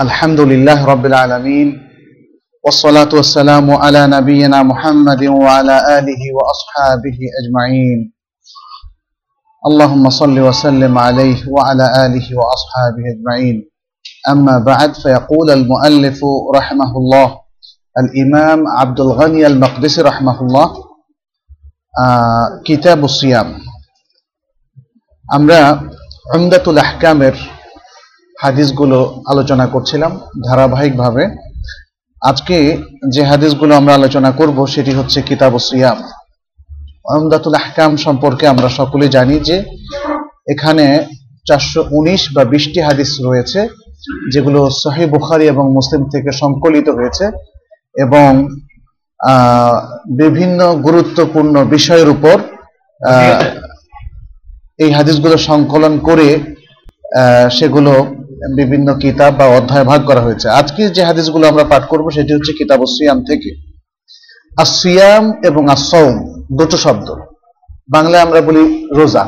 الحمد لله رب العالمين والصلاة والسلام على نبينا محمد وعلى آله وأصحابه أجمعين اللهم صل وسلم عليه وعلى آله وأصحابه أجمعين أما بعد فيقول المؤلف رحمه الله الإمام عبد الغني المقدسي رحمه الله آه كتاب الصيام আমরা উমদাতুল আহকামের হাদিসগুলো আলোচনা করছিলাম ধারাবাহিকভাবে। আজকে যে হাদিসগুলো আমরা আলোচনা করব সেটি হচ্ছে কিতাব সিয়াম। আমদাতুল আহকাম সম্পর্কে আমরা সকলে জানি যে এখানে চারশো উনিশ বা বিশটি হাদিস রয়েছে, যেগুলো সহি বুখারি এবং মুসলিম থেকে সংকলিত হয়েছে এবং বিভিন্ন গুরুত্বপূর্ণ বিষয়ের উপর এই হাদিসগুলো সংকলন করে সেগুলো বিভিন্ন কিতাব বা অধ্যায় ভাগ করা হয়েছে। আজকে যে হাদিসগুলো আমরা পাঠ করব, সেটি হচ্ছে কিতাব সিয়াম থেকে। আসিয়াম এবং আসৌম দুটো শব্দ। বাংলায় আমরা বলি রোজা।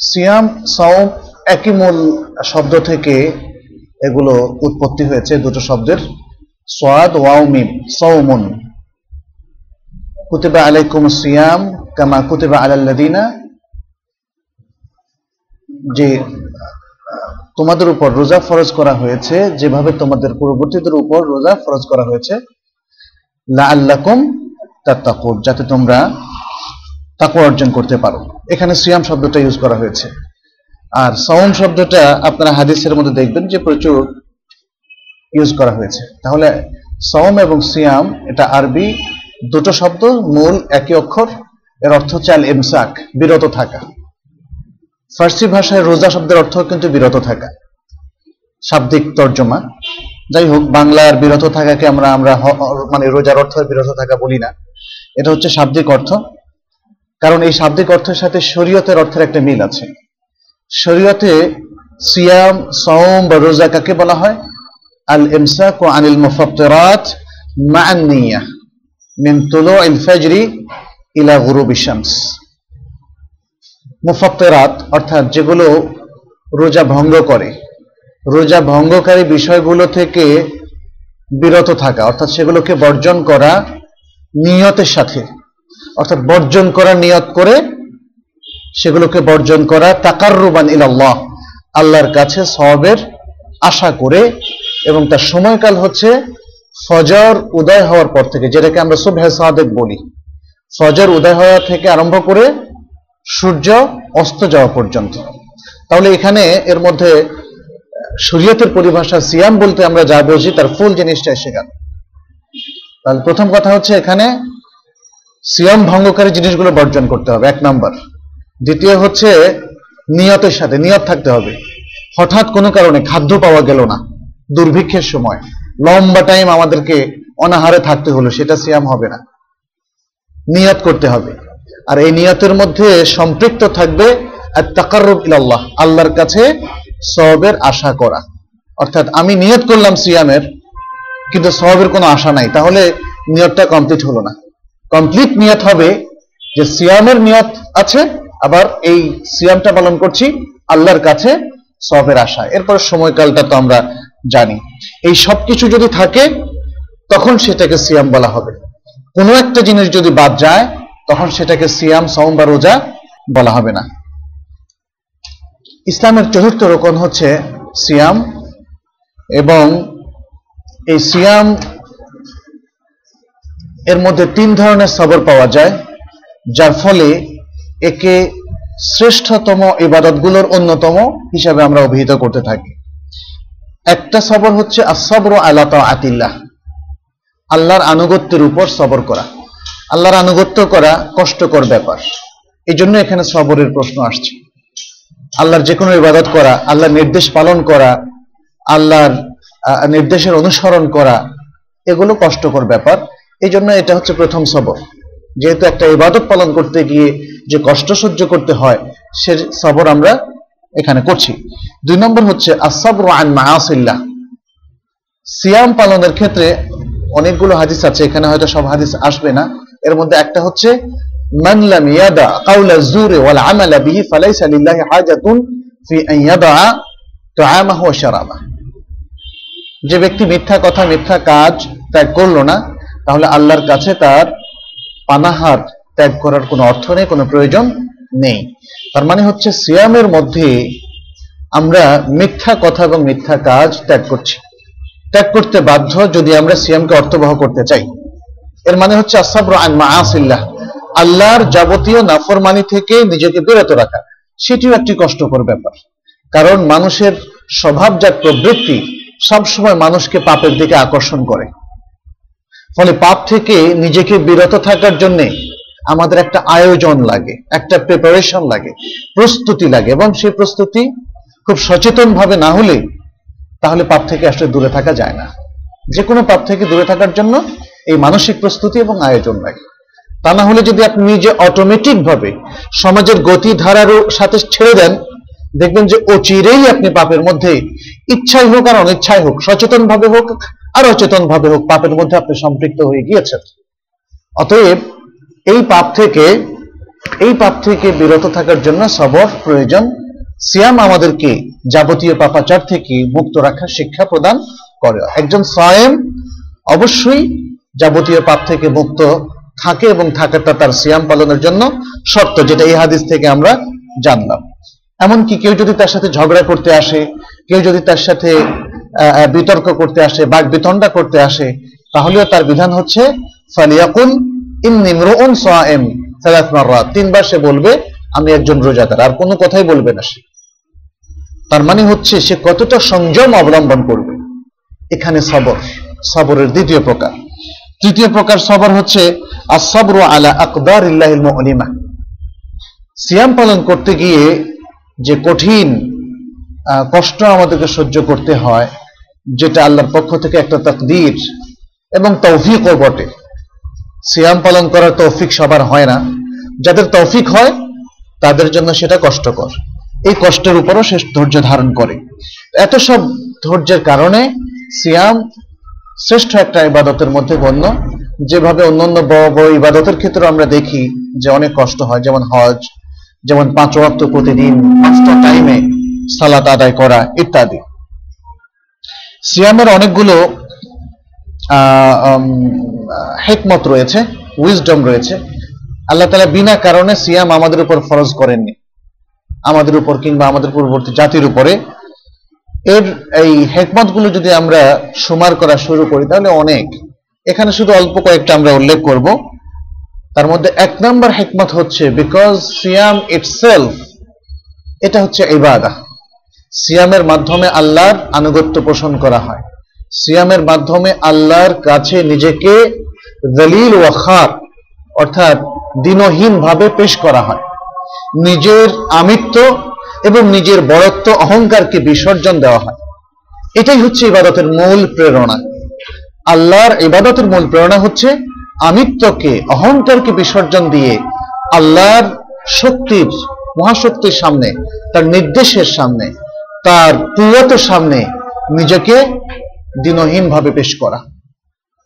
সিয়াম সৌম একই মূল শব্দ থেকে এগুলো উৎপত্তি হয়েছে দুটো শব্দের। সোয়াদ ওয়াউমিম সৌমুন কুতিবা আলাইকুম সিয়াম কামা কুতিবা আলাল্লাদিনা যে তোমাদের উপর রোজা ফরজ করা হয়েছে, যেভাবে তোমাদের পূর্ববর্তীদের উপর রোজা ফরজ করা হয়েছে। লা তাত্তাকুর যাতে তোমরা তাকওয়া অর্জন করতে পারো। এখানে সিয়াম শব্দটা ইউজ করা হয়েছে। আর সাউম শব্দটা আপনারা হাদিসের মধ্যে দেখবেন যে প্রচুর ইউজ করা হয়েছে। তাহলে সওম এবং সিয়াম, এটা আরবি দুটো শব্দ, মূল একই অক্ষর, এর অর্থ হচ্ছে আল ইমসাক বিরত থাকা। ফার্সি ভাষায় রোজা শব্দের অর্থ কিন্তু বিরত থাকা। শাব্দিক তর্জমা। যাই হোক, বাংলার বিরত থাকাকে আমরা আমরা মানে রোজার অর্থ বিরত থাকা বলি না। এটা হচ্ছে শাব্দিক অর্থ। কারণ এই শাব্দিক অর্থের সাথে শরীয়তের অর্থের একটা মিল আছে। শরীয়তে সিয়াম, সওম বা রোজা কাকে বলা হয়? আল ইমসাক ও আনিল মুফাত্তিরাত মা'an নিয়াহ মিন তুলু'il ফাজরি ইলা গুরুবি শামস। মুফাত্তেরাত, অর্থাৎ যেগুলো রোজা ভঙ্গ করে। রোজা ভঙ্গকারী বিষয়গুলো থেকে বিরত থাকা, অর্থাৎ সেগুলোকে বর্জন করা নিয়তের সাথে, অর্থাৎ বর্জন করা নিয়ত করে সেগুলোকে বর্জন করা তাকাররুবান ইলাল্লাহ, আল্লাহর কাছে সবের আশা করে এবং তার সময়কাল হচ্ছে ফজর উদয় হওয়ার পর থেকে, যেটাকে আমরা সুবহে সাদেক বলি। ফজর উদয় হওয়া থেকে আরম্ভ করে সূর্য অস্ত যাওয়া পর্যন্ত। তাহলে এখানে এর মধ্যে শরীয়তের পরিভাষা সিয়াম বলতে আমরা যা বুঝি, তার ফুল জিনিসটা এসে গেল। তাহলে প্রথম কথা হচ্ছে এখানে সিয়াম ভঙ্গকারী জিনিসগুলো বর্জন করতে হবে, এক নম্বর। দ্বিতীয় হচ্ছে নিয়তের সাথে, নিয়ত থাকতে হবে। হঠাৎ কোনো কারণে খাদ্য পাওয়া গেল না, দুর্ভিক্ষের সময়। লম্বা টাইম আমাদেরকে অনাহারে থাকতে হলো, সেটা সিয়াম হবে না। নিয়ত করতে হবে। আর এই নিয়তের মধ্যে সম্পৃক্ত থাকবে ইলাল্লাহ, আল্লাহর কাছে সবের আশা করা। অর্থাৎ আমি নিয়ত করলাম সিয়ামের, কিন্তু সবের কোনো আশা নাই, তাহলে নিয়তটা কমপ্লিট হলো না। কমপ্লিট নিয়ত হবে যে সিয়ামের নিয়ত আছে, আবার এই সিয়ামটা পালন করছি আল্লাহর কাছে সবের আশা। এরপর সময়কালটা তো আমরা জানি। এই সব কিছু যদি থাকে, তখন সেটাকে সিয়াম বলা হবে। কোনো একটা জিনিস যদি বাদ যায় তখন সেটাকে সিয়াম, সওম বা রোজা বলা হবে না। ইসলামের চতুর্থ রোকন হচ্ছে সিয়াম এবং এই সিয়াম এর মধ্যে তিন ধরনের সবর পাওয়া যায়, যার ফলে একে শ্রেষ্ঠতম ইবাদতগুলোর অন্যতম হিসাবে আমরা অভিহিত করতে থাকি। একটা সবর হচ্ছে আসবর আল্লাহ আতিল্লাহ আল্লাহর আনুগত্যের উপর সবর করা। আল্লাহর আনুগত্য করা কষ্টকর ব্যাপার। এই জন্য এখানে সবরের প্রশ্ন আসছে। আল্লাহর যে কোনো ইবাদত করা, আল্লাহর নির্দেশ পালন করা, আল্লাহর নির্দেশের অনুসরণ করা, এগুলো কষ্টকর ব্যাপার। এই জন্য এটা হচ্ছে প্রথম সবর। যেহেতু একটা ইবাদত পালন করতে গিয়ে যে কষ্ট সহ্য করতে হয়, সে সবর আমরা এখানে করছি। দুই নম্বর হচ্ছে আসাবর আন মাহাসিল্লাহ সিয়াম পালনের ক্ষেত্রে অনেকগুলো হাদিস আছে, এখানে হয়তো সব হাদিস আসবে না। এর মধ্যে একটা হচ্ছে, মান লাম ইয়াদা কাউলা জুরি ওয়াল আমালা বিহি ফালাইসা লিল্লাহি হাজাতুন ফি আন ইয়াদা তুআমাহু যে ব্যক্তি মিথ্যা কথা, মিথ্যা কাজ ত্যাগ করল না, তাহলে আল্লাহর কাছে তার পানাহার ত্যাগ করার কোনো অর্থ নেই, কোনো প্রয়োজন নেই। তার মানে হচ্ছে, সিয়ামের মধ্যে আমরা মিথ্যা কথা এবং মিথ্যা কাজ ত্যাগ করছি। ত্যাগ করতে বাধ্য যদি আমরা সিয়ামকে অর্থবহ করতে চাই। এর মানে হচ্ছে আসাবর আন মাআসিল্লাহ। আল্লাহর যাবতীয় নাফরমানি থেকে নিজেকে বিরত রাখা। সেটিও একটি কষ্টকর ব্যাপার। কারণ মানুষের স্বভাবজাত প্রবৃত্তি, সবসময় মানুষকে পাপের দিকে আকর্ষণ করে। ফলে পাপ থেকে নিজেকে বিরত থাকার জন্য আমাদের একটা আয়োজন লাগে, একটা প্রিপারেশন লাগে, প্রস্তুতি লাগে। এবং সেই প্রস্তুতি খুব সচেতন ভাবে না হলে তাহলে পাপ থেকে আসলে দূরে থাকা যায় না। যে কোনো পাপ থেকে দূরে থাকার জন্য এই মানসিক প্রস্তুতি এবং আয়োজন লাগে। তা না হলে যদি আপনি নিজে অটোমেটিক ভাবে সমাজের গতি ধারার সাথে ছেড়ে দেন, দেখবেন যে অচিরেই আপনি পাপের মধ্যে ইচ্ছাই হোক আর অনিচ্ছাই হোক সচেতন ভাবে হোক আর অচেতন ভাবে হোক, পাপের মধ্যে আপনি সম্পৃক্ত হয়ে গিয়েছেন। অতএব এই পাপ থেকে, এই পাপ থেকে বিরত থাকার জন্য সবর প্রয়োজন। সিয়াম আমাদেরকে যাবতীয় পাপাচার থেকে মুক্ত রাখার শিক্ষা প্রদান করে। একজন সায়েম অবশ্যই যাবতীয় পাপ থেকে মুক্ত থাকে এবং থাকাটা তার সিয়াম পালনের জন্য শর্ত, যেটা এই হাদিস থেকে আমরা জানলাম। এমনকি কেউ যদি তার সাথে ঝগড়া করতে আসে, কেউ যদি তার সাথে বিতর্ক করতে আসে, বাক বিতণ্ডা করতে আসে, তাহলেও তার বিধান হচ্ছে ফালিয়াকুল তিনবার সে বলবে, আমি একজন রোজাদার। আর কোনো কথাই বলবে না সে। তার মানে হচ্ছে, সে কতটা সংযম অবলম্বন করবে। এখানে সবর, সবরের দ্বিতীয় প্রকার। তৃতীয় প্রকার সবর হচ্ছে আসবর আলা আকবর ইল্লাহিমা সিয়াম পালন করতে গিয়ে যে কঠিন কষ্ট আমাদেরকে সহ্য করতে হয়, যেটা আল্লাহর পক্ষ থেকে একটা তকদির এবং তৌফিকও বটে। সিয়াম পালন করার তৌফিক সবার হয় না। যাদের তৌফিক হয়, তাদের জন্য সেটা কষ্টকর। এই কষ্টের উপরও সে ধৈর্য ধারণ করে। এত সব ধৈর্যের কারণে সিয়াম শ্রেষ্ঠ একটা ইবাদতের মধ্যে গণ্য। যেভাবে অন্যান্য বড় বড় ইবাদতের ক্ষেত্রে আমরা দেখি যে অনেক কষ্ট হয়, যেমন হজ, যেমন পাঁচ ওয়াক্ত প্রতিদিন পাঁচটা টাইমে সালাত আদায় করা ইত্যাদি। সিয়ামের অনেকগুলো হেকমত রয়েছে উইজডম রয়েছে। আল্লাহ তালা বিনা কারণে সিয়াম আমাদের উপর ফরজ করেননি। আমাদের উপর কিংবা আমাদের পূর্ববর্তী জাতির উপরে এর এই হেকমতগুলো যদি আমরা সুমার করা শুরু করি, তাহলে অনেক। এখানে শুধু অল্প কয়েকটা আমরা উল্লেখ করব। তার মধ্যে এক নম্বর হেকমত হচ্ছে বিকজ সিয়াম ইটসেলফ এটা হচ্ছে ইবাদা। সিয়ামের মাধ্যমে আল্লাহর আনুগত্য পোষণ করা হয়। সিয়ামের মাধ্যমে আল্লাহর কাছে নিজেকে দলিল ওয়াখার অর্থাৎ দিনহীন ভাবে পেশ করা হয়। নিজের আমিত্ব এবং নিজের বড়ত্ব অহংকারকে বিসর্জন দেওয়া হয়। এটাই হচ্ছে ইবাদতের মূল প্রেরণা। আল্লাহর ইবাদতের মূল প্রেরণা হচ্ছে আমিত্বকে, অহংকারকে বিসর্জন দিয়ে আল্লাহর শক্তির, মহাশক্তির সামনে, তার নির্দেশের সামনে, তার কুয়তের সামনে নিজেকে দিনহীন ভাবে পেশ করা।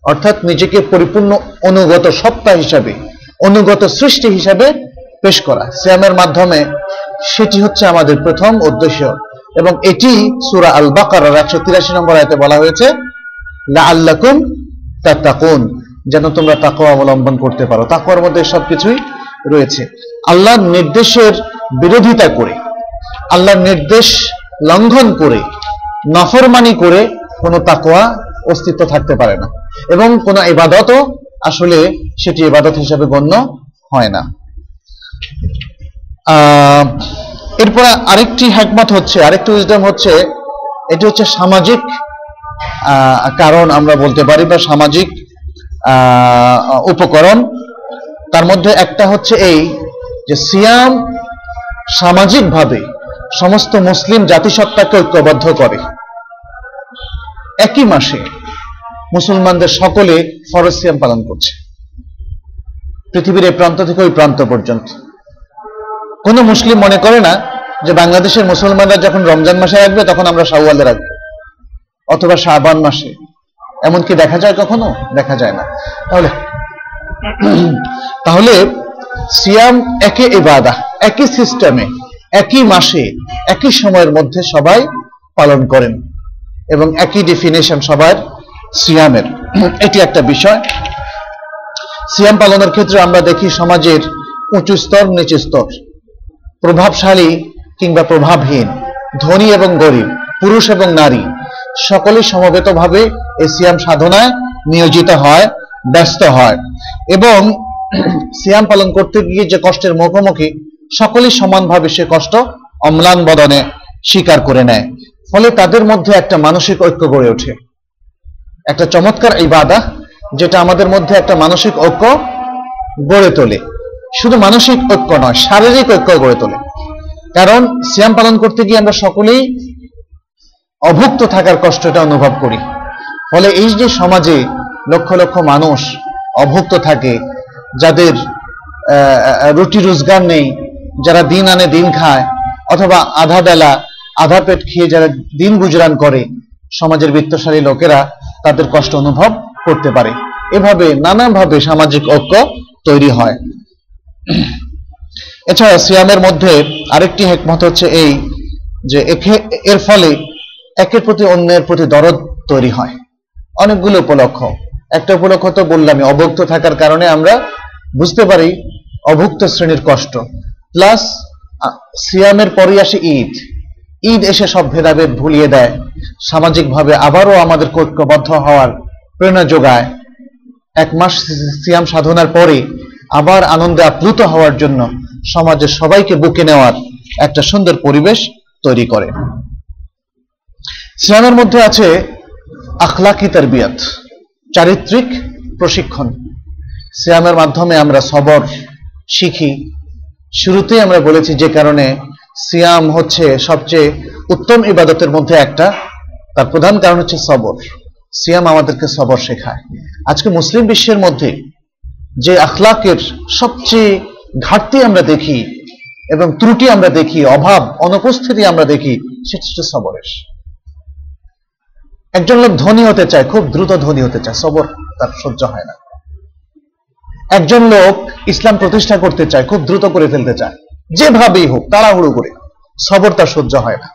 অর্থাৎ নিজেকে পরিপূর্ণ অনুগত সত্তা হিসাবে, অনুগত সৃষ্টি হিসাবে পেশ করা। সিয়ামের মাধ্যমে সেটি হচ্ছে আমাদের প্রথম উদ্দেশ্য। এবং এটি সুরা আল বাকার একশো তিরাশি নম্বর আয়তে বলা হয়েছে তাকুন যেন তোমরা তাকো অবলম্বন করতে পারো। তাকুয়ার মধ্যে সবকিছুই রয়েছে। আল্লাহর নির্দেশের বিরোধিতা করে, আল্লাহর নির্দেশ লঙ্ঘন করে, নফরমানি করে কোনো তাকোয়া অস্তিত্ব থাকতে পারে না। এবং কোন ইবাদতও আসলে সেটি ইবাদত হিসাবে গণ্য হয় না। এরপরে আরেকটি হ্যাকমত হচ্ছে, আরেকটি উইজডম হচ্ছে, এটি হচ্ছে সামাজিক কারণ আমরা বলতে পারি বা সামাজিক উপকরণ। তার মধ্যে একটা হচ্ছে এই যে সিয়াম সামাজিকভাবে সমস্ত মুসলিম জাতিসত্তাকে ঐক্যবদ্ধ করে। একই মাসে মুসলমানদের সকলে ফরজ সিয়াম পালন করছে। পৃথিবীর এই প্রান্ত থেকে ওই প্রান্ত পর্যন্ত। কোন মুসলিম মনে করে না যে বাংলাদেশের মুসলমানরা যখন রমজান মাসে রাখবে তখন আমরা শাওয়ালে রাখব। অথবা শাহবান মাসে। এমনকি দেখা যায় কখনো? দেখা যায় না। তাহলে তাহলে সিয়াম একে ইবাদা, একই সিস্টেমে, একই মাসে, একই সময়ের মধ্যে সবাই পালন করেন এবং একই ডেফিনেশন সবার সিয়ামের। এটি একটা বিষয়। সিয়াম পালনের ক্ষেত্রে আমরা দেখি সমাজের উঁচু স্তর, নিচু স্তর। প্রভাবশালী কিংবা প্রভাবহীন, ধনী এবং গরিব, পুরুষ এবং নারী, সকলেই সমবেতভাবে এই সিয়াম সাধনায় নিয়োজিত হয়, ব্যস্ত হয় এবং সিয়াম পালন করতে গিয়ে যে কষ্টের মুখোমুখি, সকলেই সমানভাবে সে কষ্ট অম্লান বদনে স্বীকার করে নেয়। ফলে তাদের মধ্যে একটা মানসিক ঐক্য গড়ে ওঠে। একটা চমৎকার ইবাদা, যেটা আমাদের মধ্যে একটা মানসিক ঐক্য গড়ে তোলে। শুধু মানসিক ঐক্য নয়, শারীরিক ঐক্য গড়ে তোলে। কারণ সিয়াম পালন করতে গিয়ে আমরা সকলেই অভুক্ত থাকার কষ্টটা অনুভব করি। ফলে এই যে সমাজে লক্ষ লক্ষ মানুষ অভুক্ত থাকে, যাদের রুটি রোজগার নেই, যারা দিন আনে দিন খায়, অথবা আধা বেলা আধা পেট খেয়ে যারা দিন গুজরান করে, সমাজের বিত্তশালী লোকেরা তাদের কষ্ট অনুভব করতে পারে। এভাবে নানাভাবে সামাজিক ঐক্য তৈরি হয়। এছাড়া সিয়ামের মধ্যে আরেকটি হেকমত হচ্ছে এই যে এর ফলে একের প্রতি অন্যের প্রতি দরদ তৈরি হয়। অনেকগুলো উপলক্ষ। একটা উপলক্ষ তো বললামই অভুক্ত থাকার কারণে আমরা বুঝতে পারি অভুক্ত শ্রেণির কষ্ট। প্লাস সিয়ামের পরই আসে ঈদ। ঈদ এসে সব ভেদাভেদ ভুলিয়ে দেয়। সামাজিকভাবে আবারও আমাদের ঐক্যবদ্ধ হওয়ার প্রেরণা যোগায়। এক মাস সিয়াম সাধনার পরে আবার আনন্দে আপ্লুত হওয়ার জন্য সমাজের সবাইকে বুকে নেওয়ার একটা সুন্দর পরিবেশ তৈরি করে। সিয়ামের মধ্যে আছে আখলাকি তারবিয়াত, চারিত্রিক প্রশিক্ষণ। সিয়ামের মাধ্যমে আমরা সবর শিখি। শুরুতেই আমরা বলেছি যে কারণে সিয়াম হচ্ছে সবচেয়ে উত্তম ইবাদতের মধ্যে একটা। তার প্রধান কারণ হচ্ছে সবর। সিয়াম আমাদেরকে সবর শেখায়। আজকে মুসলিম বিশ্বের মধ্যে যে আখলাকের সবচেয়ে ঘাটতি আমরা দেখি এবং ত্রুটি আমরা দেখি, অভাব, অনুপস্থিতি আমরা দেখি, সেটা সবরের। একজন লোক ধনী হতে চায়, খুব দ্রুত ধনী হতে চায়, সবর তার সহ্য হয় না। একজন লোক ইসলাম প্রতিষ্ঠা করতে চায়, খুব দ্রুত করে ফেলতে চায়, যেভাবেই হোক, তাড়াহুড়ো করে, সবর তার সহ্য হয় না।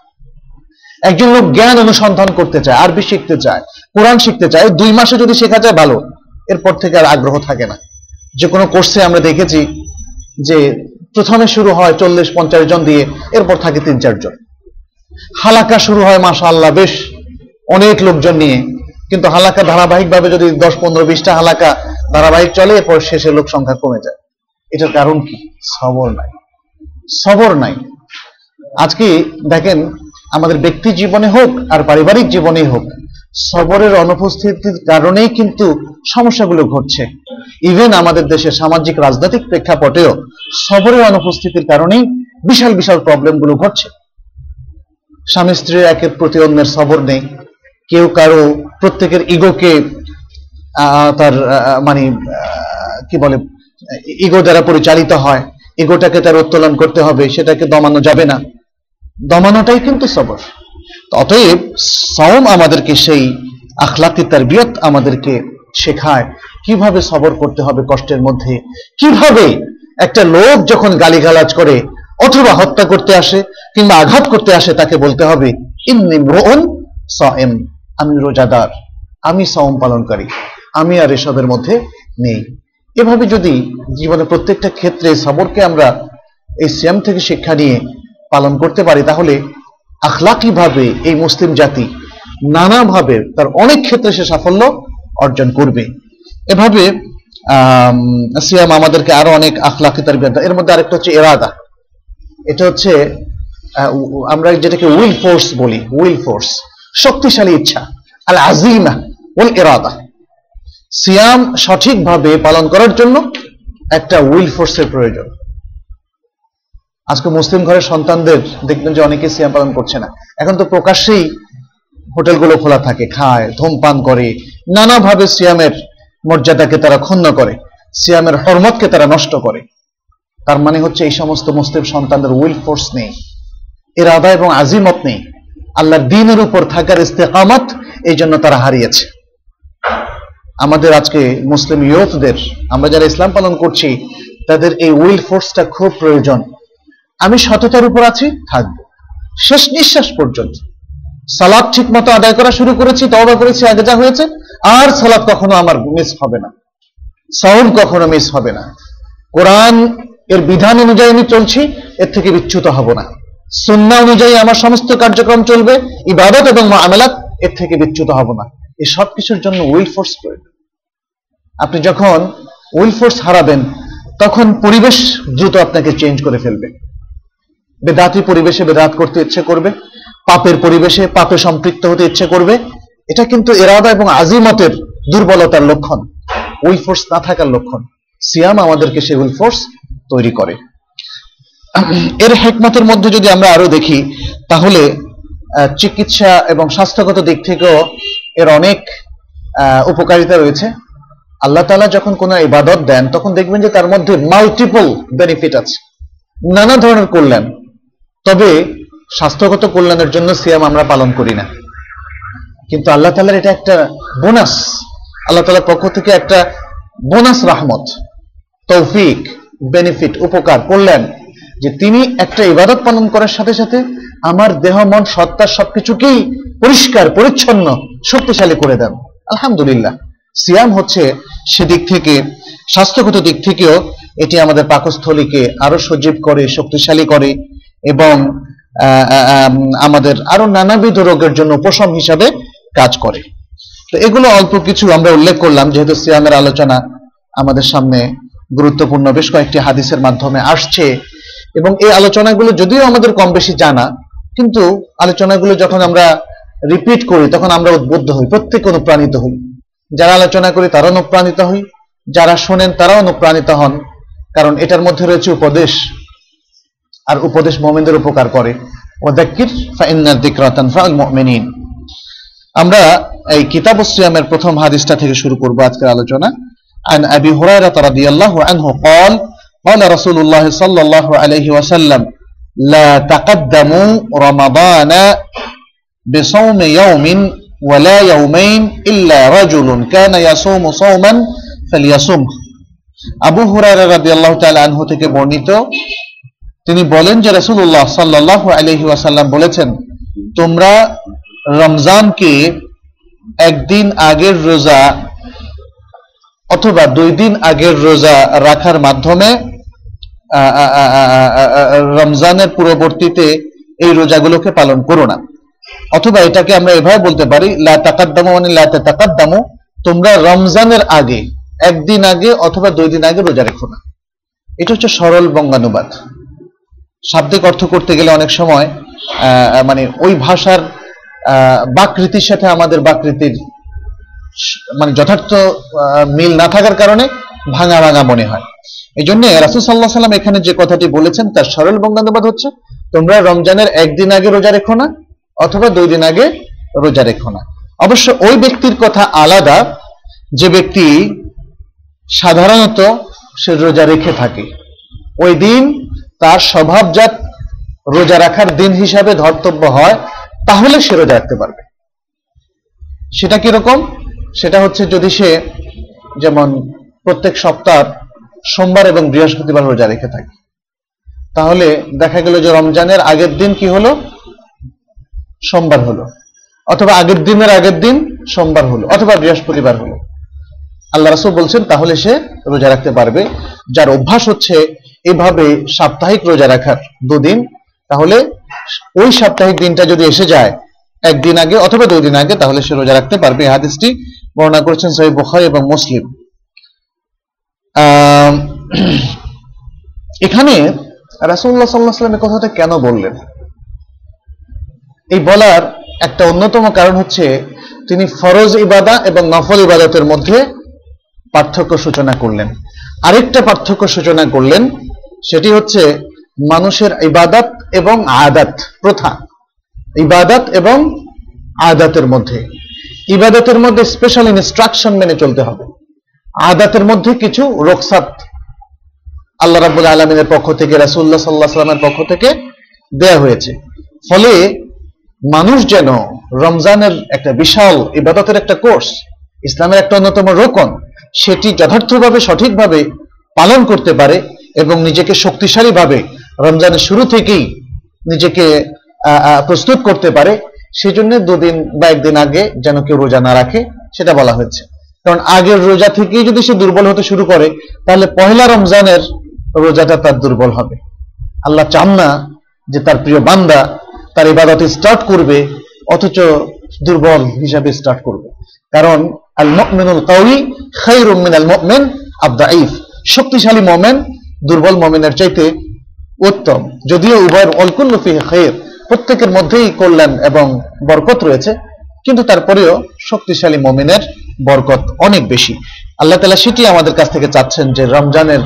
একজন লোক জ্ঞান অনুসন্ধান করতে চায়, আরবি শিখতে চায়, কোরআন শিখতে চায় দুই মাসে যদি শেখা যায় ভালো, এরপর থেকে আর আগ্রহ থাকে না। যে কোনো কোর্সে আমরা দেখেছি যে প্রথমে শুরু হয় চল্লিশ, পঞ্চাশ জন দিয়ে, এরপর থাকে তিন চারজন হালাকা শুরু হয় মাসা আল্লাহ বেশ অনেক লোকজন নিয়ে। কিন্তু হালাকা ধারাবাহিকভাবে যদি দশ, পনেরো, বিশটা হালাকা ধারাবাহিক চলে, এরপর শেষে লোক সংখ্যা কমে যায়। এটার কারণ কি? সবর নাই। সবর নাই। আজকে দেখেন, আমাদের ব্যক্তি জীবনে হোক আর পারিবারিক জীবনেই হোক সবরের অনুপস্থিতির কারণেই কিন্তু সমস্যাগুলো ঘটছে। ইভেন আমাদের দেশের সামাজিক রাজনৈতিক প্রেক্ষাপটেও সবরের অনুপস্থিতির কারণেই বিশাল বিশাল প্রবলেমগুলো ঘটছে। স্বামী স্ত্রীর একের প্রতি অন্যের সবর নেই। কেউ কারও প্রত্যেকের ইগোকে তার মানে কি বলে ইগো দ্বারা পরিচালিত হয়। ইগোটাকে তার উত্তোলন করতে হবে, সেটাকে দমানো যাবে না। দমানোটাই কিন্তু সবর। অতএব সওম আমাদেরকে সেই আখলাকি তারবিয়ত আমাদেরকে শেখায়। কীভাবে সবর করতে হবে কষ্টের মধ্যে? কীভাবে একটা লোক যখন গালিগালাজ করে, অথবা হত্যা করতে আসে, কিংবা আঘাত করতে আসে, তাকে বলতে হবে, ইন্নি মৃন সএম আমি রোজাদার, আমি সওম পালনকারী, আমি আর এসবের মধ্যে নেই। এভাবে যদি জীবনে প্রত্যেকটা ক্ষেত্রে সবরকে আমরা এই সিয়াম থেকে শিক্ষা নিয়ে পালন করতে পারি, তাহলে আখলাকি ভাবে এই মুসলিম জাতি নানাভাবে তার অনেক ক্ষেত্রে সে সাফল্য অর্জন করবে। এভাবে সিয়াম আমাদেরকে আরও অনেক আখলাকি তার এর মধ্যে আরেকটা হচ্ছে এরাদা এটা হচ্ছে আমরা যেটাকে উইল ফোর্স বলি, উইল ফোর্স, শক্তিশালী ইচ্ছা, আল আজিমা ওল এরাদা সিয়াম সঠিকভাবে পালন করার জন্য একটা উইল ফোর্সের প্রয়োজন। আজকে মুসলিম ঘরের সন্তানদের দেখবেন যে অনেকে সিয়াম পালন করছে না। এখন তো প্রকাশ্যেই হোটেলগুলো খোলা থাকে, খায়, ধূমপান করে, নানাভাবে সিয়ামের মর্যাদাকে তারা ক্ষুণ্ণ করে, সিয়ামের হরমতকে তারা নষ্ট করে। তার মানে হচ্ছে এই সমস্ত মুসলিম সন্তানদের উইল ফোর্স নেই এর আদা এবং আজিমত নেই, আল্লাহর দিনের উপর থাকার ইস্তেকামত এই জন্য তারা হারিয়েছে। আমাদের আজকে মুসলিম ইয়ুথদের, আমরা যারা ইসলাম পালন করছি, তাদের এই উইল ফোর্সটা খুব প্রয়োজন। আমি সততার উপর আছি, থাকব। শেষ নিঃশ্বাস পর্যন্ত। সালাদ ঠিক মতো আদায় করা শুরু করেছি, তওবা করেছি, আগে যা হয়েছে, আর সালাদ কখনো আমার মিস হবে না। সাউন্ড কখনো মিস হবে না। কোরআন এর বিধান অনুযায়ী আমি চলছি, এর থেকে বিচ্যুত হব না। সুন্না অনুযায়ী আমার সমস্ত কার্যক্রম চলবে, ইবাদত এবং মামেলাত এর থেকে বিচ্যুত হব না। এই সব কিছুর জন্য উইল ফোর্স প্রয়োজন। আপনি যখন উইল ফোর্স হারাবেন, তখন পরিবেশ দ্রুত আপনাকে চেঞ্জ করে ফেলবে। বেদাতি পরিবেশে বেদাত করতে ইচ্ছে করবে, পাপের পরিবেশে পাপে সম্পৃক্ত হতে ইচ্ছে করবে, এটা কিন্তু এরাদা এবং আজিমতের দুর্বলতার লক্ষণ উইল ফোর্স না থাকার লক্ষণ। সিয়াম আমাদেরকে সেই উইল ফোর্স তৈরি করে। এর হেকমতের মধ্যে যদি আমরা আরও দেখি, তাহলে চিকিৎসা এবং স্বাস্থ্যগত দিক থেকেও এর অনেক উপকারিতা রয়েছে। আল্লাহ তাআলা যখন কোনো ইবাদত দেন, তখন দেখবেন যে তার মধ্যে মাল্টিপল বেনিফিট আছে। নানা ধরনের কল্যাণ। তবে স্বাস্থ্যগত কল্যাণের জন্য সিয়াম আমরা পালন করি না। কিন্তু আল্লাহ তাআলার এটা একটা বোনাস। আল্লাহ তাআলার পক্ষ থেকে একটা বোনাস রাহমত, তৌফিক বেনিফিট উপকার, কল্যাণ, যে তিনি একটা ইবাদত পালন করার সাথে সাথে আমার দেহ, মন, সত্তা, সবকিছুকেই পরিষ্কার, পরিচ্ছন্ন, শক্তিশালী করে দেন। আলহামদুলিল্লাহ। সিয়াম হচ্ছে সেদিক থেকে, স্বাস্থ্যগত দিক থেকেও এটি আমাদের পাকস্থলীকে আরও সজীব করে, শক্তিশালী করে এবং আমাদের আরও নানাবিধ রোগের জন্য উপশম হিসাবে কাজ করে। তো এগুলো অল্প কিছু আমরা উল্লেখ করলাম, যেহেতু সিয়ামের আলোচনা আমাদের সামনে গুরুত্বপূর্ণ। বেশ কয়েকটি হাদিসের মাধ্যমে আসছে। এবং এই আলোচনাগুলো যদিও আমাদের কম বেশি জানা, কিন্তু আলোচনাগুলো যখন আমরা রিপিট করি, তখন আমরা উদ্বুদ্ধ হই, প্রত্যেক অনুপ্রাণিত হই। যারা আলোচনা করি তারা অনুপ্রাণিত হই, যারা শোনেন তারা অনুপ্রাণিত হন, কারণ এটার মধ্যে রয়েছে উপদেশ। আর উপদেশ মোমেনদের উপকার করে ওয়াদাক্কির ফাইন্না যিকরা তানফাউল মুমিনিন আমরা এই কিতাব সিয়ামের প্রথম হাদিসটা থেকে শুরু করব আজকের আলোচনা عن أبي هريرة رضي الله عنه قال قال رسول الله صلى الله عليه وسلم لا تقدموا رمضان بصوم يوم ولا يومين إلا رجل كان يصوم صوما فليصمه আবু হুরায়রা রাদিয়াল্লাহু তাআলা আনহু থেকে বর্ণিত তিনি বলেন যে রাসূলুল্লাহ সাল্লাল্লাহু আলাইহি ওয়াসাল্লাম বলেছেন, তোমরা রমজানকে একদিন আগের রোজা অথবা দুই দিন আগের রোজা রাখার মাধ্যমে রমজানের পূর্ববর্তীতে এই রোজাগুলোকে পালন করো না। অথবা এটাকে আমরা এভাবে বলতে পারি, লা মানে লা তাকাদ্দামু তোমরা রমজানের আগে, একদিন আগে অথবা দুই দিন আগে রোজা রেখো না। এটা হচ্ছে সরল বঙ্গানুবাদ। শাব্দিক অর্থ করতে গেলে অনেক সময় মানে ওই ভাষার বাকৃতির সাথে আমাদের বাকৃতির মানে যথার্থ মিল না থাকার কারণে ভাঙা ভাঙা মনে হয়। এই জন্য রাসুল সাল্লাহ সাল্লাম এখানে যে কথাটি বলেছেন তার সরল বঙ্গানুবাদ হচ্ছে, তোমরা রমজানের একদিন আগে রোজা রেখো না, অথবা দুই দিন আগে রোজা রেখো না। অবশ্য ওই ব্যক্তির কথা আলাদা, যে ব্যক্তি সাধারণত সে রোজা রেখে থাকে। ওই দিন তার স্বভাবজাত রোজা রাখার দিন হিসাবে ধর্তব্য হয়, তাহলে সে রোজা রাখতে পারবে। সেটা কীরকম? সেটা হচ্ছে যদি সে যেমন প্রত্যেক সপ্তাহ সোমবার এবং বৃহস্পতিবার রোজা রেখে থাকে। তাহলে দেখা গেল যে রমজানের আগের দিন কি হলো? সোমবার হলো। অথবা আগের দিনের আগের দিন সোমবার হলো, অথবা বৃহস্পতিবার হলো। আল্লাহ রাসূল বলছেন, তাহলে সে রোজা রাখতে পারবে। যার অভ্যাস হচ্ছে এভাবে সাপ্তাহিক রোজা রাখার দুদিন, তাহলে ওই সাপ্তাহিক দিনটা যদি এসে যায়, একদিন আগে অথবা দুই দিন আগে, তাহলে সে রোজা রাখতে পারবে। এই হাদিসটি বর্ণনা করেছেন সহিহ বুখারী এবং মুসলিম। এখানে আলাইহি ওয়াসাল্লাম এই কথাটা কেন বললেন? এই বলার একটা অন্যতম কারণ হচ্ছে, তিনি ফরজ ইবাদা এবং নফল ইবাদতের মধ্যে পার্থক্য সূচনা করলেন। আরেকটা পার্থক্য সূচনা করলেন সেটি হচ্ছে মানুষের ইবাদত এবং আদাত প্রথা। ইবাদত এবং আদাতের মধ্যে। ইবাদতের মধ্যে স্পেশাল ইনস্ট্রাকশন মেনে চলতে হবে। আদাতের মধ্যে কিছু রোকসাত আল্লাহ রাবুল আলমিনের পক্ষ থেকে রাসুল্লাহ সাল্লাহ সাল্লামের পক্ষ থেকে দেয়া হয়েছে। ফলে মানুষ যেন রমজানের একটা বিশাল ইবাদতের একটা কোর্স, ইসলামের একটা অন্যতম রোকন, সেটি যথার্থভাবে সঠিকভাবে পালন করতে পারে এবং নিজেকে শক্তিশালীভাবে রমজানের শুরু থেকেই নিজেকে প্রস্তুত করতে পারে সেই জন্য দুদিন বা একদিন আগে যেন কেউ রোজা না রাখে, সেটা বলা হয়েছে। কারণ আগের রোজা থেকেই যদি সে দুর্বল হতে শুরু করে, তাহলে পহেলা রমজানের রোজাটা তার দুর্বল হবে। আল্লাহ চান না যে তার প্রিয় বান্দা তার ইবাদত স্টার্ট করবে, অথচ দুর্বল হিসাবে স্টার্ট করবে। কারণ আল মুমিনুল কাউই খায়রুম মিনাল মুমিন আবদাইফ শক্তিশালী মুমিন দুর্বল মুমিনের চাইতে উত্তম। যদিও উভয়ের অলকুল্লু ফিহি খায়র প্রত্যেকের মধ্যেই কল্যাণ এবং বরকত রয়েছে, কিন্তু তারপরেও শক্তিশালী মুমিনের বরকত অনেক বেশি। আল্লাহ তাআলা সেটি আমাদের কাছ থেকে চাচ্ছেন যে রমজানের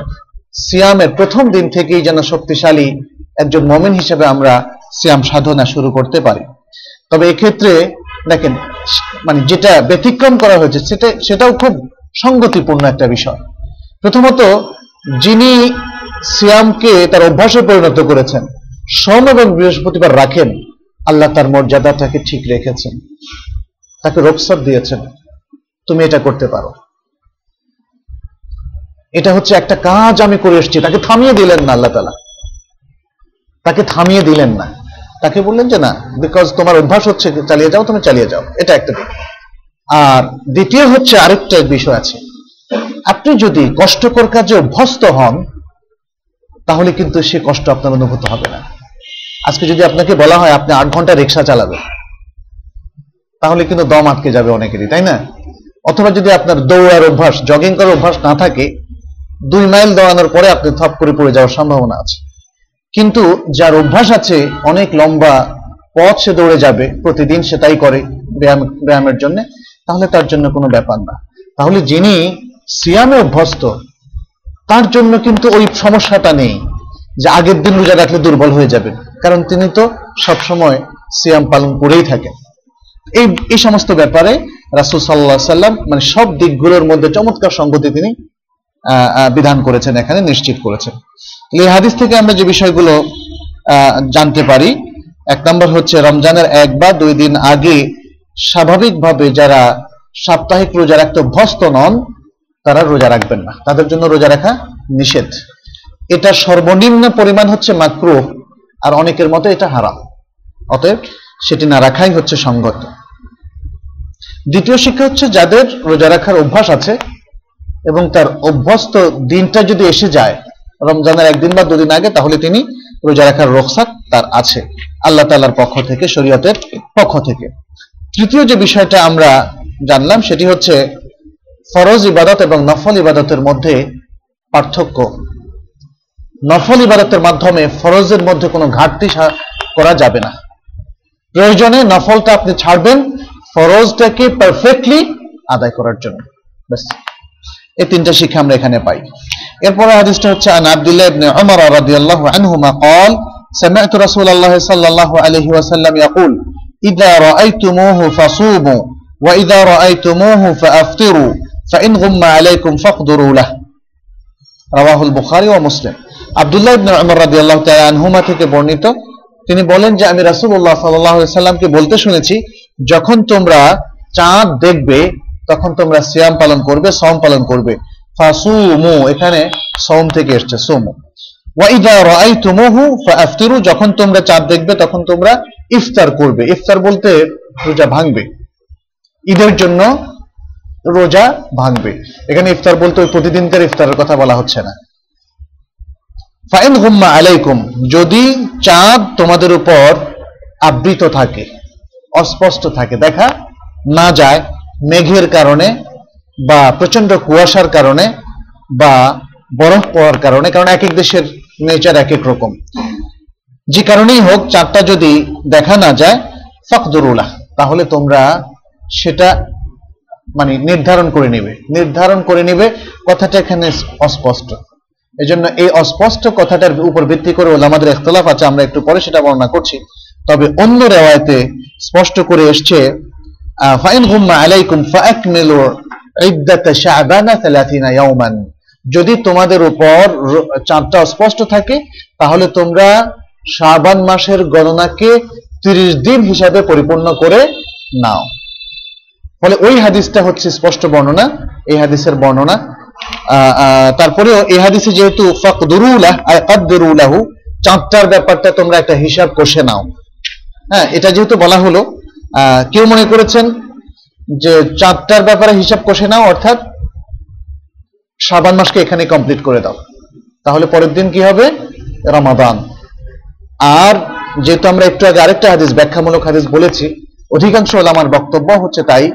সিয়ামের প্রথম দিন থেকেই যেন শক্তিশালী একজন মমিন হিসেবে আমরা সিয়াম সাধনা শুরু করতে পারি। তবে এক্ষেত্রে দেখেন মানে যেটা ব্যতিক্রম করা হয়েছে, সেটা, সেটাও খুব সঙ্গতিপূর্ণ একটা বিষয়। প্রথমত যিনি সিয়ামকে তার অভ্যাসে পরিণত করেছেন, সোম এবং বৃহস্পতিবার রাখেন, আল্লাহ তার মর্যাদাটাকে ঠিক রেখেছেন। তাকে রোকসার দিয়েছেন। তুমি এটা করতে পারো। এটা হচ্ছে একটা কাজ আমি করে এসেছি। তাকে থামিয়ে দিলেন না আল্লাহ তালা। তাকে থামিয়ে দিলেন না। তাকে বললেন যে, না বিকজ তোমার অভ্যাস হচ্ছে, চালিয়ে যাও, তুমি চালিয়ে যাও। এটা একটা আর দ্বিতীয় হচ্ছে আরেকটা বিষয় আছে। আপনি যদি কষ্টকর কাজে অভ্যস্ত হন, তাহলে কিন্তু সে কষ্ট আপনার অনুভূত হবে না। আজকে যদি আপনাকে বলা হয়, আপনি আট ঘণ্টা রিক্সা চালাবেন, তাহলে কিন্তু দম আটকে যাবে অনেকেরই, তাই না? অথবা যদি আপনার দৌড়ার অভ্যাস জগিং করার অভ্যাস না থাকে, দুই মাইল দৌড়ানোর পরে আপনি থপ করে পড়ে যাওয়ার সম্ভাবনা আছে। কিন্তু যার অভ্যাস আছে, অনেক লম্বা পথ সে দৌড়ে যাবে, প্রতিদিন সে তাই করে ব্যায়াম, ব্যায়ামের জন্য, তাহলে তার জন্য কোনো ব্যাপার না। তাহলে যিনি সিয়ামে অভ্যস্ত, তার জন্য কিন্তু ওই সমস্যাটা নেই যে আগের দিন রোজা রাখলে দুর্বল হয়ে যাবেন কারণ তিনি তো সবসময় সিয়াম পালন করেই থাকেন। এই এই সমস্ত ব্যাপারে রাসুল সাল্লাহ সাল্লাম মানে সব দিকগুলোর মধ্যে চমৎকার সঙ্গতি তিনি বিধান করেছেন, এখানে নিশ্চিত করেছেন। এই হাদিস থেকে আমরা যে বিষয়গুলো জানতে পারি, এক নম্বর হচ্ছে রমজানের এক বা দুই দিন আগে স্বাভাবিকভাবে যারা সাপ্তাহিক রোজা রাখতে অভ্যস্ত নন তারা রোজা রাখবেন না। তাদের জন্য রোজা রাখা নিষেধ। এটা সর্বনিম্ন পরিমাণ হচ্ছে মাকরু, আর অনেকের মতে এটা হারাম। অতএব সেটি না রাখাই হচ্ছে সঙ্গত দ্বিতীয় শিক্ষা হচ্ছে যাদের রোজা রাখার অভ্যাস আছে এবং তার অভ্যস্ত দিনটা যদি এসে যায়, রমজানের একদিন বা দুদিন আগে, তাহলে তিনি রোজা রাখার রোকসাত তার আছে। আল্লাহ তালার পক্ষ থেকে, শরীয়তের পক্ষ থেকে। তৃতীয় যে বিষয়টা আমরা জানলাম, সেটি হচ্ছে ফরজ ইবাদত এবং নফল ইবাদতের মধ্যে পার্থক্য নফল ইবাদতের মাধ্যমে ফরজের মধ্যে কোনো ঘাটতি সা- করা যাবে না প্রয়োজনে নফলটা আপনি ছাড়বেন ফরজটাকে পারফেক্টলি আদায় করার জন্য ব্যাস এই তিনটা শিক্ষা আমরা এখানে পাই এরপরে হাদিসটা হচ্ছে আন আব্দুল্লাহ ইবনে উমর রাদিয়াল্লাহু আনহুমা قال سمعت رسول الله صلى الله عليه وسلم يقول إذا رأيتموه فصوموا وإذا رأيتموه فأفطروا فإن غم عليكم فاقدروا له রাওয়াহুল বুখারী ও মুসলিম আব্দুল্লাহ ইবনে উমর রাদিয়াল্লাহু তাআলা আনহুমা থেকে বর্ণিত তিনি বলেন যে আমি রাসূলুল্লাহ সাল্লাল্লাহু আলাইহি সাল্লামকে বলতে শুনেছি যখন তোমরা চাঁদ দেখবে তখন তোমরা সিয়াম পালন করবে সওম পালন করবে ফাসুমু এখানে সওম থেকে এসেছে সুমু ওয়া ইযা রাআইতুমুহু ফাআফতিরু যখন তোমরা চাঁদ দেখবে তখন তোমরা ইফতার করবে ইফতার বলতে রোজা ভাঙবে ঈদের জন্য রোজা ভাঙবে। এখানে ইফতার বলতে ওই প্রতিদিনকার ইফতারের কথা বলা হচ্ছে না। ফাইন গুম্মা আলাইকুম, যদি চাঁদ তোমাদের উপর আবৃত থাকে, অস্পষ্ট থাকে, দেখা না যায় মেঘের কারণে বা প্রচণ্ড কুয়াশার কারণে বা বরফ পড়ার কারণে, কারণ এক এক দেশের নেচার এক এক রকম। যে কারণেই হোক, চাঁদটা যদি দেখা না যায় ফকদুরুল্লাহ তাহলে তোমরা সেটা মানে নির্ধারণ করে নেবে। নির্ধারণ করে নেবে, কথাটা এখানে অস্পষ্ট। এজন্য এই অস্পষ্ট কথাটার উপর ভিত্তি করে আমাদের ইখতলাফ আছে, আমরা একটু পরে সেটা বর্ণনা করছি। তবে অন্য রেওয়ায়তে স্পষ্ট করে এসছে ফাইন গুম্মা আলাইকুম ফাআকমিলু ইদ্দাত শাবানা 30 ইয়াওমান। যদি তোমাদের উপর চাঁদটা স্পষ্ট থাকে, তাহলে তোমরা শাবান মাসের গণনাকে 30 দিন হিসাবে পরিপূর্ণ করে নাও। ফলে ওই হাদিসটা হচ্ছে স্পষ্ট বর্ণনা, এই হাদিসের বর্ণনা। তারপরেও এই হাদিসে যেহেতু ফাকদুরুলাহ চাঁদটার ব্যাপারটা তোমরা একটা হিসাব কষে নাও। হ্যাঁ এটা যেহেতু বলা হলো কেউ মনে করেছেন যে চাঁদটার ব্যাপারে হিসাব কষে নাও, অর্থাৎ শাবান মাসকে এখানে কমপ্লিট করে দাও। তাহলে পরের দিন কি হবে? রমাদান। আর যেহেতু আমরা একটু আগে আরেকটা হাদিস, ব্যাখ্যামূলক হাদিস বলেছি, অধিকাংশ আমার বক্তব্য হচ্ছে তাই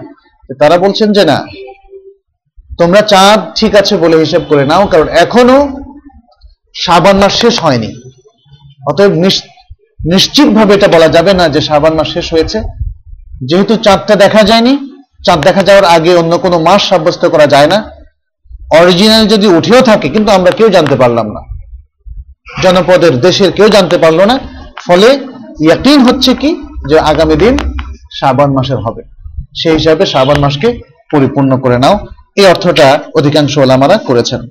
তারা বলছেন যে না, তোমরা চাঁদ ঠিক আছে বলে হিসাব করে নাও, কারণ এখনও শাবান মাস শেষ হয়নি। অতএব নিশ- নিশ্চিতভাবে এটা বলা যাবে না যে শাবান মাস শেষ হয়েছে। যেহেতু চাঁদটা দেখা যায়নি, চাঁদ দেখা যাওয়ার আগে অন্য কোনো মাস সাব্যস্ত করা যায় না। অরিজিনাল যদি উঠেও থাকে, কিন্তু আমরা কেউ জানতে পারলাম না। জনপদের দেশের কেউ জানতে পারল না। ফলে ইয়াকিন হচ্ছে কি যে আগামী দিন শ্রাবণ মাসের হবে। সেই হিসাবে শ্রাবণ মাসকে পরিপূর্ণ করে নাও। এই অর্থটা অধিকাংশ ওলামারা করেছেন।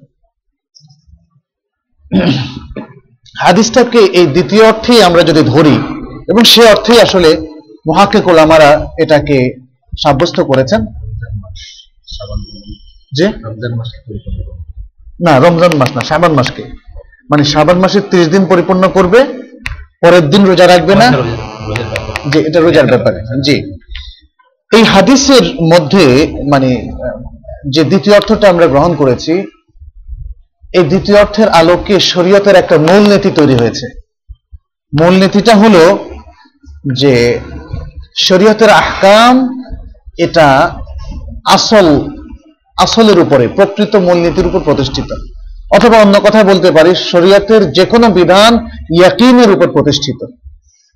হাদিসটাকে এই দ্বিতীয় অর্থেই আমরা যদি ধরি এবং সে অর্থেই আসলে মহাকে ওলামারা এটাকে সাব্যস্ত করেছেন। যে। না রমজান মাস না শাবান মাসকে। মানে শাবান মাসের ত্রিশ দিন পরিপূর্ণ করবে পরের দিন রোজা রাখবে না। যে এটা রোজার ব্যাপারে। জি। এই হাদিসের মধ্যে মানে যে দ্বিতীয় অর্থটা আমরা গ্রহণ করেছি, এই দ্বিতীয় অর্থের আলোকে শরীয়তের একটা মূলনীতি তৈরি হয়েছে। মূলনীতিটা হলো যে শরীয়তের আহকাম এটা আসল, আসলের উপরে, প্রকৃত মূলনীতির উপর প্রতিষ্ঠিত। অথবা অন্য কথায় বলতে পারি, শরীয়তের যে কোনো বিধান ইয়াকিনের উপর প্রতিষ্ঠিত।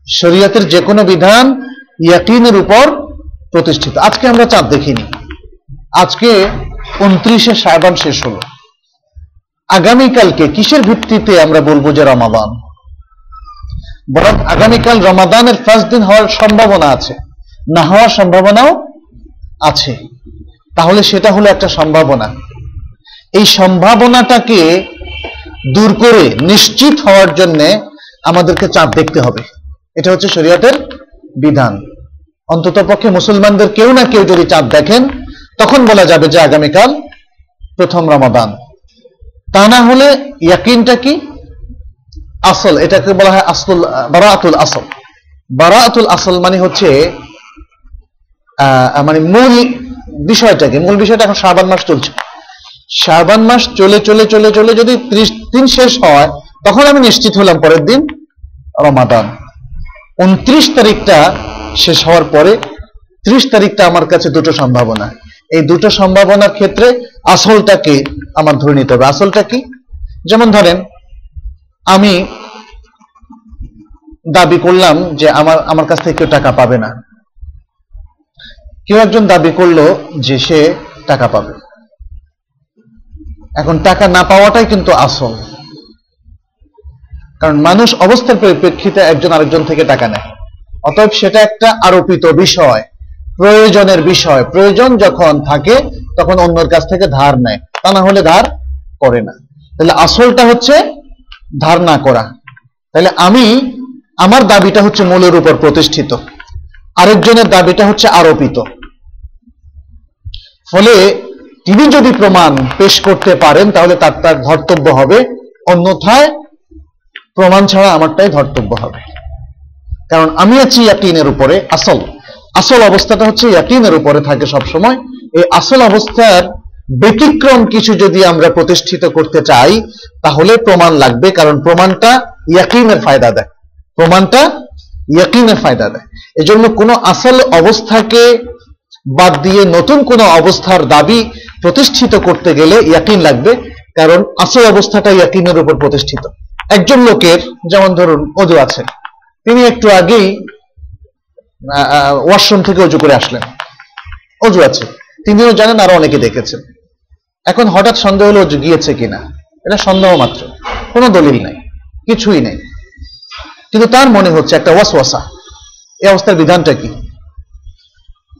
শরীয়তের যে কোনো বিধান ইয়াকিনের উপর প্রতিষ্ঠিত। আজকে আমরা চাঁদ দেখিনি। আজকে উনত্রিশে সায়বান শেষ হলো। আগামীকালকে কিসের ভিত্তিতে আমরা বলব যে রমাদান? বরং আগামীকাল রমাদানের ফার্স্ট দিন হওয়ার সম্ভাবনা আছে। না হওয়ার সম্ভাবনাও আছে। তাহলে সেটা হলো একটা সম্ভাবনা। এই সম্ভাবনাটাকে দূর করে, নিশ্চিত হওয়ার জন্য আমাদেরকে চাঁদ দেখতে হবে। এটা হচ্ছে শরীয়তের বিধান। অন্তত পক্ষে মুসলমানদের কেউ না কেউ যদি চাঁদ দেখেন, তখন বলা যাবে যে আগামীকাল প্রথম রমাদান। তা না হলে ইয়াকিনটা কি? আসল, এটাকে বলা হয় আসল বারাতুল আসল। বারাতুল আসল মানে হচ্ছে মানে মূল বিষয়টাকে, মূল বিষয়টা এখন শ্রাবণ মাস চলছে। শ্রাবণ মাস চলে চলে চলে চলে যদি ত্রিশ দিন শেষ হয়, তখন আমি নিশ্চিত হলাম পরের দিন রমাদান। উনত্রিশ তারিখটা শেষ হওয়ার পরে ত্রিশ তারিখটা আমার কাছে দুটো সম্ভাবনা। এই দুটো সম্ভাবনার ক্ষেত্রে আসলটাকে আমার ধরে নিতে হবে। আসলটা কি? যেমন ধরেন, আমি দাবি করলাম যে আমার আমার কাছ থেকে কেউ টাকা পাবে না। কেউ একজন দাবি করল যে সে টাকা পাবে। এখন টাকা না পাওয়াটাই কিন্তু আসল। কারণ মানুষ অবস্থার পরিপ্রেক্ষিতে একজন আরেকজন থেকে টাকা নেয়। অতএব সেটা একটা আরোপিত বিষয়, প্রয়োজনের বিষয়। প্রয়োজন যখন থাকে, তখন অন্যর কাছ থেকে ধার নেয়। তা না হলে ধার করে না। তাহলে আসলটা হচ্ছে ধার না করা। তাহলে আমি, আমার দাবিটা হচ্ছে মূলের উপর প্রতিষ্ঠিত। আরেকজনের দাবিটা হচ্ছে আরোপিত। ফলে তিনি যদি প্রমাণ পেশ করতে পারেন, তাহলে তার তার ধর্তব্য হবে। অন্যথায় প্রমাণ ছাড়া আমারটাই ধর্তব্য হবে। কারণ আমি আছি ইয়াকিনের উপরে, আসল। আসল অবস্থাটা হচ্ছে ইয়াকিনের উপরে থাকে সব সময় এই আসল অবস্থার ব্যতিক্রম কিছু যদি আমরা প্রতিষ্ঠিত করতে চাই, তাহলে প্রমাণ লাগবে, কারণ প্রমাণটা ইয়াকিনের ফায়দা দেয়। প্রমাণটা ইয়াকিনের ফায়দা দেয়। এজন্য কোনো আসল অবস্থাকে বাদ দিয়ে নতুন কোনো অবস্থার দাবি প্রতিষ্ঠিত করতে গেলে ইয়াকিন লাগবে, কারণ আসল অবস্থাটা ইয়াকিনের উপর প্রতিষ্ঠিত। একজন লোকের, যেমন ধরুন, অজু আছে। তিনি একটু আগেই ওয়াশরুম থেকে অজু করে আসলেন। অজু আছে। তিনিও জানেন, আরও অনেকে দেখেছেন। এখন হঠাৎ সন্দেহ হলো অজু গিয়েছে কিনা। এটা সন্দেহ মাত্র। কোনো দলিল নাই। কিছুই নেই। কিন্তু তার মনে হচ্ছে একটা ওয়াসওয়াসা। এই অবস্থার বিধানটা কি?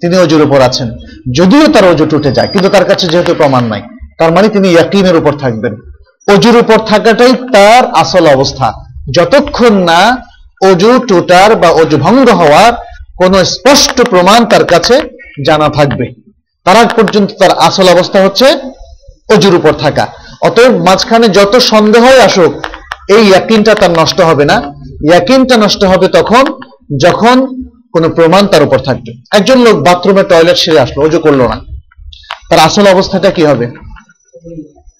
তিনি অজুর উপর আছেন। যদিও তার অজু টুটে যায়, কিন্তু তার কাছে যেহেতু প্রমাণ নাই, তার মানে তিনি ইয়াকিনের উপর থাকবেন। অজুর উপর থাকাটাই তার আসল অবস্থা। যতক্ষণ না অজু টুটার বা অজু ভঙ্গ হওয়ার কোন স্পষ্ট প্রমাণ তার কাছে জানা থাকবে। তার আগ পর্যন্ত তার আসল অবস্থা হচ্ছে অজুর উপর থাকা। অতএব মাঝখানে যত সন্দেহ আসুক, এই ইয়াকিনটা তার নষ্ট হবে না। ইয়াকিনটা নষ্ট হবে তখন, যখন কোনো প্রমাণ তার উপর থাকবে। একজন লোক বাথরুমে টয়লেট সেরে আসলো, অজু করল না। তার আসল অবস্থাটা কি হবে?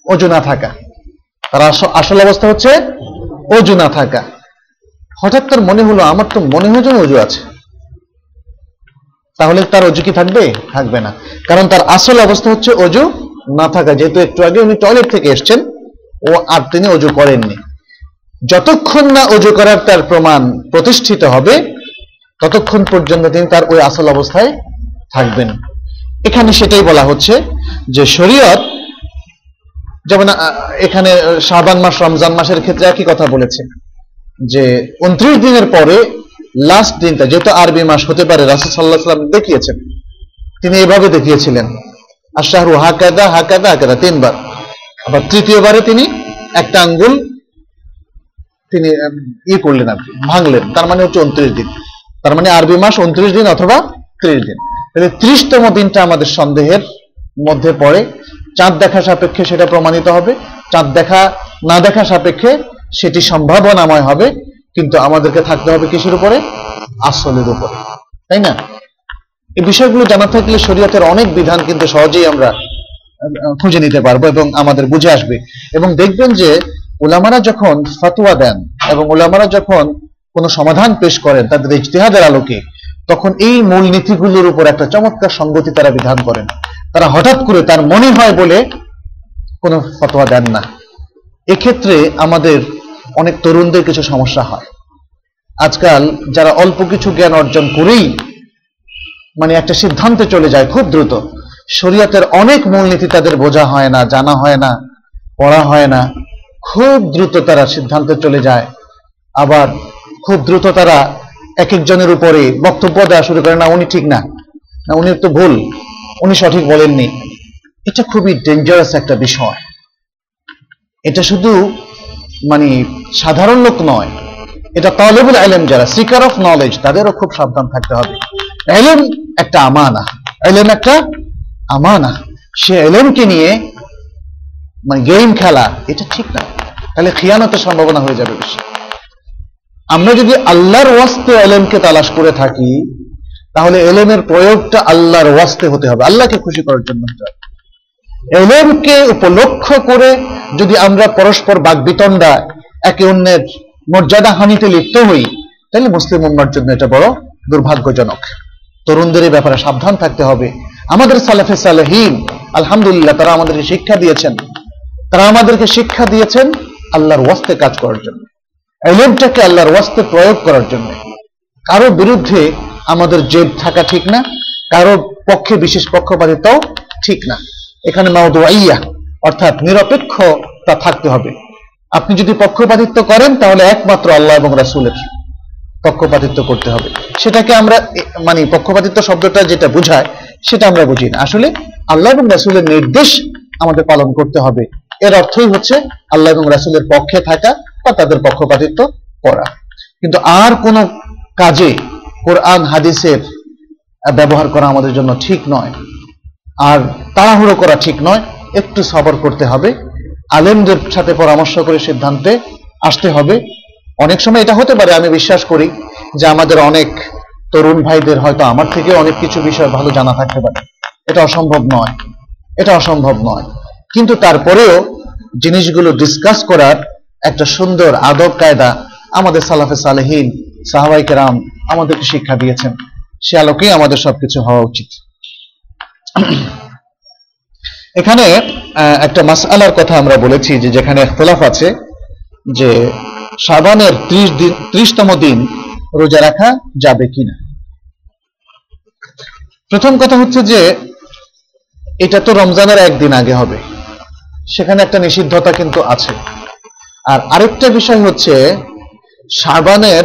অজু না থাকা। তার আস- আসল অবস্থা হচ্ছে অজু না থাকা। হঠাৎ তার মনে হলো, আমার তো মনে হয় যেন অজু আছে। তাহলে তার অজু কি থাকবে? থাকবে না। কারণ তার আসল অবস্থা হচ্ছে অজু না থাকা। যেহেতু একটু আগে উনি টয়লেট থেকে এসছেন, ও আর তিনি অজু করেননি। যতক্ষণ না অজু করার তার প্রমাণ প্রতিষ্ঠিত হবে, ততক্ষণ পর্যন্ত তিনি তার ওই আসল অবস্থায় থাকবেন। এখানে সেটাই বলা হচ্ছে যে শরীয়ত, যেমন এখানে শাবান মাস, রমজান মাসের ক্ষেত্রে একই কথা বলেছে। যে উনত্রিশ দিনের পরে লাস্ট দিনটা, যেহেতু আরবি মাস হতে পারে, রাসুল সাল্লাহ সাল্লাম দেখিয়েছেন, তিনি এভাবে দেখিয়েছিলেন আশাহরু হাকাদা হাকাদা হাকাদা, তিনবার। আবার তৃতীয়বারে তিনি একটা আঙ্গুল তিনি ই করলেন আর কি, ভাঙলেন, তার মানে হচ্ছে উনত্রিশ দিন। তার মানে আরবি মাস উনত্রিশ দিন অথবা ত্রিশ দিন। তাহলে ত্রিশতম দিনটা আমাদের সন্দেহের মধ্যে পড়ে। চাঁদ দেখা সাপেক্ষে সেটা প্রমাণিত হবে, চাঁদ দেখা না দেখা সাপেক্ষে সেটি সম্ভাবনাময় হবে, কিন্তু আমাদেরকে থাকতে হবে কিসের উপরে? আসলের উপরে। তাই না? এই বিষয়গুলো জানা থাকলে শরীয়তের অনেক বিধান কিন্তু সহজেই আমরা খুঁজে নিতে পারব এবং আমাদের বুঝে আসবে। এবং দেখবেন যে ওলামারা যখন ফতোয়া দেন এবং ওলামারা যখন কোনো সমাধান পেশ করেন তাদের ইজতিহাদের আলোকে, তখন এই মূল নীতিগুলোর উপর একটা চমৎকার সঙ্গতি তারা বিধান করেন। তারা হঠাৎ করে তার মনে হয় বলে কোনো ফতোয়া দেন না। এক্ষেত্রে আমাদের অনেক তরুণদের কিছু সমস্যা হয়। আজকাল যারা অল্প কিছু জ্ঞান অর্জন করেই মানে একটা সিদ্ধান্তে চলে যায় খুব দ্রুত। শরীয়তের অনেক মূলনীতি তাদের বোঝা হয় না, জানা হয় না, পড়া হয় না। খুব দ্রুত তারা সিদ্ধান্তে চলে যায়। আবার খুব দ্রুত তারা এক একজনের উপরে বক্তব্য দেওয়া শুরু করে, না, উনি ঠিক না। না, উনি তো ভুল। উনি সঠিক বলেননি। এটা খুবই ডেঞ্জারাস একটা বিষয়। এটা শুধু মানে সাধারণ লোক নয়। এটা তলেবুল আলেম যারা সিকার অফ নলেজ তাদেরও খুব সাবধান থাকতে হবে। এলেম একটা আমানা। এলেম একটা আমানা। সে এলেমকে নিয়ে মানে গেম খেলা, এটা ঠিক না। তাহলে খিয়ানতের সম্ভাবনা হয়ে যাবে বেশি। আমরা যদি আল্লাহর ওয়াস্তে এলেমকে তালাশ করে থাকি, তাহলে এলেমের প্রয়োগটা আল্লাহর ওয়াস্তে হতে হবে। আল্লাহকে খুশি করার জন্য। হতে হবে এলেমকে উপলক্ষ করে যদি আমরা পরস্পর বাগবিতণ্ডা একে অন্যের মর্যাদা হানিতে লিপ্ত হই তাহলে মুসলিম উম্মার জন্য এটা বড় দুর্ভাগ্যজনক। তরুণদের এই ব্যাপারে সাবধান থাকতে হবে। আমাদের সালাফে সালেহীন, আলহামদুলিল্লাহ, তারা আমাদেরকে শিক্ষা দিয়েছেন। তারা আমাদেরকে শিক্ষা দিয়েছেন আল্লাহর ওয়াস্তে কাজ করার জন্য। এলেমটাকে আল্লাহর ওয়াস্তে প্রয়োগ করার জন্য। কারও বিরুদ্ধে আমাদের জেদ থাকা ঠিক না, কারও পক্ষে বিশেষ পক্ষপাতিতাও ঠিক না। এখানে মাউদুয়াইয়া অর্থাৎ নিরপেক্ষতা থাকতে হবে। আপনি যদি পক্ষপাতিত্ব করেন, তাহলে একমাত্র আল্লাহ এবং রাসূলের পক্ষপাতিত্ব করতে হবে। সেটাকে আমরা মানে পক্ষপাতিত্ব শব্দটা যেটা বোঝায়, সেটা আমরা বুঝি না। আসলে আল্লাহ এবং রাসূলের নির্দেশ আমাদের পালন করতে হবে। এর অর্থই হচ্ছে আল্লাহ এবং রাসূলের পক্ষে থাকা বা তাদের পক্ষপাতিত্ব করা। কিন্তু আর কোন কাজে কোরআন, হাদিসের ব্যবহার করা আমাদের জন্য ঠিক নয়। আর তাড়াহুড়ো করা ঠিক নয়। একটু সবর করতে হবে। আলেমদের সাথে পরামর্শ করে সিদ্ধান্তে আসতে হবে। অনেক সময় এটা হতে পারে, আমি বিশ্বাস করি যে আমাদের অনেক তরুণ ভাইদের হয়তো আমার থেকে অনেক কিছু বিষয় ভালো জানা থাকতে পারে। এটা অসম্ভব নয়। এটা অসম্ভব নয়। কিন্তু তারপরেও জিনিসগুলো ডিসকাস করার একটা সুন্দর আদব কায়দা আমাদের সালাফে সালেহীন সাহাবাই কেরাম আমাদেরকে শিক্ষা দিয়েছেন। সে আলোকেই আমাদের সবকিছু হওয়া উচিত। এখানে একটা মাসআলার কথা আমরা বলেছি যে যেখানে ইখতলাফ আছে, যে শাবানের ত্রিশ দিন, ত্রিশতম দিন রোজা রাখা যাবে কিনা। প্রথম কথা হচ্ছে যে, এটা তো রমজানের একদিন আগে হবে। সেখানে একটা নিষিদ্ধতা কিন্তু আছে। আর আরেকটা বিষয় হচ্ছে, শাবানের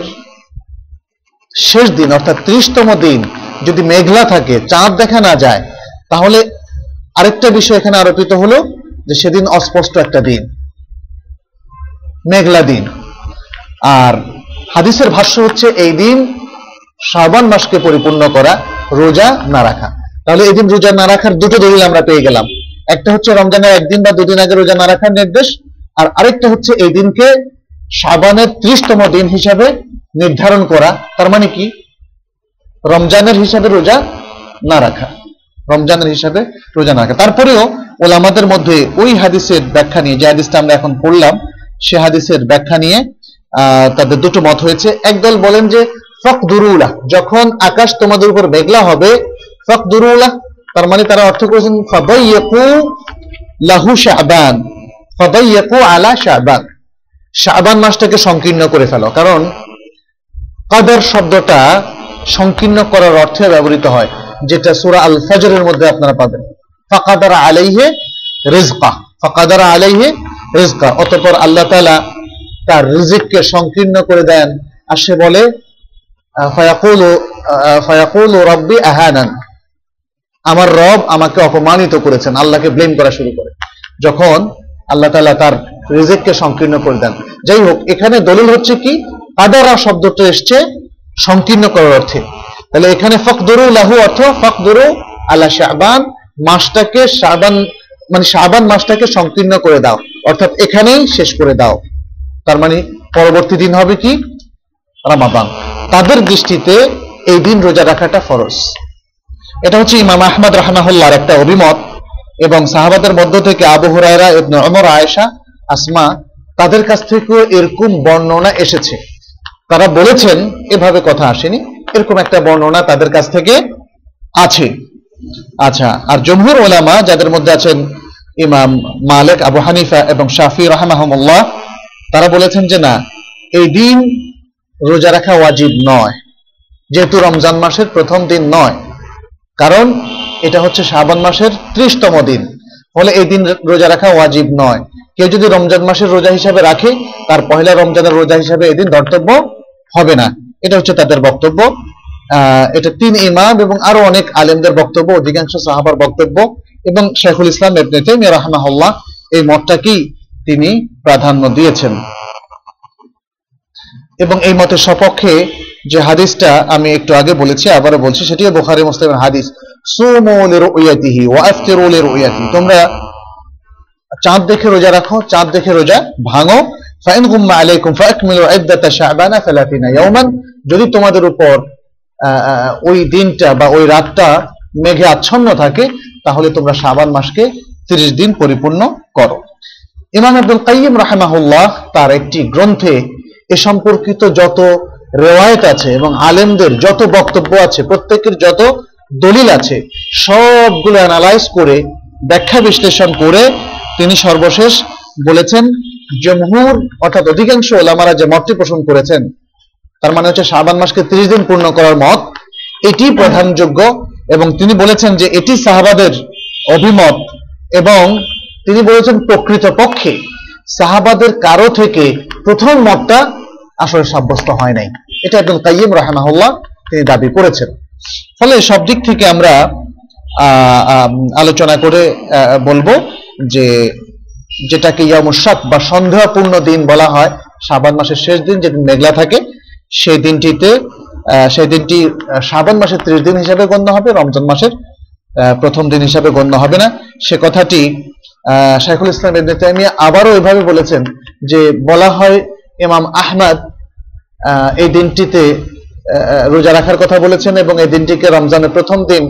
শেষ দিন, অর্থাৎ ত্রিশতম দিন যদি মেঘলা থাকে, চাঁদ দেখা না যায়, তাহলে আরেকটা বিষয় এখানে আরোপিত হলো যে সেদিন অস্পষ্ট একটা দিন, মেঘলা দিন। আর হাদিসের ভাষ্য হচ্ছে এই দিন শ্রাবণ মাসকে পরিপূর্ণ করা রোজা না রাখা। তাহলে এই দিন রোজা না রাখার দুটো দলিল আমরা পেয়ে গেলাম। একটা হচ্ছে রমজানের একদিন বা দুদিন আগে রোজা না রাখার নির্দেশ, আর আরেকটা হচ্ছে এই দিনকে শ্রাবণের ত্রিশতম দিন হিসাবে নির্ধারণ করা। তার মানে কি? রমজানের হিসাবে রোজা না রাখা। রমজানের হিসাবে রোজা না রাখা। তারপরেও ওলামাদের মধ্যে ওই হাদিসের ব্যাখ্যা নিয়ে যে হাদিসটা আমরা এখন পড়লাম, সে হাদিসের ব্যাখ্যা নিয়ে তাদের দুটো মত হয়েছে। একদল বলেন যে ফক দুরুলা যখন আকাশ তোমাদের উপর মেঘলা হবে ফক দুরুলা তার মানে তারা অর্থ করেছেন ফাদাইয়াকু লাহু শাবান ফাদাইয়াকু আলা শাবান শাবান মাসটাকে সংকীর্ণ করে ফেলো কারণ কদর শব্দটা সংকীর্ণ করার অর্থে ব্যবহৃত হয়। যেটা সূরা আল ফজরের মধ্যে আপনারা পাবেন। ফাকাদার আলাইহে রিজকা, ফাকাদার আলাইহে রিজকা। অতঃপর আল্লাহ তাআলা তার রিজিককে সংকীর্ণ করে দেন আর সে বলে রব্বি আহানান। আমার রব আমাকে অপমানিত করেছেন, আল্লাহকে ব্লেম করা শুরু করে। যখন আল্লাহ তাআলা তার রিজিককে সংকীর্ণ করে দেন। যাই হোক, এখানে দলিল হচ্ছে কি? কাদারা শব্দটা এসছে সংকীর্ণ করার অর্থে। তাহলে এখানে ফকদরু লাহু অর্থ ফকদরু আলা শাবান মাসটাকে শাবান মানে শাবান মাসটাকে সংকীর্ণ করে দাও। অর্থাৎ এখানেই শেষ করে দাও। তার মানে পরবর্তী দিন হবে কি? রামাদান। তাদের দৃষ্টিতে এই দিন রোজা রাখাটা ফরজ। এটা হচ্ছে ইমাম আহমদ রাহমাহুল্লাহর একটা অভিমত। এবং সাহাবাদের মধ্য থেকে আবু হুরায়রা, ইবনে ওমর আয়েশা, আসমা, তাদের কাছ থেকেও এরকম বর্ণনা এসেছে। তারা বলেছেন, এভাবে কথা আসেনি। এরকম একটা বর্ণনা তাদের কাছ থেকে আছে। আচ্ছা আর জমহুর ওলামা যাদের মধ্যে আছেন ইমাম মালিক আবু হানিফা এবং শাফি রাহমাহুল্লাহ তারা বলেছেন যে না, এই দিন রোজা রাখা ওয়াজিব নয়। যেহেতু রমজান মাসের প্রথম দিন নয়, কারণ এটা হচ্ছে শাবান মাসের ত্রিশতম দিন। ফলে এই দিন রোজা রাখা ওয়াজিব নয়। কেউ যদি রমজান মাসের রোজা হিসাবে রাখে, তার পয়লা রমজানের রোজা হিসাবে এদিন ধর্তব্য হবে না। এটা হচ্ছে তাদের বক্তব্য। এটা তিন ইমাম এবং আরও অনেক আলেমদের বক্তব্য, অধিকাংশ সাহাবার বক্তব্য। এবং শেখুল ইসলাম ইবনে রাহমাহুল্লাহ এই মতটাকেই তিনি প্রাধান্য দিয়েছেন। এবং এই মতের সপক্ষে যে হাদিসটা আমি একটু আগে বলেছি, আবারও বলছি সেটিও বুখারী মুসলিমের হাদিস। তোমরা চাঁদ দেখে রোজা রাখো, চাঁদ দেখে রোজা ভাঙো। ফাইন গুম্মা আলাইকুম ফাকমিলু ইদ্দাতা শাবানা 30 ইয়াওমান। যদি তোমাদের উপর ওই দিনটা বা ওই রাতটা মেঘে আচ্ছন্ন থাকে, তাহলে তোমরা শাবান মাসকে 30 দিন পরিপূর্ণ করো। ইমাম আব্দুল কাইয়িম রাহিমাহুল্লাহ তার একটি গ্রন্থে এ সম্পর্কিত যত রেওয়ায়ত আছে এবং আলেমদের যত বক্তব্য আছে, প্রত্যেকের যত দলিল আছে, সবগুলো অ্যানালাইজ করে, ব্যাখ্যা বিশ্লেষণ করে তিনি সর্বশেষ বলেছেন, জমহুর অর্থাৎ অধিকাংশ ওলামারা যে মতটি পোষণ করেছেন তার মানে হচ্ছে শাবান মাসকে ত্রিশ দিন পূর্ণ করার মত। এটি প্রধানযোগ্য এবং তিনি বলেছেন যে এটি সাহাবাদের অভিমত এবং তিনি বলেছেন প্রকৃত পক্ষে সাহাবাদের কারও থেকে প্রথম মতটা আসলে সাব্যস্ত হয় নাই। এটা একদম কাইয়িম রাহমাহুল্লাহ তিনি দাবি করেছেন। ফলে সব দিক থেকে আমরা আলোচনা করে বলব যে যেটাকে ইয়ামুসাত বা সন্দেহপূর্ণ দিন বলা হয়, শাবান মাসের শেষ দিন যেদিন মেঘলা থাকে সেই দিনটিতে সেই দিনটি শাবান মাসের ত্রিশ দিন হিসাবে গণ্য হবে, রমজান মাসের প্রথম দিন হিসাবে গণ্য হবে না। সে কথাটি শাইখুল ইসলাম ইবনে তাইমিয়া আবারও এভাবে বলেছেন যে বলা হয় ইমাম আহমদ এই দিনটিতে রোজা রাখার কথা বলেছেন এবং এই দিনটিকে রমজানের প্রথম দিন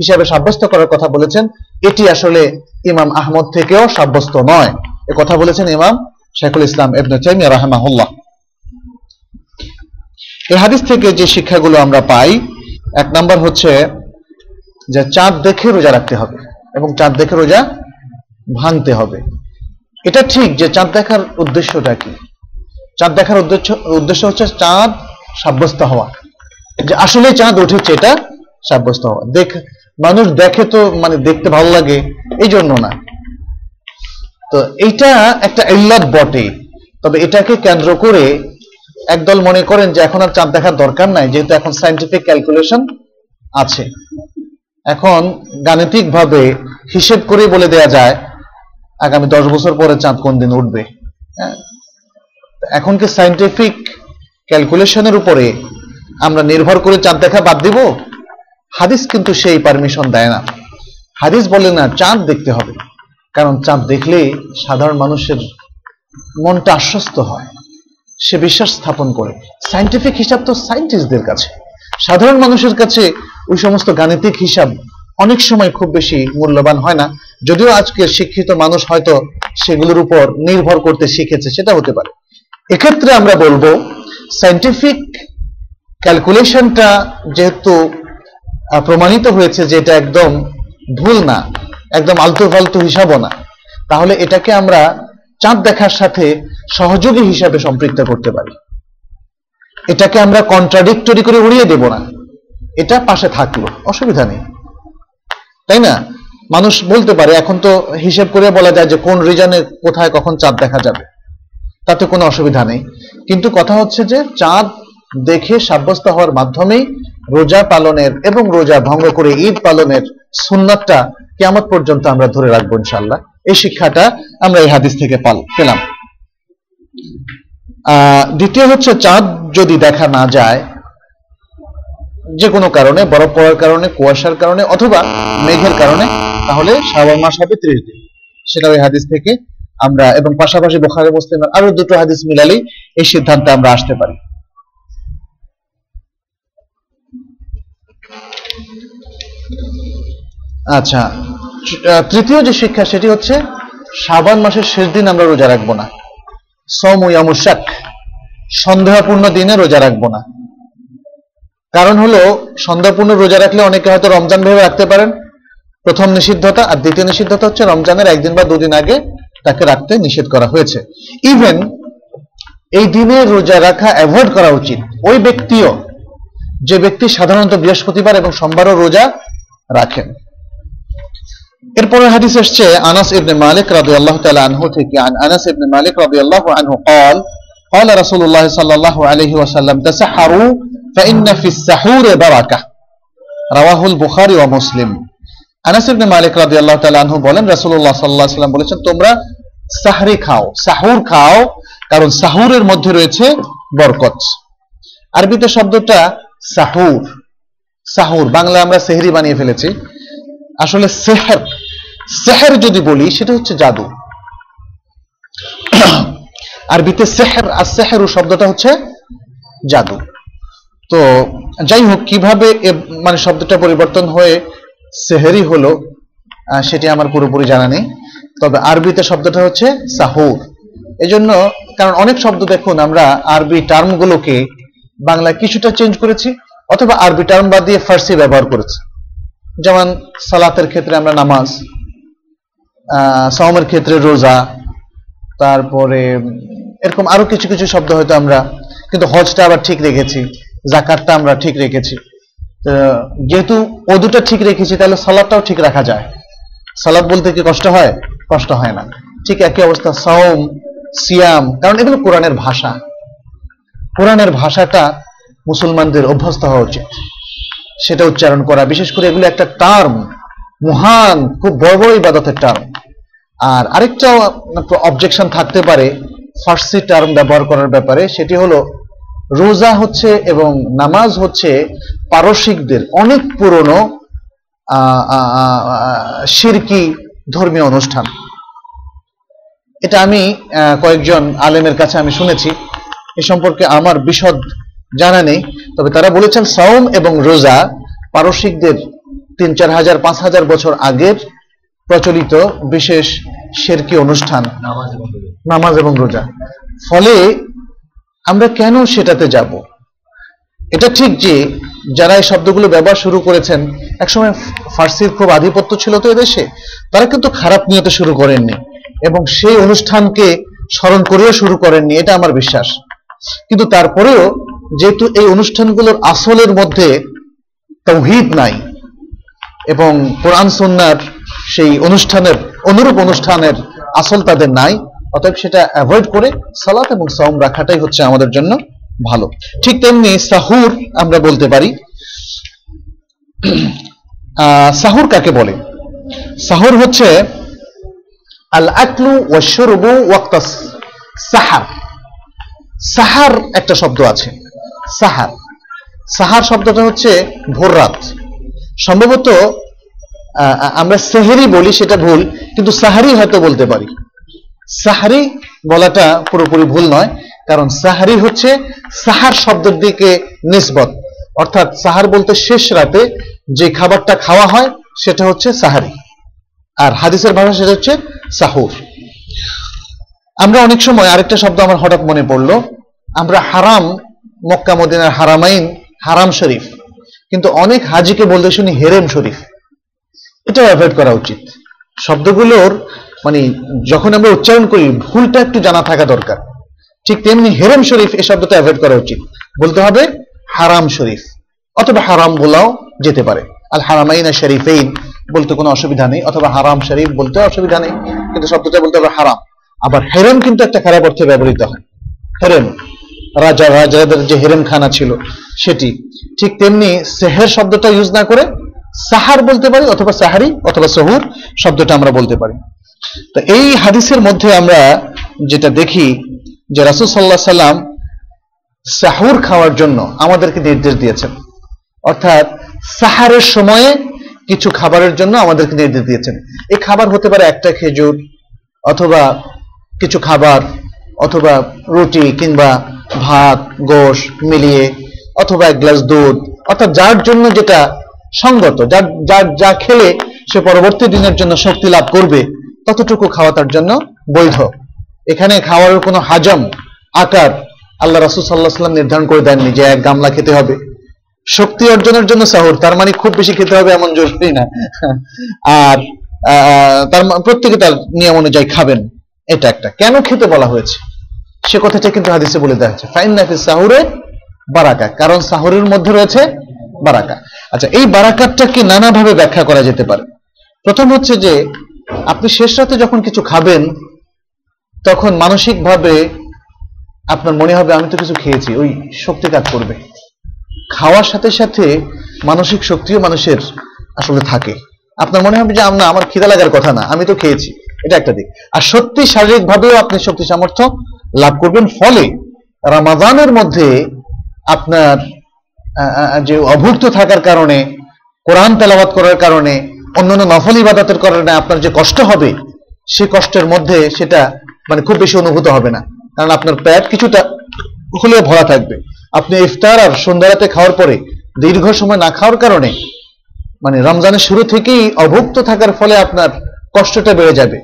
হিসাবে সাব্যস্ত করার কথা বলেছেন। এটি আসলে ইমাম আহমদ থেকেও সাব্যস্ত নয়। এ কথা বলেছেন ইমাম শেখুল ইসলাম ইবনে তাইমিয়া রাহমাহুল্লাহ। এই হাদিস থেকে যে শিক্ষাগুলো আমরা পাই, এক নাম্বার হচ্ছে যে চাঁদ দেখে রোজা রাখতে হবে এবং চাঁদ দেখে রোজা ভাঙতে হবে। এটা ঠিক যে চাঁদ দেখার উদ্দেশ্যটা কি? চাঁদ দেখার উদ্দেশ্য উদ্দেশ্য হচ্ছে চাঁদ সাব্যস্ত হওয়া। যে আসলে চাঁদ উঠেছে এটা সাব্যস্ত হওয়া। দেখ, মানুষ দেখে তো মানে দেখতে ভালো লাগে এই জন্য না। তো এইটা একটা ইল্লাত বটে। তবে এটাকে কেন্দ্র করে একদল মনে করেন যে এখন আর চাঁদ দেখার দরকার নাই, যেহেতু এখন সাইন্টিফিক ক্যালকুলেশন আছে। এখন গাণিতিক ভাবে হিসেব করে বলে দেয়া যায়, আগামী দশ বছর পরে চাঁদ কোন দিন উঠবে। হ্যাঁ? এখন কি সাইন্টিফিক ক্যালকুলেশনের উপরে আমরা নির্ভর করে চাঁদ দেখা বাদ দিব? হাদিস কিন্তু সেই পারমিশন দেয় না। হাদিস বলে না, চাঁদ দেখতে হবে। কারণ চাঁদ দেখলে সাধারণ মানুষের মনটা আশ্বস্ত হয়। সে বিশ্বাস স্থাপন করে। সাইন্টিফিক হিসাব তো সাইন্টিস্টদের কাছে। সাধারণ মানুষের কাছে ওই সমস্ত গাণিতিক হিসাব অনেক সময় খুব বেশি মূল্যবান হয় না। যদিও আজকে শিক্ষিত মানুষ হয়তো সেগুলোর উপর নির্ভর করতে শিখেছে, সেটা হতে পারে। এক্ষেত্রে আমরা বলব সাইন্টিফিক ক্যালকুলেশনটা যেহেতু প্রমাণিত হয়েছে যে এটা একদম ভুল না, একদম আলতু ফালতু হিসাবও না, তাহলে এটাকে আমরা চাঁদ দেখার সাথে সহযোগী হিসাবে সম্পৃক্ত করতে পারি। এটাকে আমরা কন্ট্রাডিক্টরি করে উড়িয়ে দেব না। এটা পাশে থাকল, অসুবিধা নেই। তাই না? মানুষ বলতে পারে, এখন তো হিসেব করে বলা যায় যে কোন রিজনে কোথায় কখন চাঁদ দেখা যাবে। তাতে কোনো অসুবিধা নেই। কিন্তু কথা হচ্ছে যে চাঁদ দেখে সাব্যস্ত হওয়ার মাধ্যমেই রোজা পালনের এবং রোজা ভঙ্গ করে ঈদ পালনের সুন্নাতটা কেমন পর্যন্ত আমরা ধরে রাখব ইনশাল্লাহ এই শিক্ষাটা আমরা এই হাদিস থেকে পাল- পেলাম। দ্বিতীয় হচ্ছে চাঁদ যদি দেখা না যায় যে কোনো কারণে, বরফ পড়ার কারণে, কুয়াশার কারণে, অথবা মেঘের কারণে, তাহলে শ্রাবণ মাস হবে ত্রিশ দিন। সেটা ওই হাদিস থেকে আমরা, এবং পাশাপাশি বোখারে মুসলিম আরও দুটো হাদিস মিলালেই এই সিদ্ধান্তে আমরা আসতে পারি। আচ্ছা তৃতীয় যে শিক্ষা, সেটি হচ্ছে শ্রাবণ মাসের শেষ দিন আমরা রোজা রাখব না। সম ইয়ামুশাক সন্দেহপূর্ণ দিনে রোজা রাখব না। কারণ হলো, সন্ধ্যাপূর্ণ রোজা রাখলে অনেকে হয়তো রমজান ভেবে রাখতে পারেন। প্রথম নিষিদ্ধতা আর দ্বিতীয় নিষিদ্ধতা হচ্ছে রমজানের একদিন বা দুদিন আগে তাকে রাখতে নিষেধ করা হয়েছে। ইভেন এই দিনে রোজা রাখা অ্যাভয়েড করা উচিত। ওই ব্যক্তিও, যে ব্যক্তি সাধারণত বৃহস্পতিবার এবং সোমবারও রোজা রাখেন। এরপরে হাদিস এসছে আনাস ইবনে মালিক রাদিয়াল্লাহু তাআলা আনহু থেকে আন আনাস ইবনে মালিক রাদিয়াল্লাহু আনহু قال قال رسول الله صلى الله عليه وسلم تسحروا فإن في السحور بركة رواه البخاري ومسلم আনাস ইবনে মালিক রাদিয়াল্লাহু তাআলা আনহু বলেন রাসূলুল্লাহ সাল্লাল্লাহু আলাইহি ওয়াসাল্লাম বলেছেন তোমরা সাহরি খাও সাহুর খাও কারণ সাহুরের মধ্যে রয়েছে বরকত আরবিতে শব্দটা সাহুর সাহুর বাংলা আমরা সেহরি বানিয়ে ফেলেছি আসলে সেহের সেহের যদি বলি, সেটা হচ্ছে জাদু। আরবিতে সেহের, আর সেহেরু শব্দটা হচ্ছে জাদু। তো যাই হোক, কীভাবে মানে শব্দটা পরিবর্তন হয়ে সেহেরি হলো সেটি আমার পুরোপুরি জানা নেই। তবে আরবিতে শব্দটা হচ্ছে সাহুর। এজন্য, কারণ অনেক শব্দ দেখুন, আমরা আরবি টার্মগুলোকে বাংলা কিছুটা চেঞ্জ করেছি, অথবা আরবি টার্ম বাদ দিয়ে ফার্সি ব্যবহার করেছি। যেমন সালাতের ক্ষেত্রে আমরা নামাজ সাওমের ক্ষেত্রে রোজা, তারপরে এরকম আরও কিছু কিছু শব্দ হয়তো আমরা, কিন্তু হজটা আবার ঠিক রেখেছি, জাকাতটা আমরা ঠিক রেখেছি। যেহেতু ও ঠিক রেখেছি, তাহলে সালাদটাও ঠিক রাখা যায়। সালাদ বলতে কি কষ্ট হয়? কষ্ট হয় না। ঠিক একই অবস্থা সাওম সিয়াম, কারণ এগুলো কোরআনের ভাষা। কোরআনের ভাষাটা মুসলমানদের অভ্যস্ত হওয়া উচিত। সেটা উচ্চারণ করা, বিশেষ করে এগুলো একটা টার্ম মহান, খুব বড় বড় ইবাদতের টার্ম আর আরেকটা অবজেকশন থাকতে পারে ফার্সি টার্ম ব্যবহার করার ব্যাপারে, সেটি হলো, রোজা হচ্ছে এবং নামাজ হচ্ছে পারসিকদের অনেক পুরনো শিরকি ধর্মীয় অনুষ্ঠান। এটা আমি কয়েকজন আলেমের কাছে আমি শুনেছি। এ সম্পর্কে আমার বিশদ জানা নেই তবে তারা বলেছেন সাওম এবং রোজা পারসিকদের তিন চার হাজার পাঁচ হাজার বছর আগের প্রচলিত বিশেষ শেরকি অনুষ্ঠান। নামাজ এবং রোজা। ফলে আমরা কেন সেটাতে যাব? এটা ঠিক যে যারা এই শব্দগুলো ব্যবহার শুরু করেছেন একসময় ফার্সির খুব আধিপত্য ছিল তো এদেশে তারা কিন্তু খারাপ নিয়তে শুরু করেননি এবং সেই অনুষ্ঠানকে স্মরণ করেও শুরু করেননি এটা আমার বিশ্বাস। কিন্তু তারপরেও যেহেতু এই অনুষ্ঠানগুলোর আসলের মধ্যে তৌহিদ নাই এবং কোরআন সন্ন্যার সেই অনুষ্ঠানের অনুরূপ অনুষ্ঠানের আসল তাদের নাই, অতএব সেটা অ্যাভয়েড করে সালাত এবং সাওম রাখাটাই হচ্ছে আমাদের জন্য ভালো। ঠিক তেমনি সাহুর আমরা বলতে পারি। সাহুর কাকে বলে? সাহুর হচ্ছে আল আকলু ওয়াশুরবু ওয়াক্তাস সাহার। সাহার একটা শব্দ আছে। সাহার। সাহার শব্দটা হচ্ছে ভোর রাত। সম্ভবত আমরা সেহেরি বলি, সেটা ভুল, কিন্তু সাহারি হয়তো বলতে পারি। সাহারি বলাটা পুরোপুরি ভুল নয়, কারণ সাহারি হচ্ছে সাহার শব্দের দিকে নিসবত। অর্থাৎ সাহার বলতে শেষ রাতে যে খাবারটা খাওয়া হয়, সেটা হচ্ছে সাহারি। আর হাদিসের ভাষা সেটা হচ্ছে সাহুর। আমরা অনেক সময় আরেকটা শব্দ আমার হঠাৎ মনে পড়ল। আমরা হারাম মক্কা মদিনার হারামাইন হারাম শরীফ। কিন্তু অনেক হাজিকে বলতে শুনি হেরেম শরীফ। এটা অ্যাভয়েড করা উচিত। শব্দগুলোর মানে যখন আমরা উচ্চারণ করি, ভুলটা একটু জানা থাকা দরকার। ঠিক তেমনি হেরেম শরীফ এই শব্দটা অ্যাভয়েড করা উচিত। বলতে হবে হারাম শরীফ। অথবা হারাম বলাও যেতে পারে। আল হারামাইনা শরীফেইন বলতে কোনো অসুবিধা নেই, অথবা হারাম শরীফ বলতে অসুবিধা নেই, কিন্তু শব্দটা বলতে হবে হারাম। আবার হেরেম কিন্তু একটা খারাপ অর্থে ব্যবহৃত হয়। হেরেম। রাজা রাজাদের যে হেরেম খানা ছিল সেটি। ঠিক তেমনি সেহের শব্দটা ইউজ না করে সাহার বলতে পারি অথবা সাহারি অথবা সহুর শব্দটা আমরা বলতে পারি। তো এই হাদিসের মধ্যে আমরা যেটা দেখি যে রাসুল সাল্লাহ সাল্লাম সাহুর খাওয়ার জন্য আমাদেরকে নির্দেশ দিয়েছেন। অর্থাৎ সাহারের সময়ে কিছু খাবারের জন্য আমাদেরকে নির্দেশ দিয়েছেন। এই খাবার হতে পারে একটা খেজুর অথবা কিছু খাবার অথবা রুটি কিংবা ভাত, গোশ মিলিয়ে অথবা এক গ্লাস দুধ, অর্থাৎ যার জন্য যেটা সঙ্গত, যার যার যা খেলে সে পরবর্তী দিনের জন্য শক্তি লাভ করবে, ততটুকু খাওয়া তার জন্য বৈধ। এখানে খাওয়ার কোনো হাজম, আকার আল্লাহ রাসুল সাল্লাহ সাল্লাম নির্ধারণ করে দেননি যে এক গামলা খেতে হবে। শক্তি অর্জনের জন্য সাহুর, তার মানে খুব বেশি খেতে হবে এমন জরুরি না। আর তার প্রত্যেকে তার নিয়ম অনুযায়ী খাবেন, এটা একটা। কেন খেতে বলা হয়েছে? সে কথাটা কিন্তু হাদিসে বলে দেওয়া হয়েছে। ফাইন নাফি সাহুরে বারাকা, কারণ সাহুরের মধ্যে রয়েছে বারাকা। আচ্ছা এই বারাকাতটাকে নানাভাবে ব্যাখ্যা করা যেতে পারে। প্রথম হচ্ছে যে, আপনি শেষ রাতে যখন কিছু খাবেন, তখন মানসিকভাবে আপনার মনে হবে, আমি তো কিছু খেয়েছি, ওই শক্তি কাজ করবে। খাওয়ার সাথে সাথে মানসিক শক্তিও মানুষের আসলে থাকে। আপনার মনে হবে যে আমরা আমার খিদা লাগার কথা না, আমি তো খেয়েছি। এটা একটা দিক। আর সত্যি শারীরিক ভাবেও আপনি শক্তি সামর্থ্য লাভ করবেন। ফলে রামাজানের মধ্যে আপনার যে অভুক্ত থাকার কারণে, কোরআন তেলাওয়াত করার কারণে, অন্যান্য নফল ইবাদতের কারণে আপনার যে কষ্ট হবে, সে কষ্টের মধ্যে সেটা মানে খুব বেশি অনুভূত হবে না। কারণ আপনার পেট কিছুটা হলেও ভরা থাকবে। আপনি ইফতার আর সন্ধ্যারাতে খাওয়ার পরে দীর্ঘ সময় না খাওয়ার কারণে মানে রমজানের শুরু থেকেই অভুক্ত থাকার ফলে আপনার কষ্টটা বেড়ে যাবে।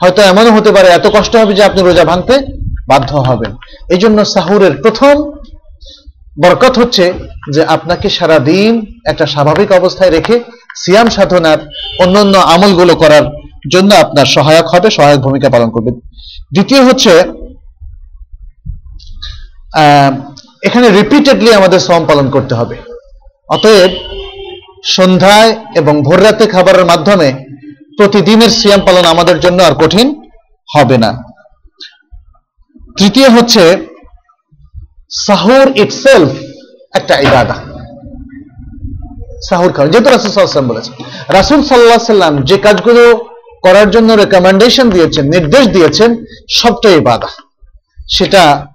হয়তো এমনও হতে পারে, এত কষ্ট হবে যে আপনি রোজা ভাঙতে বাধ্য হবেন। এই জন্য সাহুরের প্রথম বরকত হচ্ছে যে আপনাকে সারা দিন একটা স্বাভাবিক অবস্থায় রেখে সিয়াম সাধনার অন্যান্য আমলগুলো করার জন্য আপনার সহায়ক হবে, সহায়ক ভূমিকা পালন করবে। দ্বিতীয় হচ্ছে এখানে রিপিটেডলি আমাদের শ্রম পালন করতে হবে। অতএব সন্ধ্যায় এবং ভোর রাতে খাবারের মাধ্যমে প্রতিদিনের সিয়াম পালন আমাদের জন্য আর কঠিন হবে না। তৃতীয় হচ্ছে সাহুর ইটসেলফ একটা ইবাদা। সাহুর খাওয়া যেহেতু রাসুল সাল্লাম বলেছেন। রাসুল সাল্লাহ সাল্লাম যে কাজগুলো করার জন্য রেকমেন্ডেশন দিয়েছেন, নির্দেশ দিয়েছেন, সবটাই ইবাদা। সেটা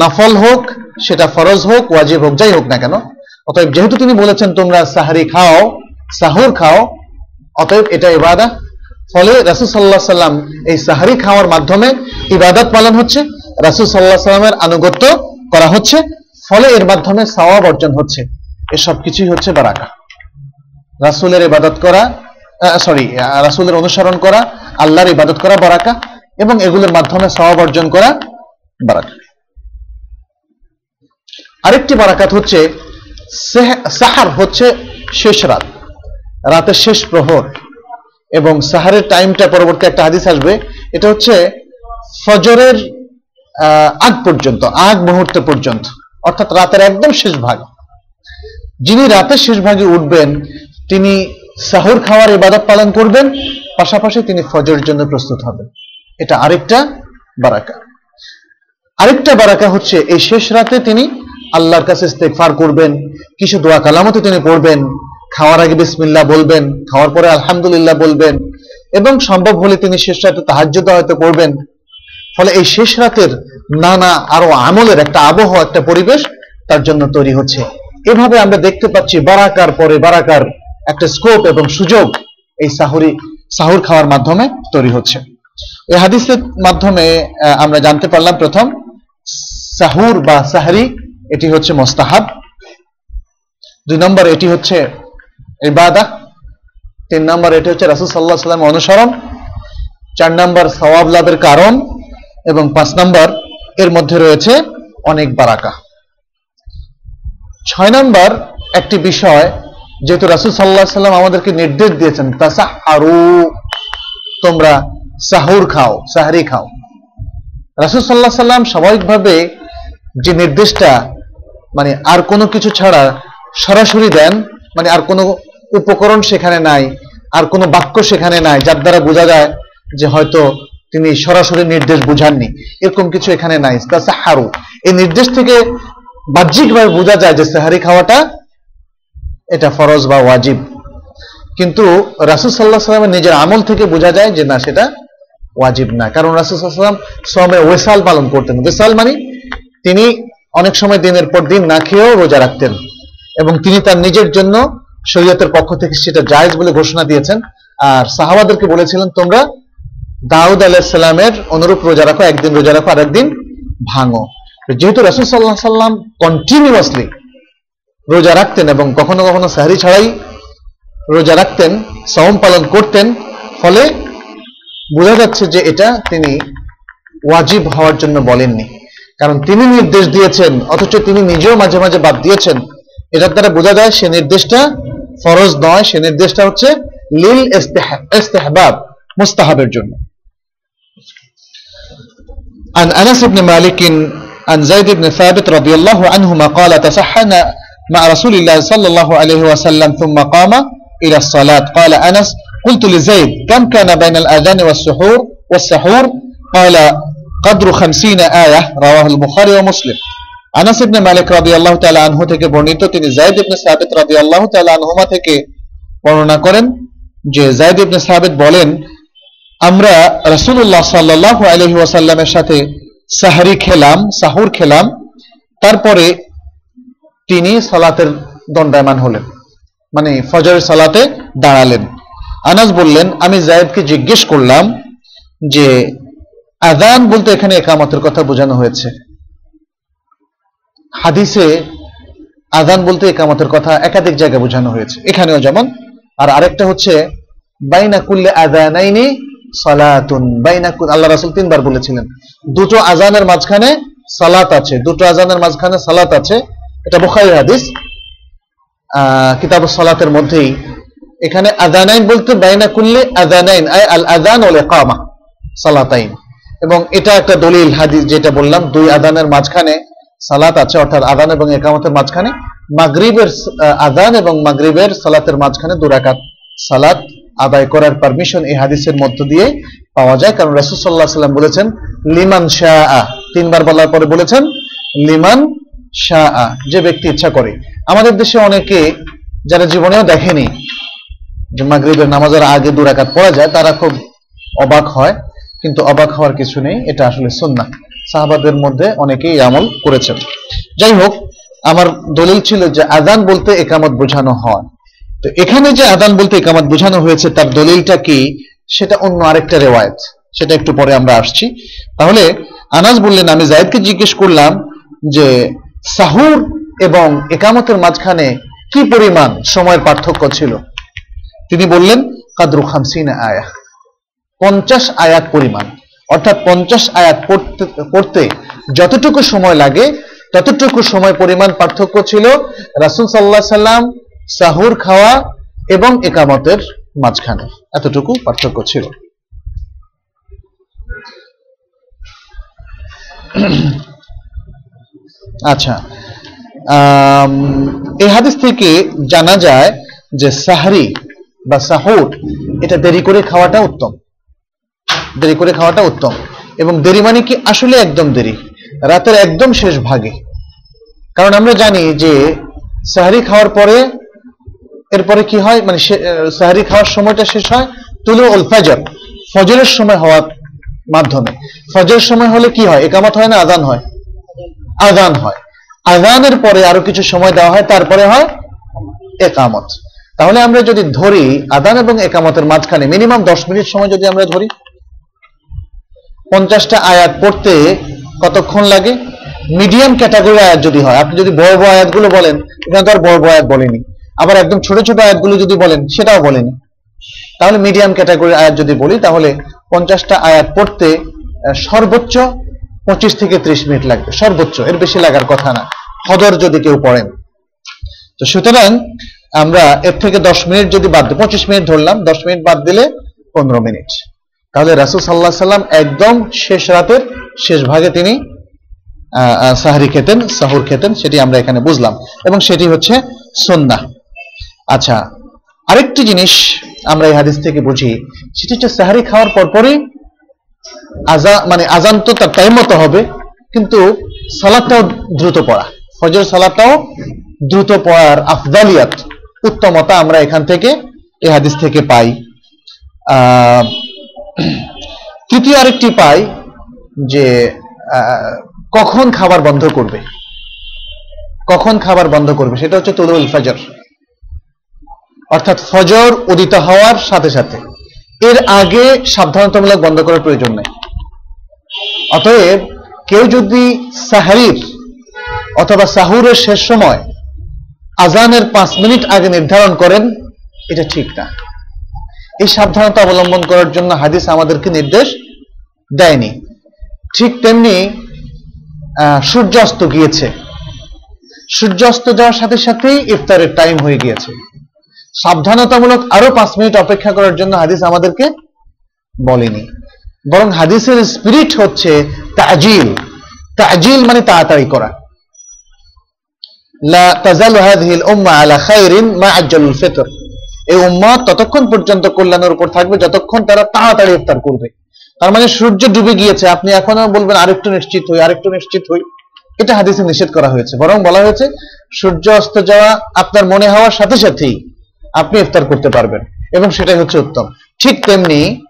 নফল হোক, সেটা ফরজ হোক, ওয়াজিব হোক, যাই হোক না কেন। অতএব যেহেতু তিনি বলেছেন, তোমরা সাহারি খাও, সাহুর খাও, অতএব এটা ইবাদা। ফলে রাসুল সাল্লাহ সাল্লাম এই সাহারি খাওয়ার মাধ্যমে ইবাদত পালন হচ্ছে। রাসুল সাল্লাহ সাল্লামের আনুগত্য করা হচ্ছে, ফলে এর মাধ্যমে সওয়াব অর্জন হচ্ছে। এসব কিছুই হচ্ছে বারাকা। রাসুলের ইবাদত করা সরি রাসুলের অনুসরণ করা, আল্লাহর ইবাদত করা বারাকা, এবং এগুলোর মাধ্যমে সওয়াব অর্জন করা বারাকা। আরেকটি বারাকাত হচ্ছে সাহার হচ্ছে শেষ রাত, রাতের শেষ প্রহর, এবং সাহারের টাইমটা পরবর্তী একটা হাদিস আসবে, এটা হচ্ছে ফজরের আগ পর্যন্ত, আগ মুহূর্ত পর্যন্ত, অর্থাৎ রাতের একদম শেষ ভাগ। যিনি রাতের শেষ ভাগে উঠবেন, তিনি সাহুর খাওয়ার ইবাদত পালন করবেন, পাশাপাশি তিনি ফজরের জন্য প্রস্তুত হবেন। এটা আরেকটা বারাকা। আরেকটা বারাকা হচ্ছে, এই শেষ রাতে তিনি আল্লাহর কাছে ইস্তেগফার করবেন, কিছু দোয়া কালামতে তিনি পড়বেন, খাওয়ার আগে বিসমিল্লাহ বলবেন, খাওয়ার পরে আলহামদুলিল্লাহ বলবেন, এবং সম্ভব হলে তিনি শেষ রাতে তাহাজ্জুদ হয়তো করবেন। ফলে এই শেষ রাতের নানা আরও আমলের একটা আবহাওয়া একটা পরিবেশ তার জন্য তৈরি হচ্ছে। এভাবে আমরা দেখতে পাচ্ছি বারাকার পরে বারাকার একটা স্কোপ এবং সুযোগ এই সাহুরি, সাহুর খাওয়ার মাধ্যমে তৈরি হচ্ছে। এই হাদিসের মাধ্যমে আমরা জানতে পারলাম প্রথম, সাহুর বা সাহারি, এটি হচ্ছে মোস্তাহাব। দুই নম্বর, এটি হচ্ছে ইবাদা। তিন নম্বর, এটি হচ্ছে রাসুল সাল্লাহ সাল্লাম অনুসরণ। চার নম্বর, সওয়াব লাভের কারণ। এবং পাঁচ নম্বর, এর মধ্যে রয়েছে অনেক বারাকা। ছয় নম্বর একটি বিষয়, যেহেতু রাসুল সাল্লাহ সাল্লাম আমাদেরকে নির্দেশ দিয়েছেন তাসা আরু তোমরা সাহুর খাও, সাহারি খাও। রাসুল সাল্লাহ সাল্লাম স্বাভাবিকভাবে যে নির্দেশটা মানে আর কোনো কিছু ছাড়া সরাসরি দেন মানে আর কোনো উপকরণ সেখানে নাই, আর কোনো বাক্য সেখানে নাই, যার দ্বারা বোঝা যায় যে হয়তো তিনি সরাসরি নির্দেশ বুঝাননি। এরকম কিছু এখানে নাই। সাহারু এই নির্দেশ থেকে বাহ্যিকভাবে বোঝা যায় যে সাহারি খাওয়াটা এটা ফরজ বা ওয়াজিব। কিন্তু রাসুল সাল্লাহ সাল্লামের নিজের আমল থেকে বোঝা যায় যে না, সেটা ওয়াজিব না। কারণ রাসুল সাল্লাম সময় ওয়েসাল পালন করতেন। ওয়েসাল মানে তিনি অনেক সময় দিনের পর দিন না খেয়েও রোজা রাখতেন এবং তিনি তার নিজের জন্য শরীয়তের পক্ষ থেকে সেটা জায়েজ বলে ঘোষণা দিয়েছেন। আর সাহাবাদেরকে বলেছিলেন, তোমরা দাউদ আলাহিসাল্লামের অনুরূপ রোজা রাখো, একদিন রোজা রাখো আর একদিন ভাঙো। যেহেতু রাসুল সাল্লাহ সাল্লাম কন্টিনিউয়াসলি রোজা রাখতেন এবং কখনো কখনো সাহারি ছাড়াই রোজা রাখতেন সম পালন করতেন, ফলে বোঝা যাচ্ছে যে এটা তিনি ওয়াজিব হওয়ার জন্য বলেননি। কারণ তিনি নির্দেশ দিয়েছেন, অথচ তিনি নিজেও মাঝে মাঝে বাদ দিয়েছেন। এটার দ্বারা বোঝা যায় সে নির্দেশটা ফরজ নয়, সে নির্দেশটা হচ্ছে লিল ইস্তেহবাব, মুস্তাহাবের জন্য। عن انس بن مالك عن زيد بن ثابت رضي الله عنهما قال تسحنا مع رسول الله صلى الله عليه وسلم ثم قام الى الصلاه قال انس قلت لزيد كم كان بين الاذان والسحور والسحور قال قدر خمسين آية رواه البخاري ومسلم আনাস ইবনে মালিক রাদিয়াল্লাহু তাআলা আনহু থেকে বর্ণিত তিনি যায়েদ ইবনে সাবিত রাদিয়াল্লাহু তাআলা আনহুমা থেকে বর্ণনা করেন যে যায়েদ ইবনে সাবিত বলেন আমরা রাসূলুল্লাহ সাল্লাল্লাহু আলাইহি ওয়াসাল্লামের সাথে সাহরি খেলাম, সাহুর খেলাম। তারপরে তিনি সালাতের দণ্ডায়মান হলেন। মানে ফজরের সালাতে দাঁড়ালেন। আনাস বললেন, আমি জায়েদকে জিজ্ঞেস করলাম যে আজান বলতে এখানে একামতের কথা বোঝানো হয়েছে। হাদিসে আজান বলতে একামতের কথা একাধিক জায়গায় বোঝানো হয়েছে। এখানেও যেমন, আর আরেকটা হচ্ছে, বাইনা কুল্লে আজানাইনি সালাতুন আল্লাহ তিনবার বলেছিলেন। দুটো আজানের মাঝখানে সালাত আছে, দুটো আজানের মাঝখানে সালাত আছে। এটা হাদিস। কিতাব সালাতের মধ্যেই। এখানে আজানাইন বলতে বাইনা আজানাইন আই আল আজান সালাতাইন। এবং এটা একটা দলিল হাদিস, যেটা বললাম, দুই আদানের মাঝখানে সালাত আছে, অর্থাৎ আদান এবং একামতের মাঝখানে। মাগরিবের আদান এবং মাগরিবের সালাতের মাঝখানে দুরাকাত সালাত আদায় করার পারমিশন এই হাদিসের মধ্য দিয়ে পাওয়া যায়। কারণ রাসূল আলাইহি সাল্লাম বলেছেন, লিমান শাআ তিনবার বলার পরে বলেছেন, লিমান শাআ যে ব্যক্তি ইচ্ছা করে। আমাদের দেশে অনেকে যারা জীবনেও দেখেনি যে মাগরিবের নামাজের আগে দুরাকাত পড়া যায়, তারা খুব অবাক হয়। কিন্তু অবাক হওয়ার কিছু নেই, এটা আসলে সুন্নাহ। সাহাবাদের মধ্যে অনেকেই আমল করেছেন। যাই হোক, আমার দলিল ছিল যে আদান বলতে একামত বোঝানো হয়। তো এখানে যে আদান বলতে একামত বোঝানো হয়েছে, তার দলিলটা কি? সেটা অন্য আরেকটা রেওয়ায়ত। সেটা একটু পরে আমরা আসছি। তাহলে আনাজ বললেন, আমি জায়েদকে জিজ্ঞেস করলাম যে, সাহুর এবং একামতের মাঝখানে কি পরিমাণ সময়ের পার্থক্য ছিল? তিনি বললেন, কাদরু খামসিনা আয়া পঞ্চাশ আয়াত পরিমাণ। অর্থাৎ পঞ্চাশ আয়াত পড়তে পড়তে যতটুকু সময় লাগে, ততটুকু সময় পরিমাণ পার্থক্য ছিল। রাসুল সাল্লাহ সাল্লাম সাহুর খাওয়া এবং একামতের মাঝখানে। এতটুকু পার্থক্য ছিল। আচ্ছা এই হাদিস থেকে জানা যায় যে সাহরি বা সাহুর, এটা দেরি করে খাওয়াটা উত্তম। দেরি করে খাওয়াটা উত্তম। এবং দেরি মানে কি? আসলে একদম দেরি। রাতের একদম শেষ ভাগে। কারণ আমরা জানি যে সাহারি খাওয়ার পরে এরপরে কি হয়? মানে সাহারি খাওয়ার সময়টা শেষ হয় তুলু উল ফজর। ফজরের সময় হওয়ার মাধ্যমে। ফজরের সময় হলে কি হয়? একামত হয় না? আজান হয়। আজান হয়। আজানের পরে আরও কিছু সময় দেওয়া হয়, তারপরে হয় একামত। তাহলে আমরা যদি ধরি আদান এবং একামতের মাঝখানে, মিনিমাম দশ মিনিট সময় যদি আমরা ধরি, পঞ্চাশটা আয়াত পড়তে কতক্ষণ লাগে? মিডিয়াম ক্যাটাগরি আয়াত যদি হয়, আপনি যদি বড় বড় আয়াতগুলো বলেন, এখানে তো আর বড় বড় আয়াত বলেনি। আবার একদম ছোট ছোট আয়াতগুলো যদি বলেন, সেটাও বলেনি। তাহলে মিডিয়াম ক্যাটাগরির আয়াত যদি বলি, তাহলে পঞ্চাশটা আয়াত পড়তে সর্বোচ্চ পঁচিশ থেকে ত্রিশ মিনিট লাগবে। সর্বোচ্চ, এর বেশি লাগার কথা না। হদর যদি কেউ পড়েন। তো সুতরাং আমরা এর থেকে দশ মিনিট যদি বাদ দিই, পঁচিশ মিনিট ধরলাম, দশ মিনিট বাদ দিলে পনেরো মিনিট। তাহলে রাসুল সাল্লাহ সাল্লাম একদম শেষ রাতের শেষ ভাগে তিনি সাহারি খেতেন, সাহুর খেতেন, সেটি আমরা এখানে বুঝলাম। এবং সেটি হচ্ছে সন্না আচ্ছা আরেকটি জিনিস আমরা এই হাদিস থেকে বুঝি, সেটি হচ্ছে সাহারি খাওয়ার পরপরই আজা মানে আজান তো তার টাইম মতো হবে, কিন্তু সালাদটাও দ্রুত পড়া। ফজর সালাদটাও দ্রুত পড়ার আফদালিয়াত উত্তমতা আমরা এখান থেকে এই হাদিস থেকে পাই। তৃতীয় আরেকটি পাই যে কখন খাবার বন্ধ করবে? কখন খাবার বন্ধ করবে? সেটা হচ্ছে তুলুল ফজর। অর্থাৎ ফজর উদিত হওয়ার সাথে সাথে। এর আগে সাবধানতামূলক বন্ধ করার প্রয়োজন নেই। অতএব কেউ যদি সাহারির অথবা সাহুরের শেষ সময় আজানের পাঁচ মিনিট আগে নির্ধারণ করেন এটা ঠিক না। এই সাবধানতা অবলম্বন করার জন্য হাদিস আমাদেরকে নির্দেশ দেয়নি। ঠিক তেমনি আহ, সূর্য গিয়েছে। সূর্যাস্ত যাওয়ার সাথে সাথেই ইফতারের টাইম হয়ে গিয়েছে। সাবধানতামূলক আরও পাঁচ মিনিট অপেক্ষা করার জন্য হাদিস আমাদেরকে বলেনি। বরং হাদিসের স্পিরিট হচ্ছে তাজিল। তাজিল মানে তাড়াতাড়ি করা। লা তাজালু আলা খাইরিন মা আজ্জালুল ফিতর। এই ততক্ষণ পর্যন্ত কল্যাণের উপর থাকবে যতক্ষণ তারা তাড়াতাড়ি ইফতার করবে। তার মানে সূর্য ডুবে গিয়েছে, আপনি এখনও বলবেন আরেকটু নিশ্চিত হই, আরেকটু নিশ্চিত হই। এটা হাদিসে নিষেধ করা হয়েছে। বরং বলা হয়েছে সূর্য অস্ত যাওয়া আপনার মনে হওয়ার সাথে সাথেই আপনি ইফতার করতে পারবেন। এবং সেটাই হচ্ছে উত্তম। ঠিক তেমনি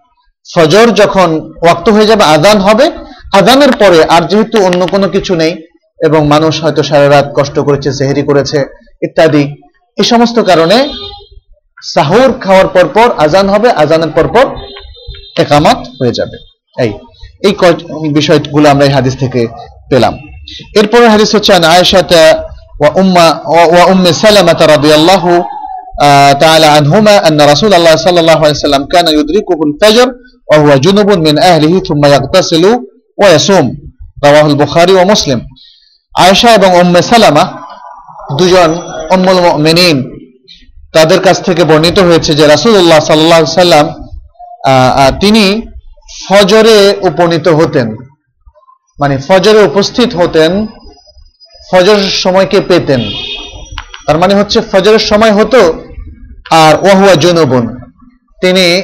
ফজর যখন ওয়াক্ত হয়ে যাবে আদান হবে আদানের পরে আর যেহেতু অন্য কোনো কিছু নেই এবং মানুষ হয়তো সারা রাত কষ্ট করেছে, সেহেরি করেছে ইত্যাদি এই সমস্ত কারণে সাহুর খাওয়ার পর পর আজান হবে আজানের পর পর একামত হয়ে যাবে। এই এই বিষয়গুলো আমরা এই হাদিস থেকে পেলাম। এরপরে হাদিস হচ্ছে, আন আয়েশাতা ওয়া উম্মা, ওয়া উম্মে সালামাতা রাদিয়াল্লাহু আহ, তাআলা আনহুমা أن رسول الله صلى الله عليه وسلم كان يدركه الفجر وهو جنب من أهله ثم يغتسل ويصوم رواه البخاري ومسلم আয়েশা এবং উম্মে সালামা দুজন উম্মুল মুমিনিন তাদের কাছ থেকে বর্ণিত হয়েছে যে রাসূলুল্লাহ সাল্লাল্লাহু আলাইহি সাল্লাম আহ, আহ, তিনি ফজরে উপনীত হতেন মানে ফজরে উপস্থিত হতেন ফজর সময়কে পেতেন তার মানে হচ্ছে ফজরের সময় হতো আর ওয়াহুয়া জুনুবুন। তিনি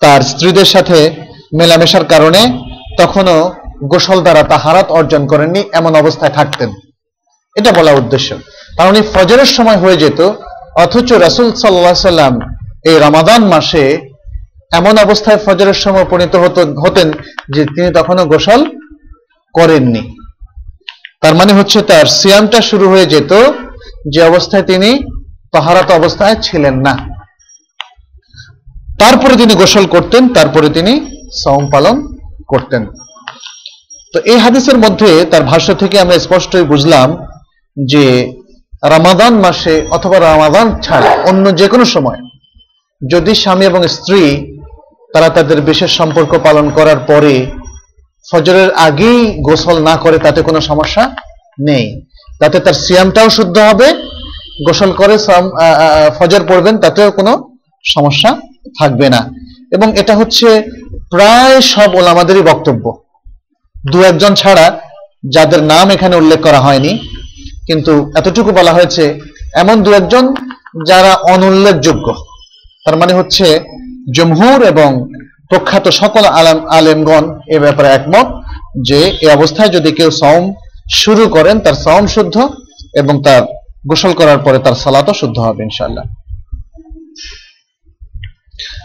তার স্ত্রীদের সাথে মেলামেশার কারণে তখনও গোসল দ্বারা তাহারাত অর্জন করেননি, এমন অবস্থায় থাকতেন। এটা বলা উদ্দেশ্য। কারণ এই ফজরের সময় হয়ে যেত, অথচ রাসূল সাল্লাহ সাল্লাম এই রমাদান মাসে এমন অবস্থায় ফজরের সময় উপনীত হতো হতেন যে তিনি তখনও গোসল করেননি। তার মানে হচ্ছে তার সিয়ামটা শুরু হয়ে যেত, যে অবস্থায় তিনি তাহারাত অবস্থায় ছিলেন না। তারপরে তিনি গোসল করতেন, তারপরে তিনি সওম পালন করতেন। তো এই হাদিসের মধ্যে তার ভাষ্য থেকে আমরা স্পষ্টই বুঝলাম যে রামাদান মাসে অথবা রামাদান ছাড়া অন্য যে কোনো সময় যদি স্বামী এবং স্ত্রী তারা তাদের বিশেষ সম্পর্ক পালন করার পরে ফজরের আগেই গোসল না করে তাতে কোনো সমস্যা নেই। তাতে তার সিয়ামটাও শুদ্ধ হবে গোসল করে সাম- ফজর পড়বেন, তাতেও কোনো সমস্যা থাকবে না। এবং এটা হচ্ছে প্রায় সব ওলামাদেরই বক্তব্য। দু একজন ছাড়া যাদের নাম এখানে উল্লেখ করা হয়নি, কিন্তু এতটুকু বলা হয়েছে, এমন দু একজন যারা অনুল্লেখযোগ্য। তার মানে হচ্ছে জমহুর এবং প্রখ্যাত সকল আলেম, আলেমগণ এ ব্যাপারে একমত যে এই অবস্থায় যদি কেউ সওম শুরু করেন, তার সওম শুদ্ধ এবং তার গোসল করার পরে তার সালাতও শুদ্ধ হবে ইনশাআল্লাহ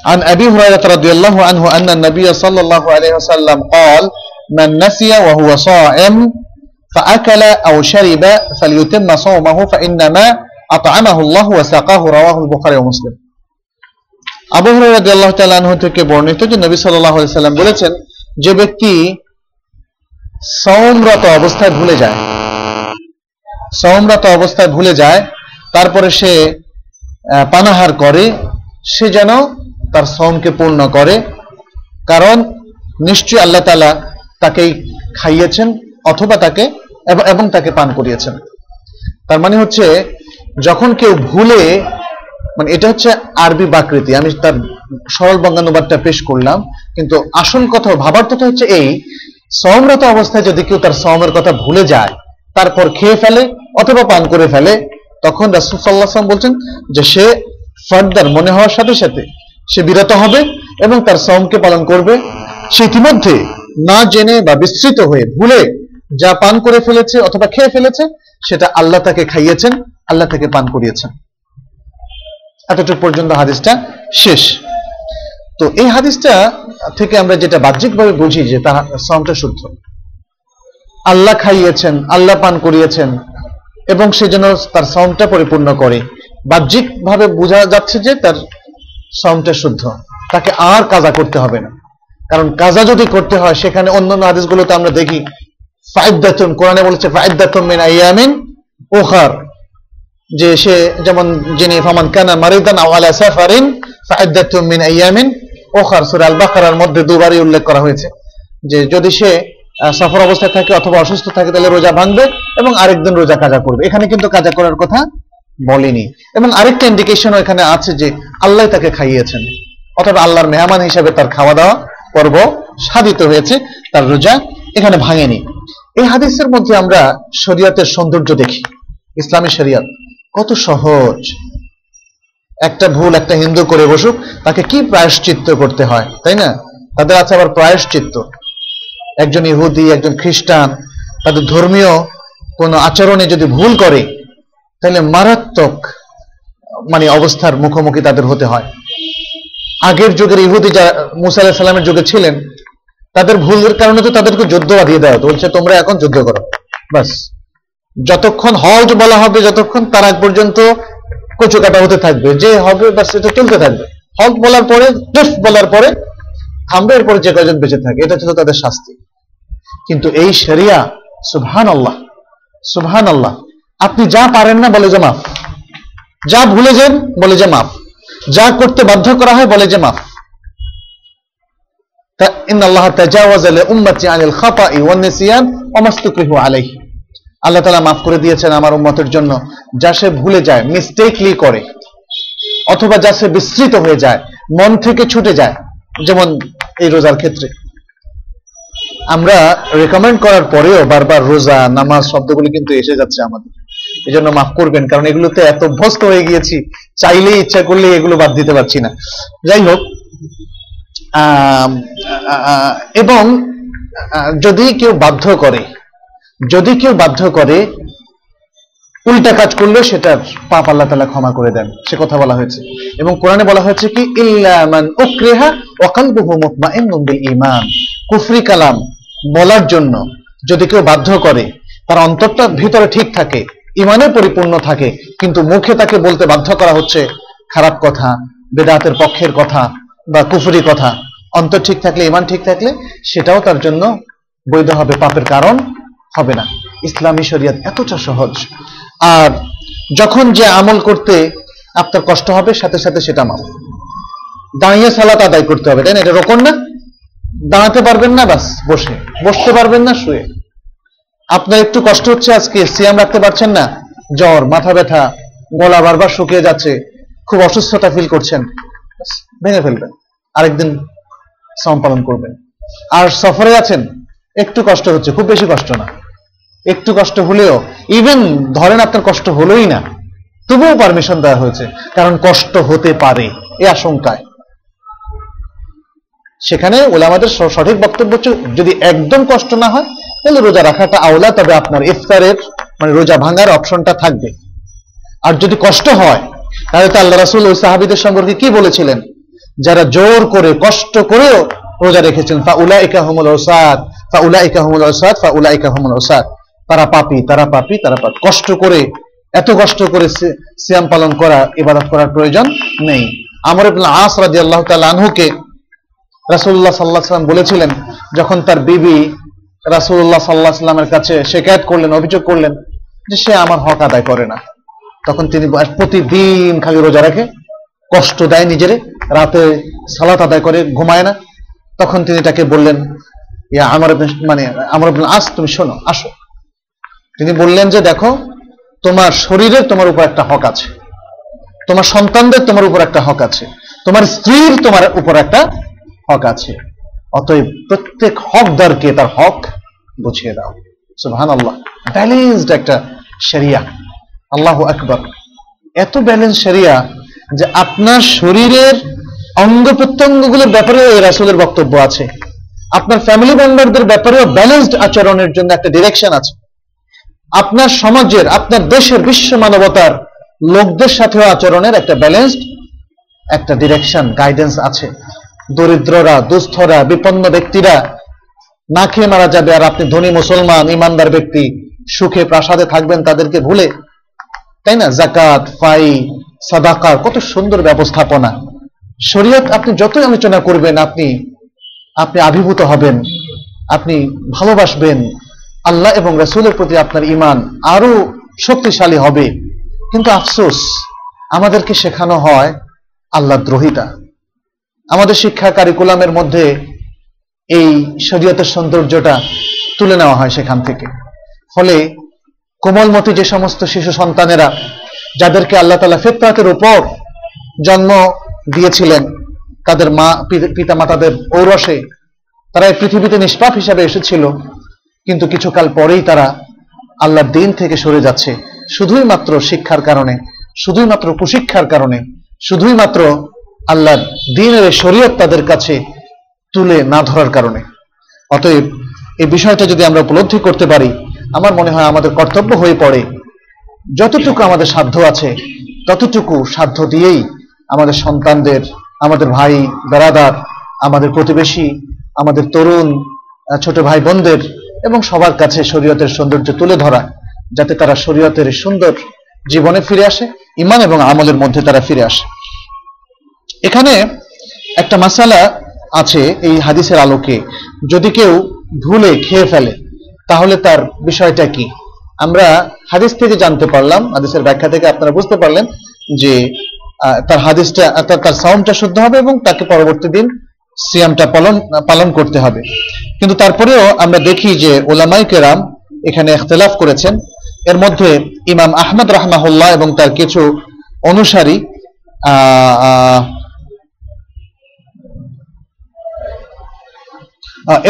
عن أبي هريرة رضي الله عنه أن النبي صلى الله عليه وسلم قال من نسي وهو صائم فأكل أو شرب فليتم صومه فإنما أطعمه الله وسقاه رواه البخاري ومسلم আবু হুরায়রা রাদিয়াল্লাহু তাআলা আনহু থেকে বর্ণিত যে নবী সাল্লাল্লাহু আলাইহি সাল্লাম বলেছেন যে ব্যক্তি সওমরত অবস্থায় ভুলে যায় সওমরত অবস্থায় ভুলে যায়, তারপরে সে পানাহার করে, সে যেন তার সওমকে পূর্ণ করে। কারণ নিশ্চয়ই আল্লাহ তালা তাকে খাইয়েছেন অথবা তাকে এবং- এবং তাকে পান করিয়েছেন। তার মানে হচ্ছে, যখন কেউ ভুলে মানে এটা হচ্ছে আরবি বাকৃতি, আমি তার সরল বঙ্গানুবাদটা পেশ করলাম, কিন্তু আসল কথা ভাবার কথা হচ্ছে এই সমরত অবস্থায় যদি কেউ তার সমের কথা ভুলে যায়, তারপর খেয়ে ফেলে অথবা পান করে ফেলে, তখন রাসুল সাল্লাহাম বলছেন যে সে ফার্দার মনে হওয়ার সাথে সাথে সে বিরত হবে এবং তার সমকে পালন করবে। সে ইতিমধ্যে না জেনে বা বিস্তৃত হয়ে ভুলে যা পান করে ফেলেছে অথবা খেয়ে ফেলেছে, সেটা আল্লাহ তাকে খাইয়েছেন, আল্লাহ তাকে পান করিয়েছেন। এতটুকু পর্যন্ত হাদিসটা শেষ। তো এই হাদিসটা থেকে আমরা যেটা বাহ্যিকভাবে বুঝি যে তার সামটা শুদ্ধ। আল্লাহ খাইয়েছেন, আল্লাহ পান করিয়েছেন এবং সে যেন তার সাউন্ডটা পরিপূর্ণ করে। বাহ্যিকভাবে বোঝা যাচ্ছে যে তার সাউন্ডটা শুদ্ধ। তাকে আর কাজা করতে হবে না। কারণ কাজা যদি করতে হয়, সেখানে অন্যান্য হাদিসগুলোতে আমরা দেখি, ফাইদাতুন, কোরআনে বলেছে, ফাইদাতুন মিন আইয়ামিন উখার। যে সে যেমন যিনি, ফামান কানা মারিদান আও আলা সাফারিন, ফাইদাতুন মিন আইয়ামিন উখার। সূরা আল বাকারার মধ্যে দুবারই উল্লেখ করা হয়েছে যে যদি সে সফর অবস্থায় থাকে অথবা অসুস্থ থাকে, তাহলে রোজা ভাঙবে এবং আরেকদিন রোজা কাজা করবে। এখানে কিন্তু কাজা করার কথা বলেনি। এবং আরেকটা ইন্ডিকেশন এখানে আছে যে আল্লাহ তাকে খাইয়েছেন। অথবা আল্লাহর মেহমান হিসেবে তার খাওয়া দাওয়া পর্ব সাধিত হয়েছে, তার রোজা এখানে ভাঙেনি। এই হাদিসের মধ্যে আমরা শরিয়াতের সৌন্দর্য দেখি। ইসলামী শরিয়াত কত সহজ। একটা ভুল একটা হিন্দু করে বসুক, তাকে কি প্রায়শ্চিত্ত করতে হয়, তাই না? তাদের আছে আবার প্রায়শ্চিত্ত। একজন ইহুদি, একজন খ্রিস্টান, তাদের ধর্মীয় কোন আচরণে যদি ভুল করে, তাহলে মারাত্মক মানে অবস্থার মুখোমুখি তাদের হতে হয়। আগের যুগের ইহুদি যারা, মুসা আলাহ সাল্লামের যুগে ছিলেন, তাদের ভুলের কারণে তো তাদেরকে যুদ্ধ বাঁধিয়ে দেওয়া বলছে, তোমরা এখন যুদ্ধ করো। বাস যতক্ষণ হজ বলা হবে, যতক্ষণ তার আগ পর্যন্ত কচু কাটা হতে থাকবে, যে হবে বা সেটা চলতে থাকবে। হল্ট বলার পরে বলার পরে থামবে এরপরে যে কয়জন বেঁচে থাকে, এটা ছিল তাদের শাস্তি। কিন্তু এই শরিয়া সুবহান আল্লাহ সুবহান আল্লাহ আপনি যা পারেন না বলে যে মাফ। যা ভুলে যান বলে যে মাফ। যা করতে বাধ্য করা হয় বলে যে মাফ। আল্লাহ করে দিয়েছেন আমার উম্মতের জন্য। যা সে ভুলে যায় মিস্টেকলি করে, অথবা যা সে বিস্তৃত হয়ে যায়, মন থেকে ছুটে যায়, যেমন এই রোজার ক্ষেত্রে। আমরা রেকমেন্ড করার পরেও বারবার রোজা, নামাজ শব্দগুলি কিন্তু এসে যাচ্ছে আমাদের। এই জন্য মাফ করবেন, কারণ এগুলোতে এত অভ্যস্ত হয়ে গিয়েছি, চাইলেই ইচ্ছা করলে এগুলো বাদ দিতে পারছি না। যাই হোক এবং যদি কেউ বাধ্য করে, যদি কেউ বাধ্য করে উল্টা কাজ করলে সেটার পাপ আল্লাহ তালা ক্ষমা করে দেন, সে কথা বলা হয়েছে। এবং কোরআনে বলা হয়েছে কি ইল্লামান ওয়া কলবুহু মুতমাইন্নুন বিল ঈমান। কুফরি কালাম বলার জন্য যদি কেউ বাধ্য করে, তার অন্তরটা ভিতরে ঠিক থাকে ইমানে পরিপূর্ণ থাকে, কিন্তু মুখে তাকে বলতে বাধ্য করা হচ্ছে খারাপ কথা, বেদাতের পক্ষের কথা বা কুফরি কথা, অন্তর ঠিক থাকলে ইমান ঠিক থাকলে, সেটাও তার জন্য বৈধ হবে, পাপের কারণ হবে না। ইসলামী শরিয়ত এতটা সহজ। আর যখন যে আমল করতে আপনার কষ্ট হবে, সাথে সাথে সেটা মাপ দাঁড়িয়ে সালাত আদায় করতে হবে, তাই না? এটা রোকন না? দাঁড়াতে পারবেন না, বাস, বসে। বসতে পারবেন না, শুয়ে। আপনার একটু কষ্ট হচ্ছে আজকে, সিয়াম রাখতে পারছেন না? জ্বর, মাথা ব্যথা, গলা বারবার শুকিয়ে যাচ্ছে, খুব অসুস্থতা ফিল করছেন। ভেঙে ফেলবেন। আরেকদিন শ্রম পালন করবেন। আর সফরে আছেন, একটু কষ্ট হচ্ছে, খুব বেশি কষ্ট না। একটু কষ্ট হলেও ইভেন ধরেন আপনার কষ্ট হলোই না, তবুও পারমিশন দেওয়া হয়েছে, কারণ কষ্ট হতে পারে এই আশঙ্কায়। সেখানে ওলামাদের সঠিক বক্তব্য হচ্ছে, যদি একদম কষ্ট না হয়, তাহলে রোজা রাখাটা আওলা, তবে আপনার ইফতারের মানে রোজা ভাঙার অপশনটা থাকবে। আর যদি কষ্ট হয়, তাহলে তো আল্লাহ রাসুল ওই সাহাবিদের সম্পর্কে কি বলেছিলেন? যারা জোর করে, কষ্ট করেও রোজা রেখেছেন ফা উলাইকা হুমুল ওসাদ ফা উলাইকা হুমুল ওসাদ ফা উলাইকা হুমুল ওসাদ তারা পাপি তারা পাপি তারা পাপি। কষ্ট করে, এত কষ্ট করে সিয়াম পালন করা, ইবাদত করার প্রয়োজন নেই। আমর ইবনে আস রাদিয়াল্লাহু তাআলা আনহুকে রাসূলুল্লাহ সাল্লাল্লাহু আলাইহি সাল্লাম বলেছিলেন, যখন তার বিবি রাসূলুল্লাহ সাল্লাল্লাহু আলাইহি সাল্লামের কাছে শিকায়ত করলেন, অভিযোগ করলেন যে সে আমার হক আদায় করে না। তখন তিনি প্রতিদিন খালি রোজা রাখে, কষ্ট দেয় নিজেরে, রাতে সালাত আদায় করে, ঘুমায় না। তখন তিনি তাকে বললেন, ইয়া আমার মানে আমার আস, তুমি শোনো, আসো। তিনি বললেন যে, দেখো, তোমার শরীরের তোমার উপর একটা হক আছে। তোমার সন্তানদের তোমার উপর একটা হক আছে। তোমার স্ত্রীর তোমার উপর একটা হক আছে। অতএব প্রত্যেক হকদারকে তার হক বুঝিয়ে দাও। সুবহান আল্লাহ ব্যালেন্সড একটা শরিয়া আল্লাহ আকবর। এত ব্যালেন্স সেরিয়া যে আপনার শরীরের অঙ্গ প্রত্যঙ্গগুলোর ব্যাপারেও এই রাসূলের বক্তব্য আছে। আপনার ফ্যামিলি মেম্বারদের ব্যাপারেও ব্যালেন্সড আচরণের জন্য একটা ডিরেকশন আছে। আপনার সমাজের, আপনার দেশের বিশ্ব মানবতার লোকদের সাথেও আচরণের একটা ব্যালেন্সড একটা ডিরেকশন গাইডেন্স আছে। দরিদ্ররা, দুস্থরা, বিপন্ন ব্যক্তিরা না খেয়ে মারা যাবে আর আপনি ধনী, মুসলমান, ইমানদার ব্যক্তি, সুখে প্রাসাদে থাকবেন তাদেরকে ভুলে। তাই না? জাকাত, ফাই, সাদাকার, কত সুন্দর ব্যবস্থাপনা। শরীয়ত আপনি যতই আলোচনা করবেন, আপনি আপনি আবির্ভূত হবেন, আপনি ভালোবাসবেন আল্লাহ এবং রাসূলের প্রতি আপনার ইমান আরও শক্তিশালী হবে। কিন্তু আফসোস, আমাদেরকে শেখানো হয় আল্লাহ দ্রোহিতা। আমাদের শিক্ষা কারিকুলামের মধ্যে এই শরীয়তের সৌন্দর্যটা তুলে নেওয়া হয় সেখান থেকে। ফলে কোমলমতি যে সমস্ত শিশু সন্তানেরা, যাদেরকে আল্লাহ তালা ফেতরাতের উপর জন্ম দিয়েছিলেন, তাদের মা, পিতা মাতাদের ঔরসে, তারা এই পৃথিবীতে নিষ্পাপ হিসাবে এসেছিল। কিন্তু কিছুকাল পরেই তারা আল্লাহর দিন থেকে সরে যাচ্ছে। শুধুই মাত্র শিক্ষার কারণে শুধুই মাত্র কুশিক্ষার কারণে শুধুই মাত্র আল্লাহর দিনের শরীয়ত তাদের কাছে তুলে না ধরার কারণে। অতএব এই বিষয়টা যদি আমরা উপলব্ধি করতে পারি, আমার মনে হয় আমাদের কর্তব্য হয়ে পড়ে। যতটুকু আমাদের সাধ্য আছে, ততটুকু সাধ্য দিয়েই আমাদের সন্তানদের, আমাদের ভাই, বেড়াদার, আমাদের প্রতিবেশী, আমাদের তরুণ, ছোট ভাই বোনদের এবং সবার কাছে শরীয়তের সৌন্দর্য তুলে ধরা, যাতে তারা শরীয়তের সুন্দর জীবনে ফিরে আসে ইমান এবং আমলের মধ্যে তারা ফিরে আসে। এখানে একটা মাসালা আছে এই হাদিসের আলোকে। যদি কেউ ভুলে খেয়ে ফেলে, তাহলে তার বিষয়টা কি? আমরা হাদিস থেকে জানতে পারলাম, হাদিসের ব্যাখ্যা থেকে আপনারা বুঝতে পারলেন যে তার হাদিসটা, তার সাউন্ডটা শুদ্ধ হবে এবং তাকে পরবর্তী দিন সিয়ামটা পালন পালন করতে হবে। কিন্তু তারপরেও আমরা দেখি যে ওলামাই কেরাম এখানে ইখতলাফ করেছেন। এর মধ্যে ইমাম আহমদ রাহমাহুল্লাহ এবং তার কিছু অনুসারী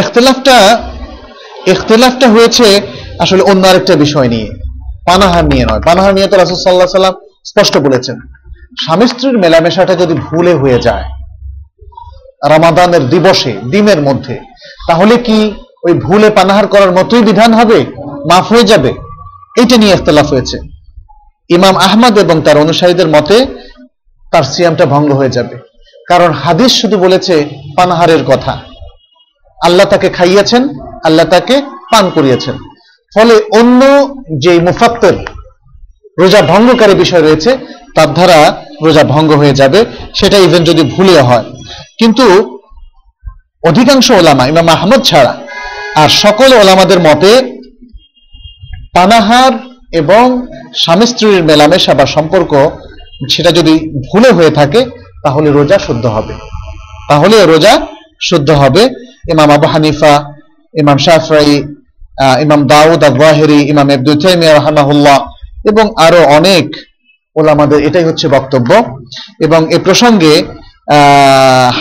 ইখতলাফটা ইখতলাফটা হয়েছে আসলে অন্য আরেকটা বিষয় নিয়ে। পানাহার নিয়ে নয়। পানাহার নিয়ে তো রাসুল সাল্লাহ সাল্লাম স্পষ্ট বলেছেন। স্বামী স্ত্রীর মেলামেশাটা যদি ভুলে হয়ে যায় রামাদানের দিবসে দিনের মধ্যে। তাহলে কি ওই ভুলে পানাহার করার মতোই বিধান হবে? মাফ হয়ে যাবে? এটা নিয়ে ইখতলাফ হয়েছে। ইমাম আহমদ এবং তার অনুসারীদের মতে তার সিয়ামটা ভঙ্গ হয়ে যাবে। কারণ হাদিস শুধু বলেছে পানাহারের কথা। আল্লাহ তাকে খাইয়েছেন, আল্লাহ তাকে পান করিয়েছেন। ফলে অন্য যে মুফাত্তের রোজা ভঙ্গকারী বিষয় রয়েছে, তার দ্বারা রোজা ভঙ্গ হয়ে যাবে। সেটা ইভেন যদি ভুলে হয়। কিন্তু অধিকাংশ ওলামা ইমাম আহমদ ছাড়া আর সকল ওলামাদের মতে পানাহার এবং স্বামী স্ত্রীর মেলামেশা বা সম্পর্ক সেটা যদি ভুলে হয়ে থাকে তাহলে রোজা শুদ্ধ হবে। তাহলে রোজা শুদ্ধ হবে। ইমাম আবু হানিফা ইমাম শাফরাই আহ, ইমাম দাউদ আবাহেরি ইমাম তাইমিয়া রাহমাহুল্লাহ এবং আরও অনেক ওলামাদের এটাই হচ্ছে বক্তব্য। এবং এ প্রসঙ্গে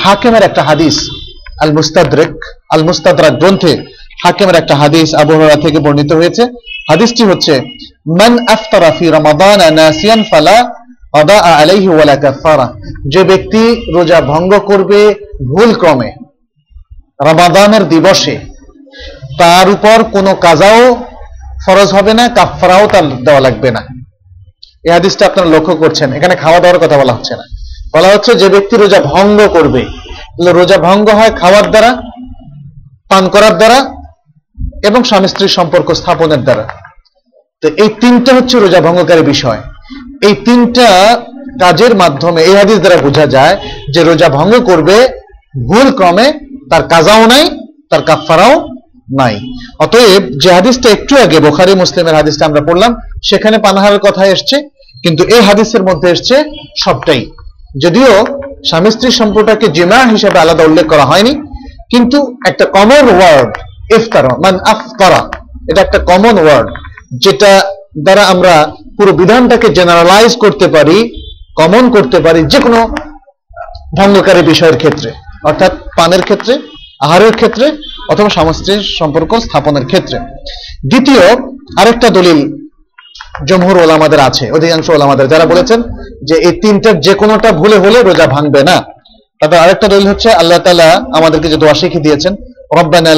হাকিমের একটা হাদিস আল মুস্তাদরেক আল মুস্তাদরাক গ্রন্থে হাকিমের একটা হাদিস আবু হুরায়রা থেকে বর্ণিত হয়েছে। হাদিসটি হচ্ছে, মান আফতারা ফি রমাদান নাসিয়ান ফালা আদা আলাইহি ওয়ালা কাফারা যে ব্যক্তি রোজা ভঙ্গ করবে ভুল ক্রমে, রমাদানের দিবসে, তার উপর কোনো কাজাও ফরজ হবে না কাফারাও তার দেওয়া লাগবে না। এই হাদিসটা আপনারা লক্ষ্য করছেন, এখানে খাওয়া দাওয়ার কথা বলা হচ্ছে না। বলা হচ্ছে যে ব্যক্তি রোজা ভঙ্গ করবে। রোজা ভঙ্গ হয় খাওয়ার দ্বারা, পান করার দ্বারা এবং স্বামী স্ত্রীর সম্পর্ক স্থাপনের দ্বারা। তো এই তিনটা হচ্ছে রোজা ভঙ্গকারী বিষয়। এই তিনটা কাজের মাধ্যমে এই হাদিস দ্বারা বোঝা যায় যে রোজা ভঙ্গ করবে ভুল ক্রমে, তার কাজাও নাই, তার কাফারাও নাই। অতএব যে হাদিসটা একটু আগে বোখারি মুসলিমের হাদিসটা আমরা পড়লাম, সেখানে পানাহারের কথা এসছে, কিন্তু এই হাদিসের মধ্যে এসছে সবটাই। যদিও স্বামী স্ত্রীর সম্পর্কটাকে জিমা হিসেবে আলাদা উল্লেখ করা হয়নি, কিন্তু একটা কমন ওয়ার্ড ইফতারা, মান আফতারা, এটা একটা কমন ওয়ার্ড যেটা দ্বারা আমরা পুরো বিধানটাকে জেনারেলাইজ করতে পারি কমন করতে পারি যে কোনো ভঙ্গকারী বিষয়ের ক্ষেত্রে, অর্থাৎ পানের ক্ষেত্রে, আহারের ক্ষেত্রে, অথবা স্বামী সম্পর্ক স্থাপনের ক্ষেত্রে। দ্বিতীয়, আরেকটা দলিল জমহুর ওলামাদের আছে, অধিকাংশ ওলামাদের। যারা বলেছেন যে এই তিনটার যে কোনোটা ভুলে হলে রোজা ভাঙবে না। তারপর আরেকটা দলিল হচ্ছে, আল্লাহ তাআলা আমাদেরকে যে দোয়া শিখিয়ে দিয়েছেন, রব্বানা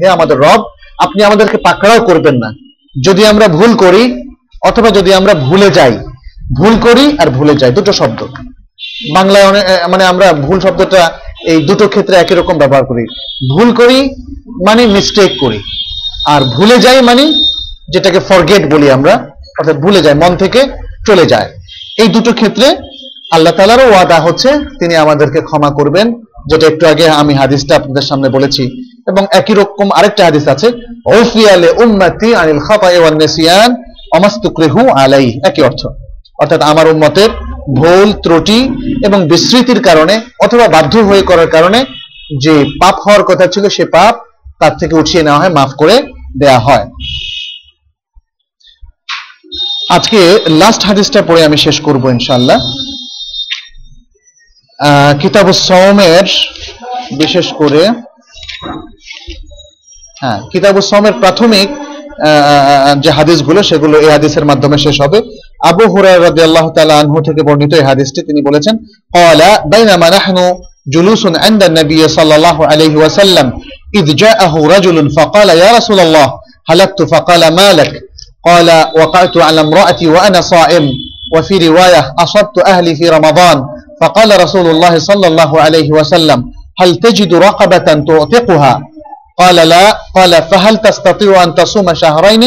হে আমাদের রব, আপনি আমাদেরকে পাকড়াও করবেন না। যদি আমরা ভুল করি, অথবা যদি আমরা ভুলে যাই, ভুল করি আর ভুলে যাই, দুটো শব্দ। বাংলায় মানে আমরা ভুল শব্দটা এই দুটো ক্ষেত্রে একই রকম ব্যবহার করি। ভুল করি মানে মিস্টেক করি। আর ভুলে যাই মানে যেটাকে ফরগেট বলি আমরা, অর্থাৎ ভুলে যায়, মন থেকে চলে যায়। এই দুটো ক্ষেত্রে আল্লাহ তালারও ওয়াদা হচ্ছে, তিনি আমাদেরকে ক্ষমা করবেন। যেটা একটু আগে আমি হাদিসটা আপনাদের সামনে বলেছি। এবং একই রকম আরেকটা হাদিস আছে ওফিয়ালে উম্মতি আনিল খাতায়ে ওয়ান নিসিয়ান, অমাস্তুকরিহু আলাই একই অর্থ। অর্থাৎ আমার উম্মতের ভুল, ত্রুটি এবং বিস্মৃতির কারণে অথবা বাধ্য হয়ে করার কারণে যে পাপ হওয়ার কথা ছিল সে পাপ তার থেকে উঠিয়ে নেওয়া হয়, মাফ করে দেয়া হয়। আজকে লাস্ট হাদিসটা পড়ে আমি শেষ করব ইনশাল্লাহ কিতাব সৌমের বিশেষ করে হ্যাঁ কিতাব সৌমের প্রাথমিক যে হাদিসগুলো, সেগুলো এই হাদিসের মাধ্যমে শেষ হবে। আবু হুরায়রা রাদিয়াল্লাহু তাআলা আনহু থেকে বর্ণিত এই হাদিসটি, তিনি বলেছেন, ক্বালা বাইনামা নাহনু জুলুসুন ইনদা নবী সাল্লাল্লাহু আলাইহি ওয়াসাল্লাম ইয জাআহু রাজুলুন ফাকালা ইয়া রাসূলুল্লাহ, হালাকতু ফাকালা মালাক। قال وقعت على امرأتي وأنا صائم وفي رواية أصبت أهلي في رمضان فقال رسول الله صلى الله عليه وسلم هل تجد رقبة تعتقها؟ قال لا. قال فهل تستطيع أن تصوم شهرين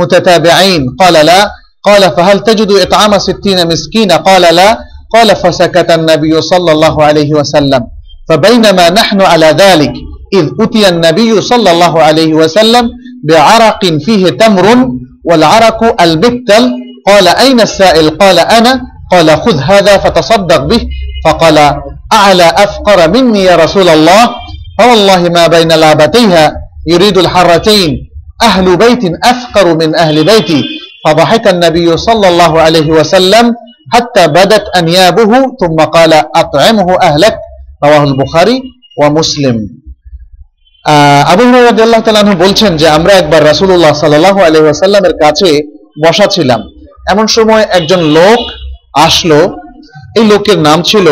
متتابعين؟ قال لا. قال فهل تجد إطعام ستين مسكينا قال لا. قال فسكت النبي صلى الله عليه وسلم. فبينما نحن على ذلك إذ أتي النبي صلى الله عليه وسلم بعرق فيه تمر والعرق المكتل قال أين السائل؟ قال أنا. قال خذ هذا فتصدق به. فقال أعلى أفقر مني يا رسول الله؟ فوالله ما بين لابتيها يريد الحرتين. أهل بيت أفقر من أهل بيتي. فضحك النبي صلى الله عليه وسلم حتى بدت أنيابه ثم قال أطعمه أهلك. رواه البخاري ومسلم. আবু রাদিয়াল্লাহু তাআলা বলছেন যে আমরা একবার রাসূলুল্লাহ সাল্লাল্লাহু আলাইহি ওয়াসাল্লামের কাছে বসা ছিলাম। এমন সময় একজন লোক আসলো। এই লোকের নাম ছিল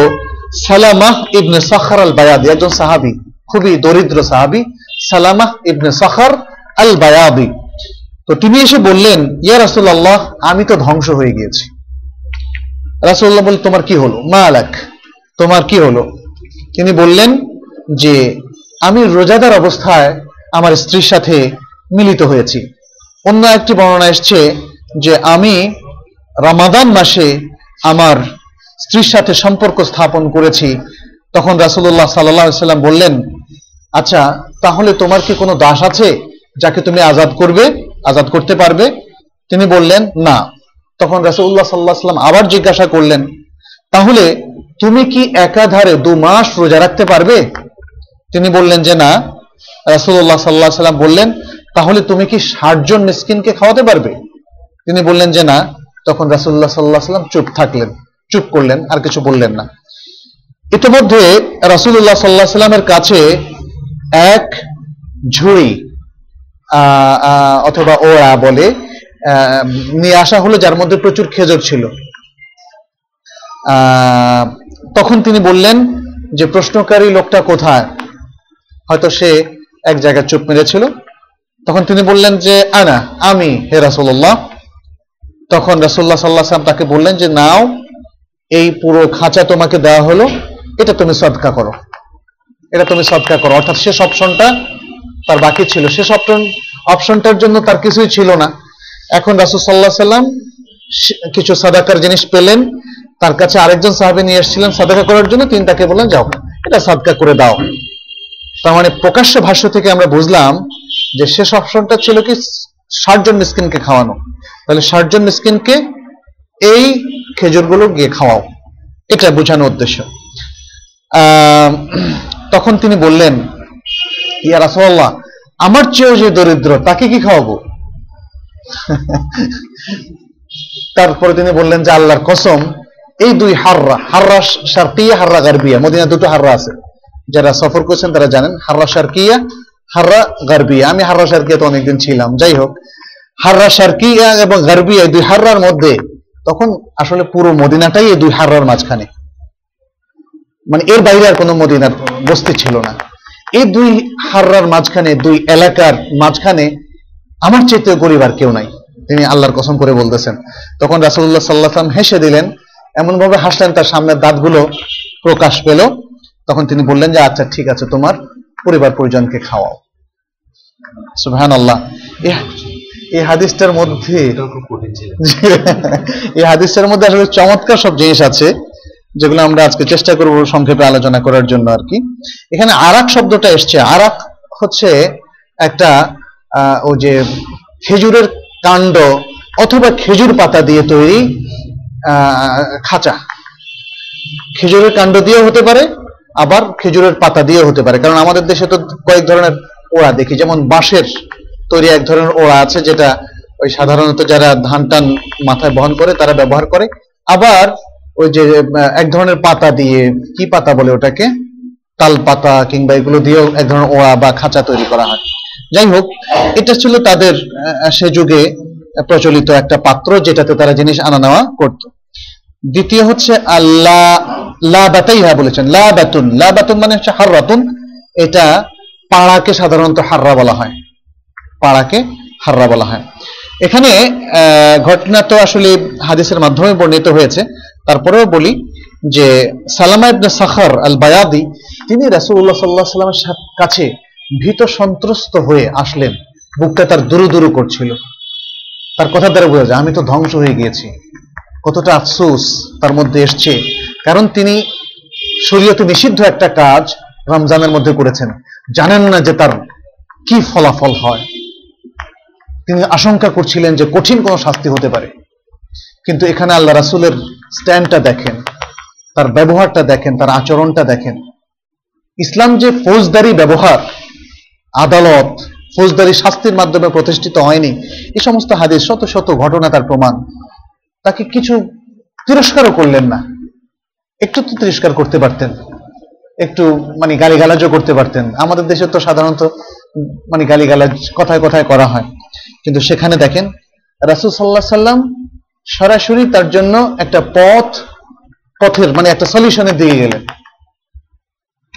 সালামাহ ইবনে সাখার আল বায়াদি একজন সাহাবী, খুবই দরিদ্র সাহাবী সালামাহ ইবনে সাখার আল বায়াদি তো তিনি এসে বললেন, ইয়া রাসূলুল্লাহ, আমি তো ধ্বংস হয়ে গিয়েছি। রাসূলুল্লাহ বল তোমার কি হলো? মা আলাক তোমার কি হলো? তিনি বললেন যে আমি রোজাদার অবস্থায় আমার স্ত্রীর সাথে মিলিত হয়েছি। অন্য একটি বর্ণনা এসছে যে আমি রামাদান মাসে আমার স্ত্রীর সাথে সম্পর্ক স্থাপন করেছি। তখন সাল্লাল্লাহু সাল্লাম বললেন আচ্ছা তাহলে তোমার কি কোনো দাস আছে যাকে তুমি আজাদ করবে, আজাদ করতে পারবে? তিনি বললেন, না। তখন রাসূলুল্লাহ সাল্লাল্লাহু আলাইহি সাল্লাম আবার জিজ্ঞাসা করলেন, তাহলে তুমি কি একাধারে দু মাস রোজা রাখতে পারবে? তিনি বললেন যে, না, রাসূলুল্লাহ সাল্লাল্লাহু আলাইহি সাল্লাম বললেন, তাহলে তুমি কি ষাট জন মিসকিনকে খাওয়াতে পারবে? তিনি বললেন যে, না। তখন রাসূলুল্লাহ সাল্লাল্লাহু আলাইহি সাল্লাম চুপ থাকলেন, চুপ করলেন, আর কিছু বললেন না। ইতিমধ্যে রাসূলুল্লাহ সাল্লাল্লাহু আলাইহি সাল্লামের কাছে এক ঝুড়ি অথবা ওরা বলে নিয়ে আসা হলো, যার মধ্যে প্রচুর খেজুর ছিল। তখন তিনি বললেন যে, প্রশ্নকারী লোকটা কোথায়? হয়তো সে এক জায়গায় চুপ মেরেছিল। তখন তিনি বললেন যে, আনা, আমি, হে রাসূলুল্লাহ। তখন রাসূলুল্লাহ সাল্লাল্লাহু আলাইহি সাল্লাম তাকে বললেন যে, নাও, এই পুরো খাঁচা তোমাকে দেওয়া হলো, এটা তুমি সদকা করো। এটা তুমি সদকা করো। অর্থাৎ শেষ অপশনটা তার বাকি ছিল। শেষ অপশন, অপশনটার জন্য তার কিছুই ছিল না। এখন রাসূল আলাইহি সাল্লাম কিছু সাদাকার জিনিস পেলেন। তার কাছে আরেকজন সাহাবী নিয়ে এসেছিলেন সাদাকা করার জন্য। তিনি তাকে বললেন, যাও, এটা সাদকা করে দাও। তার মানে প্রকাশ্য ভাষ্য থেকে আমরা বুঝলাম যে শেষ অপশনটা ছিল কি ষাটজন মিসকিনকে খাওয়ানো। তাহলে ষাটজন মিসকিনকে এই খেজুরগুলো গিয়ে খাওয়াও। এটা বোঝানো উদ্দেশ্য। তখন তিনি বললেন, ইয়া রাসূলুল্লাহ, আমার চেয়েও যে দরিদ্র, তাকে কি খাওয়াবো? তারপরে তিনি বললেন যে আল্লাহর কসম, এই দুই হাররা হাররা শারকিয়া, হাররা গারবিয়া মদিনা দুটো হাররা আছে। যারা সফর করছেন তারা জানেন, হাররা শারকিয়া, হাররা গারবিয়া। আমি হাররা শারকিয়া তো অনেকদিন ছিলাম, যাই হোক। হাররা শারকিয়া এবং গারবিয়া দুই হাররার মধ্যে তখন আসলে পুরো মদিনাটাই এই দুই হাররার মাঝখানে। মানে এর বাইরে আর কোনো মদিনার বস্তি ছিল না। এই দুই হাররার মাঝখানে, দুই এলাকার মাঝখানে আমার চেতে গরিব আর কেউ নাই, তিনি আল্লাহর কসম করে বলতেছেন। তখন রাসুল্লাহ সাল্লাহাম হেসে দিলেন এমন ভাবে হাসলেন, তার সামনের দাঁতগুলো প্রকাশ পেল। তখন তিনি বললেন যে আচ্ছা ঠিক আছে, তোমার পরিবার পরিজনকে খাওয়াও। সুবহান আল্লাহ এই হাদিসটার মধ্যে এই হাদিসের মধ্যে আসলে চমৎকার সব জিনিস আছে, যেগুলো আমরা আজকে চেষ্টা করব সংক্ষেপে আলোচনা করার জন্য আর কি। এখানে আরাক শব্দটা এসছে। আরাক হচ্ছে একটা ও যে খেজুরের কাণ্ড অথবা খেজুর পাতা দিয়ে তৈরি খাঁচা। খেজুরের কাণ্ড দিয়েও হতে পারে আবার খেজুরের পাতা দিয়েও হতে পারে। কারণ আমাদের দেশে তো কয়েক ধরনের ওড়া দেখি, যেমন বাঁশের তৈরি এক ধরনের ওড়া আছে, যেটা ওই সাধারণত যারা ধান টান মাথায় বহন করে, তারা ব্যবহার করে। আবার ওই যে এক ধরনের পাতা দিয়ে, কি পাতা বলে ওটাকে? তাল পাতা কিংবা এগুলো দিয়েও এক ধরনের ওড়া বা খাঁচা তৈরি করা হয়। যাই হোক, এটা ছিল তাদের সে যুগে প্রচলিত একটা পাত্র, যেটাতে তারা জিনিস আনা নেওয়া করত। দ্বিতীয় হচ্ছে আল্লাহ লা বাতাইহা বলেছেন লা বাতুন লা বাতুন মানে হচ্ছে হাররাতুন। এটা পাড়াকে সাধারণত হাররা বলা হয়। পাড়াকে হাররা বলা হয়। এখানে ঘটনা তো আসলে হাদিসের মাধ্যমে বর্ণিত হয়েছে। তারপরেও বলি যে সালামা ইবনে সাখার আল বায়াদি তিনি রাসূলুল্লাহ সাল্লাল্লাহু আলাইহি সাল্লামের কাছে ভীত সন্ত্রস্ত হয়ে আসলেন। বুকটা তার দুরু দুরু করছিল। তার কথা দ্বারা বোঝা যায়, আমি তো ধ্বংস হয়ে গিয়েছি। কতটা আফসোস তার মধ্যে এসছে। কারণ তিনি শরীয়তে নিষিদ্ধ একটা কাজ রমজানের মধ্যে করেছেন। জানেন না যে তার কি ফলাফল হয়। তিনি আশঙ্কা করছিলেন যে কঠিন কোনো শাস্তি হতে পারে। কিন্তু এখানে আল্লাহ রাসুলের স্ট্যান্ডটা দেখেন, তার ব্যবহারটা দেখেন, তার আচরণটা দেখেন। ইসলাম যে ফৌজদারি ব্যবহার, আদালত ফৌজদারি শাস্তির মাধ্যমে প্রতিষ্ঠিত হয়নি, এ সমস্ত হাদিস শত শত ঘটনা তার প্রমাণ। তাকে কিছু তিরস্কারও করলেন না। একটু তো তিরস্কার করতে পারতেন। একটু মানে গালিগালাজও করতে পারতেন। আমাদের দেশে তো সাধারণত মানে গালিগালাজ কথায় কথায় করা হয়। কিন্তু সেখানে দেখেন, রাসুল সাল্লাহ সাল্লাম সরাসরি তার জন্য একটা পথ, পথের মানে একটা সলিউশনের দিকে গেলেন।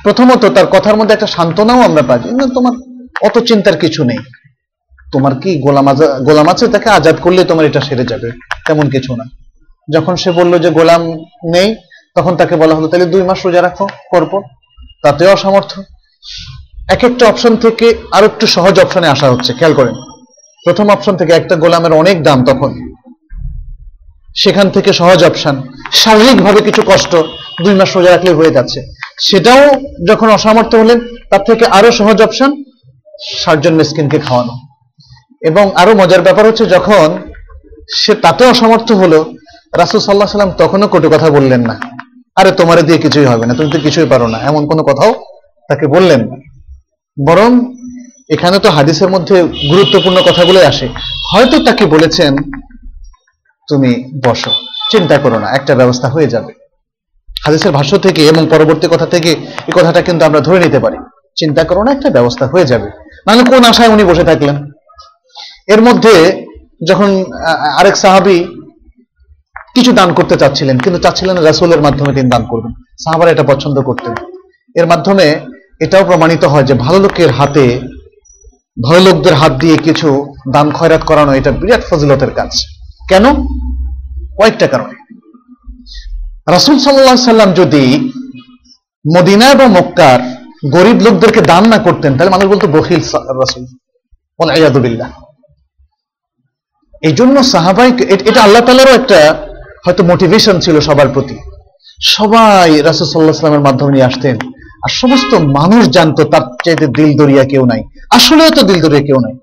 প্রথমত তার কথার মধ্যে একটা সান্ত্বনাও আমরা পাই তোমার অত চিন্তার কিছু নেই। তোমার কি গোলাম গোলাম আছে? তাকে আজাদ করলে তোমার এটা সেরে যাবে। তেমন কিছু না। যখন সে বলল যে, গোলাম নেই তখন তাকে বলা হলো, তাহলে দুই মাস রোজা রাখো, করব। তাতেও অসামর্থ্য। এক একটা অপশন থেকে আর একটু সহজ অপশনে আসা হচ্ছে, খেয়াল করেন। প্রথম অপশন থেকে একটা গোলামের অনেক দাম তখন। সেখান থেকে সহজ অপশন শারীরিকভাবে কিছু কষ্ট দুই মাস রোজা রাখলে হয়ে যাচ্ছে। সেটাও যখন অসামর্থ্য হলেন, তার থেকে আরও সহজ অপশন ষাটজন মিসকিনকে খাওয়ানো। এবং আরও মজার ব্যাপার হচ্ছে, যখন সে তাতে অসমর্থ হলো, রাসুল সাল্লাহ সাল্লাম তখনও কটু কথা বললেন না। আরে তোমারে দিয়ে কিছুই হবে না, তুমি তো কিছুই পারো না। এমন কোনো কথাও তাকে বললেন না। বরং এখানে তো হাদিসের মধ্যে গুরুত্বপূর্ণ কথাগুলো আসে। হয়তো তাকে বলেছেন, তুমি বসো, চিন্তা করো না, একটা ব্যবস্থা হয়ে যাবে। হাদিসের ভাষ্য থেকে এবং পরবর্তী কথা থেকে এই কথাটা কিন্তু আমরা ধরে নিতে পারি। চিন্তা করো না, একটা ব্যবস্থা হয়ে যাবে। নাহলে কোন আশায় উনি বসে থাকলেন? এর মধ্যে যখন আরেক সাহাবি কিছু দান করতে চাচ্ছিলেন, কিন্তু চাচ্ছিলেন রাসূলের মাধ্যমে তিনি দান করবেন। সাহাবারা এটা পছন্দ করতেন। এর মাধ্যমে এটাও প্রমাণিত হয় যে ভালো লোকের হাতে ভালো লোকদের হাত দিয়ে কিছু দান খয়রাত করানো এটা বিরাট ফজিলতের কাজ। কেন? কয়েকটা কারণে। রাসূল সাল্লাল্লাহু সাল্লাম যদি মদিনা এবং মক্কার গরিব লোকদেরকে দান না করতেন, তাহলে মানুষ বলতো, বখিল রাসূল। এই জন্য সাহাবাই এটা আল্লাহ তালারও একটা হয়তো মোটিভেশন ছিল সবার প্রতি। সবাই রাসুল সাল্লাহ সাল্লামের মাধ্যমে নিয়ে আসতেন। আর সমস্ত মানুষ জানতো তার চাইতে দিল দরিয়া কেউ নাই। আসলেও তো দিল দরিয়া কেউ নাই।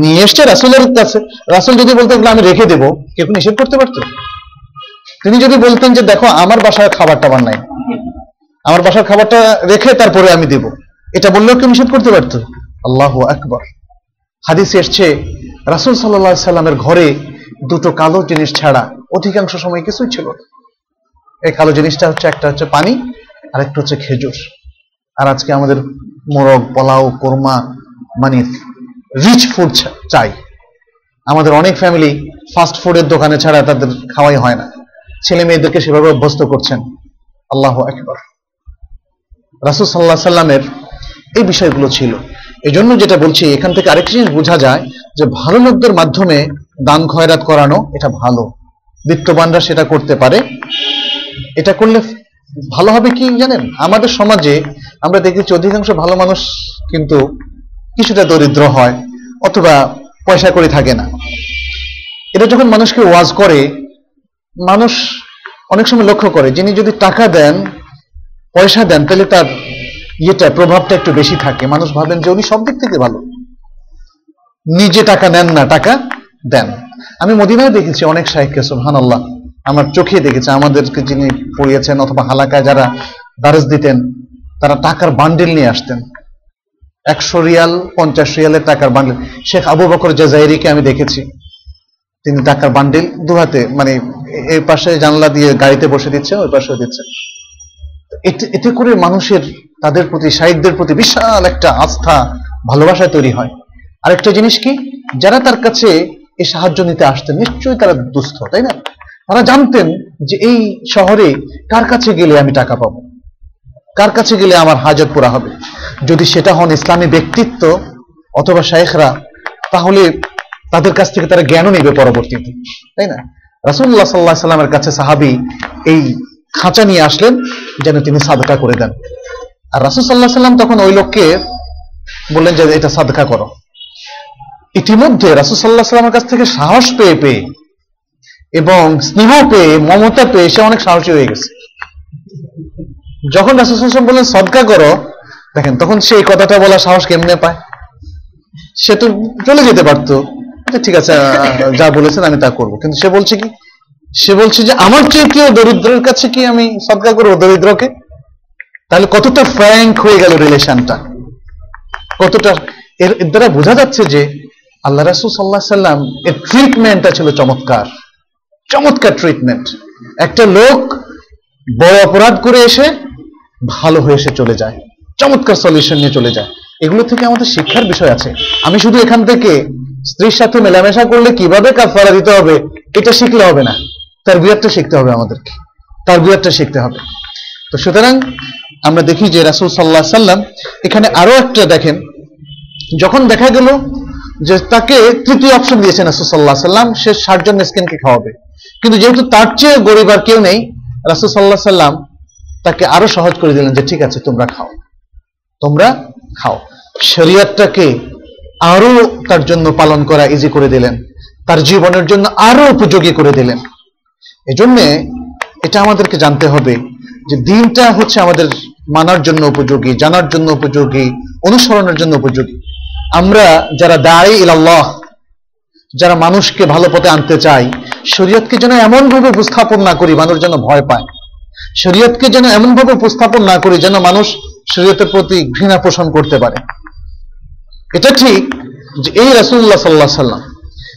নিয়ে এসছে রাসুলের কাছে। রাসুল যদি বলতে আমি রেখে দেবো কেউ নিষেধ করতে পারতো? তিনি যদি বলতেন যে, দেখো, আমার বাসায় খাবার টাবার নাই। আমার বাসার খাবারটা রেখে তারপরে আমি দেব এটা বললেও কেউ নিষেধ করতে পারতো? আল্লাহ আকবর। হাদিস এসছে, রাসুল সাল্লাহ সাল্লামের ঘরে দুটো কালো জিনিস ছাড়া অধিকাংশ সময় কিছুই ছিল না। এই কালো জিনিসটা হচ্ছে, একটা হচ্ছে পানি, আর একটা হচ্ছে খেজুর। আর আজকে আমাদের মোরগ, পোলাও, কোরমা মানে রিচ ফুড চাই। আমাদের অনেক ফ্যামিলি ফাস্ট ফুডের দোকানে ছাড়া তাদের খাওয়াই হয় না। ছেলে মেয়েদেরকে সেভাবে অভ্যস্ত করছেন। আল্লাহ একবার রাসুল সাল্লাহ সাল্লামের এই বিষয়গুলো ছিল। এই জন্য যেটা বলছি, এখান থেকে আরেকটি জিনিস বোঝা যায় যে ভালো লোকদের মাধ্যমে দান খয়রাত করানো, এটা ভালো। বিত্তবানরা সেটা করতে পারে। এটা করলে ভালো হবে কি জানেন? আমাদের সমাজে আমরা দেখেছি অধিকাংশ ভালো মানুষ কিন্তু কিছুটা দরিদ্র হয়, অথবা পয়সা করে থাকে না। এটা যখন মানুষকে ওয়াজ করে, মানুষ অনেক সময় লক্ষ্য করে, যিনি যদি টাকা দেন, পয়সা দেন, তাহলে তার ইয়েটা, প্রভাবটা একটু বেশি থাকে। মানুষ ভাবেন যে উনি সব দিক থেকে ভালো। নিজে টাকা নেন না, টাকা দেন। আমি মদিনায় দেখেছি অনেক শাহেখকে সুহান আল্লাহ আমার চোখে দেখেছি, আমাদেরকে যিনি পড়িয়েছেন অথবা হালাকায় যারা দারজ দিতেন, তারা টাকার বান্ডিল নিয়ে আসতেন। একশো রিয়াল, পঞ্চাশ রিয়ালের টাকার বান্ডিল শেখ আবু বকর জাজাইরিকে আমি দেখেছি। তিনি টাকার বান্ডিল দুহাতে মানে এই পাশে জানলা দিয়ে গাড়িতে বসে দিচ্ছে, ওই পাশেও দিচ্ছেন এতে এতে করে মানুষের, তাদের প্রতি সাহিত্যের প্রতি বিশাল একটা আস্থা, ভালোবাসা তৈরি হয়। আরেকটা জিনিস কি? যারা তার কাছে এই সাহায্য নিতে আসতেন। নিশ্চয়ই তারা দুস্থ, তাই না? তারা জানতেন যে এই শহরে কার কাছে গেলে আমি টাকা পাবো? কার কাছে গেলে আমার হাজত পুরা হবে? যদি সেটা হন ইসলামী ব্যক্তিত্ব অথবা শায়েখরা, তাহলে তাদের কাছ থেকে তারা জ্ঞানও নেবে পরবর্তীতে, তাই না? রাসুল্লাহ সাল্লাহ সাল্লামের কাছে সাহাবি এই খাঁচা নিয়ে আসলেন, যেন তিনি সাদকা করে দেন। আর রাসুল সাল্লাহ সাল্লাম তখন ওই লোককে বললেন যে এটা সাদকা করো। ইতিমধ্যে রাসুল সাল্লাহ সাল্লামের কাছ থেকে সাহস পেয়ে পেয়ে এবং স্নেহ পেয়ে মমতা পেয়ে সে অনেক সাহসী হয়ে গেছে। যখন রাসুল সাল্লাম বললেন সদকা করো দেখেন তখন সে এই কথাটা বলার সাহস কেমনে পায়? সে তো চলে যেতে পারতো। আচ্ছা, ঠিক আছে যা বলেছেন আমি তা করব। কিন্তু সে বলছে কি? সে বলছে যে আমার চেয়ে কেউ দরিদ্রের কাছে কি আমি সদকা করব দরিদ্রকে? তাহলে কতটা ফ্র্যাঙ্ক হয়ে গেল রিলেশনটা কতটা এর দ্বারা বোঝা যাচ্ছে যে আল্লাহ রাসুল সাল্লাহ সাল্লাম এর ট্রিটমেন্টটা ছিল চমৎকার। চমৎকার ট্রিটমেন্ট একটা লোক বড় অপরাধ করে এসে ভালো হয়ে এসে চলে যায়। চমৎকার সলিউশন নিয়ে চলে যায়। এগুলো থেকে আমাদের শিক্ষার বিষয় আছে। আমি শুধু এখান থেকে স্ত্রীর সাথে মেলামেশা করলে কীভাবে কাফারা দিতে হবে, এটা শিখলে হবে না। তার বিয়ারটা শিখতে হবে আমাদেরকে। তার বিয়ারটা শিখতে হবে। তো সুতরাং আমরা দেখি যে রাসুল সাল্লাহ সাল্লাম এখানে আরও একটা দেখেন। যখন দেখা গেল যে তাকে তৃতীয় অপশন দিয়েছেন রাসুল সাল্লাহ সাল্লাম, সে ষাটজন মিসকিনকে খাওয়াবে। কিন্তু যেহেতু তার চেয়ে গরিব আর কেউ নেই, রাসুল সাল্লাহ সাল্লাম তাকে আরও সহজ করে দিলেন যে, ঠিক আছে, তোমরা খাও। তোমরা খাও। শরিয়তটাকে আরও তার জন্য পালন করা ইজি করে দিলেন। তার জীবনের জন্য আরও উপযোগী করে দিলেন। এজন্য এটা আমাদেরকে জানতে হবে যে, দিনটা হচ্ছে আমাদের মানার জন্য উপযোগী, জানার জন্য উপযোগী, অনুসরণের জন্য উপযোগী। আমরা যারা দায়ী ইলাল্লাহ, যারা মানুষকে ভালো পথে আনতে চাই, শরীয়তকে যেন এমন ভাবে উপস্থাপন না করি মানুষ যেন ভয় পায়। শরীয়তকে যেন এমন ভাবে উপস্থাপন না করি যেন মানুষ শরীয়তের প্রতি ঘৃণা পোষণ করতে পারে। এটা ঠিক যে এই রাসুল্লাহ সাল্লাহ সাল্লাম,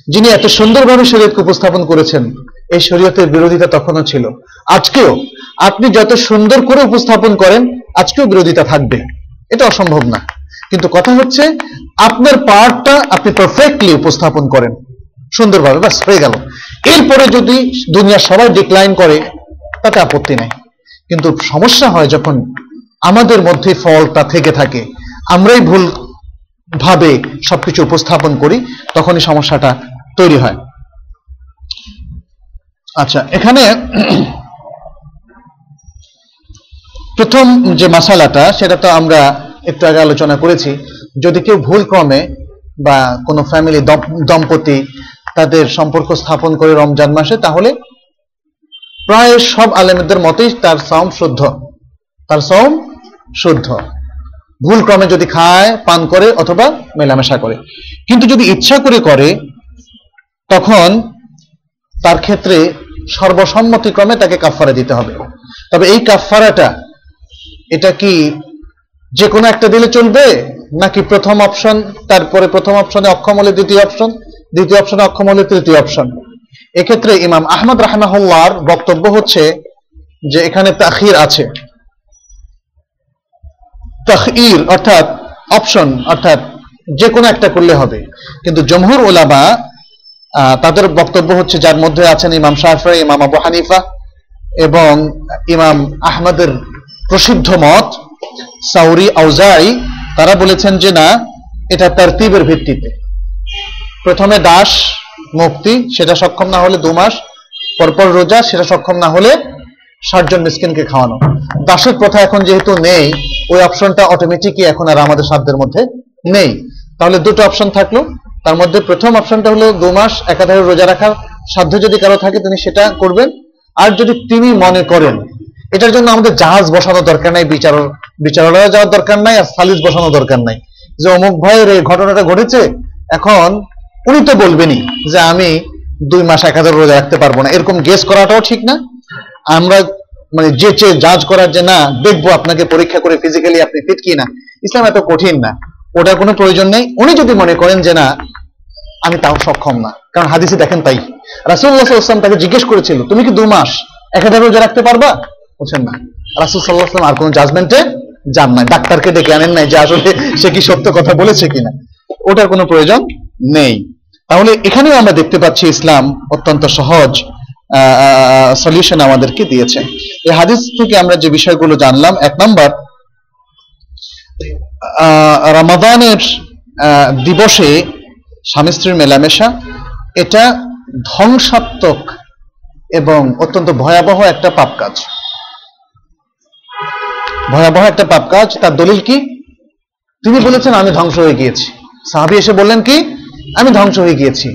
যিনি এত সুন্দরভাবে শরীয়তকে উপস্থাপন করেছেন, এই শরীয়তের বিরোধিতা তখনও ছিল। আজকেও আপনি যত সুন্দর করে উপস্থাপন করেন, আজকেও বিরোধিতা থাকবে। এটা অসম্ভব না। কিন্তু কথা হচ্ছে, আপনার পার্টটা আপনি পারফেক্টলি উপস্থাপন করেন। সুন্দরভাবে বাস হয়ে গেল। এরপরে যদি দুনিয়ার সবাই ডিক্লাইন করে, তাতে আপত্তি নাই। কিন্তু সমস্যা হয় যখন আমাদের মধ্যে ফলটা থেকে থাকে, আমরাই ভুল ভাবে সবকিছু উপস্থাপন করি, তখনই সমস্যাটা তৈরি হয়। আচ্ছা এখানে প্রথম যে মশালাটা সেটা তো আমরা একটু আগে আলোচনা করেছি, যদি কেউ ভুল ক্রমে বা কোনো ফ্যামিলি দম্পতি তাদের সম্পর্ক স্থাপন করে রমজান মাসে, তাহলে প্রায় সব আলেমদের মতেই তার সম শুদ্ধ। তার সম শুদ্ধ। ভুল ক্রমে যদি খায়, পান করে অথবা মেলামেশা করে। কিন্তু যদি ইচ্ছা করে করে, তখন তার ক্ষেত্রে সর্বসম্মতিক্রমে তাকে কাফফারা দিতে হবে। তবে এই কাফফারাটা, এটা কি যে কোনো একটা দিলে চলবে? নাকি প্রথম অপশন তারপরে প্রথম অপশনে অক্ষম হলে দ্বিতীয় অপশন দ্বিতীয় অপশনে অক্ষম হলে তৃতীয় অপশন এক্ষেত্রে ইমাম আহমদ রাহমাহুল্লাহর বক্তব্য হচ্ছে যে এখানে তাখির আছে। তাখির অর্থাৎ অপশন অর্থাৎ যে কোনো একটা করলে হবে। কিন্তু জমহুর ওলামা তাদের বক্তব্য হচ্ছে যার মধ্যে আছেন ইমাম শাহফি ইমাম আবু হানিফা এবং ইমাম আহমদের প্রসিদ্ধ মত। সাউরি আউজাই, তারা বলেছেন যে না, এটা তারতিবের ভিত্তিতে। প্রথমে দাস মুক্তি সেটা সক্ষম না হলে দু মাস, পরপর রোজা, সেটা সক্ষম না হলে ষাটজন মিসকিনকে খাওয়ানো। দাসের প্রথা এখন যেহেতু নেই, ওই অপশনটা অটোমেটিকই এখন আর আমাদের সাধ্যের মধ্যে নেই। তাহলে দুটো অপশন থাকল। তার মধ্যে প্রথম অপশনটা হলো দু মাস একাধারে রোজা রাখার সাধ্য যদি কারও থাকে, তিনি সেটা করবেন। আর যদি তিনি মনে করেন, এটার জন্য আমাদের জাহাজ বসানো দরকার নাই বিচার বিচারালয়ে যাওয়ার দরকার নাই আর সালিস বসানো দরকার নাই। যে অমুক ভাইয়ের এই ঘটনাটা ঘটেছে, এখন উনি তো বলবেনই যে আমি দুই মাস এক হাজার রোজা রাখতে পারব না। এরকম গেস করাটাও ঠিক না। আমরা মানে যে চেয়ে জাজ করার যে না, দেখব আপনাকে পরীক্ষা করে ফিজিক্যালি আপনি ফিট কি না ইসলাম এত কঠিন না। ওটার কোনো প্রয়োজন নেই। উনি যদি মনে করেন যে না, আমি তাও সক্ষম না। কারণ হাদিসে দেখেন তাই। রাসুল্লাহ ইসলাম তাকে জিজ্ঞেস করেছিল, তুমি কি দু মাস এক হাজার রোজা রাখতে পারবা? বলছেন না। রাসুল সাল্লাহ আর কোনো জাজমেন্টে যান নাই, ডাক্তারকে ডেকে আনেন নাই যে আসলে সে কি সত্য কথা বলেছে কিনা। ওটার কোনো প্রয়োজন নেই। তাহলে এখানেও আমরা দেখতে পাচ্ছি ইসলাম অত্যন্ত সহজ সলিউশন আমাদেরকে দিয়েছে। এই হাদিস থেকে আমরা যে বিষয়গুলো জানলাম, এক নম্বর রমাদানের দিবসে স্বামী স্ত্রীর মেলামেশা, এটা ধ্বংসাত্মক এবং অত্যন্ত ভয়াবহ একটা পাপ কাজ। ভয়াবহ একটা পাপ কাজ, তার দলিল কি? তিনি বলেছেন, আমি ধ্বংস হয়ে গিয়েছি। সাহাবি এসে বললেন কি? আমি ধ্বংস হয়ে গিয়েছি।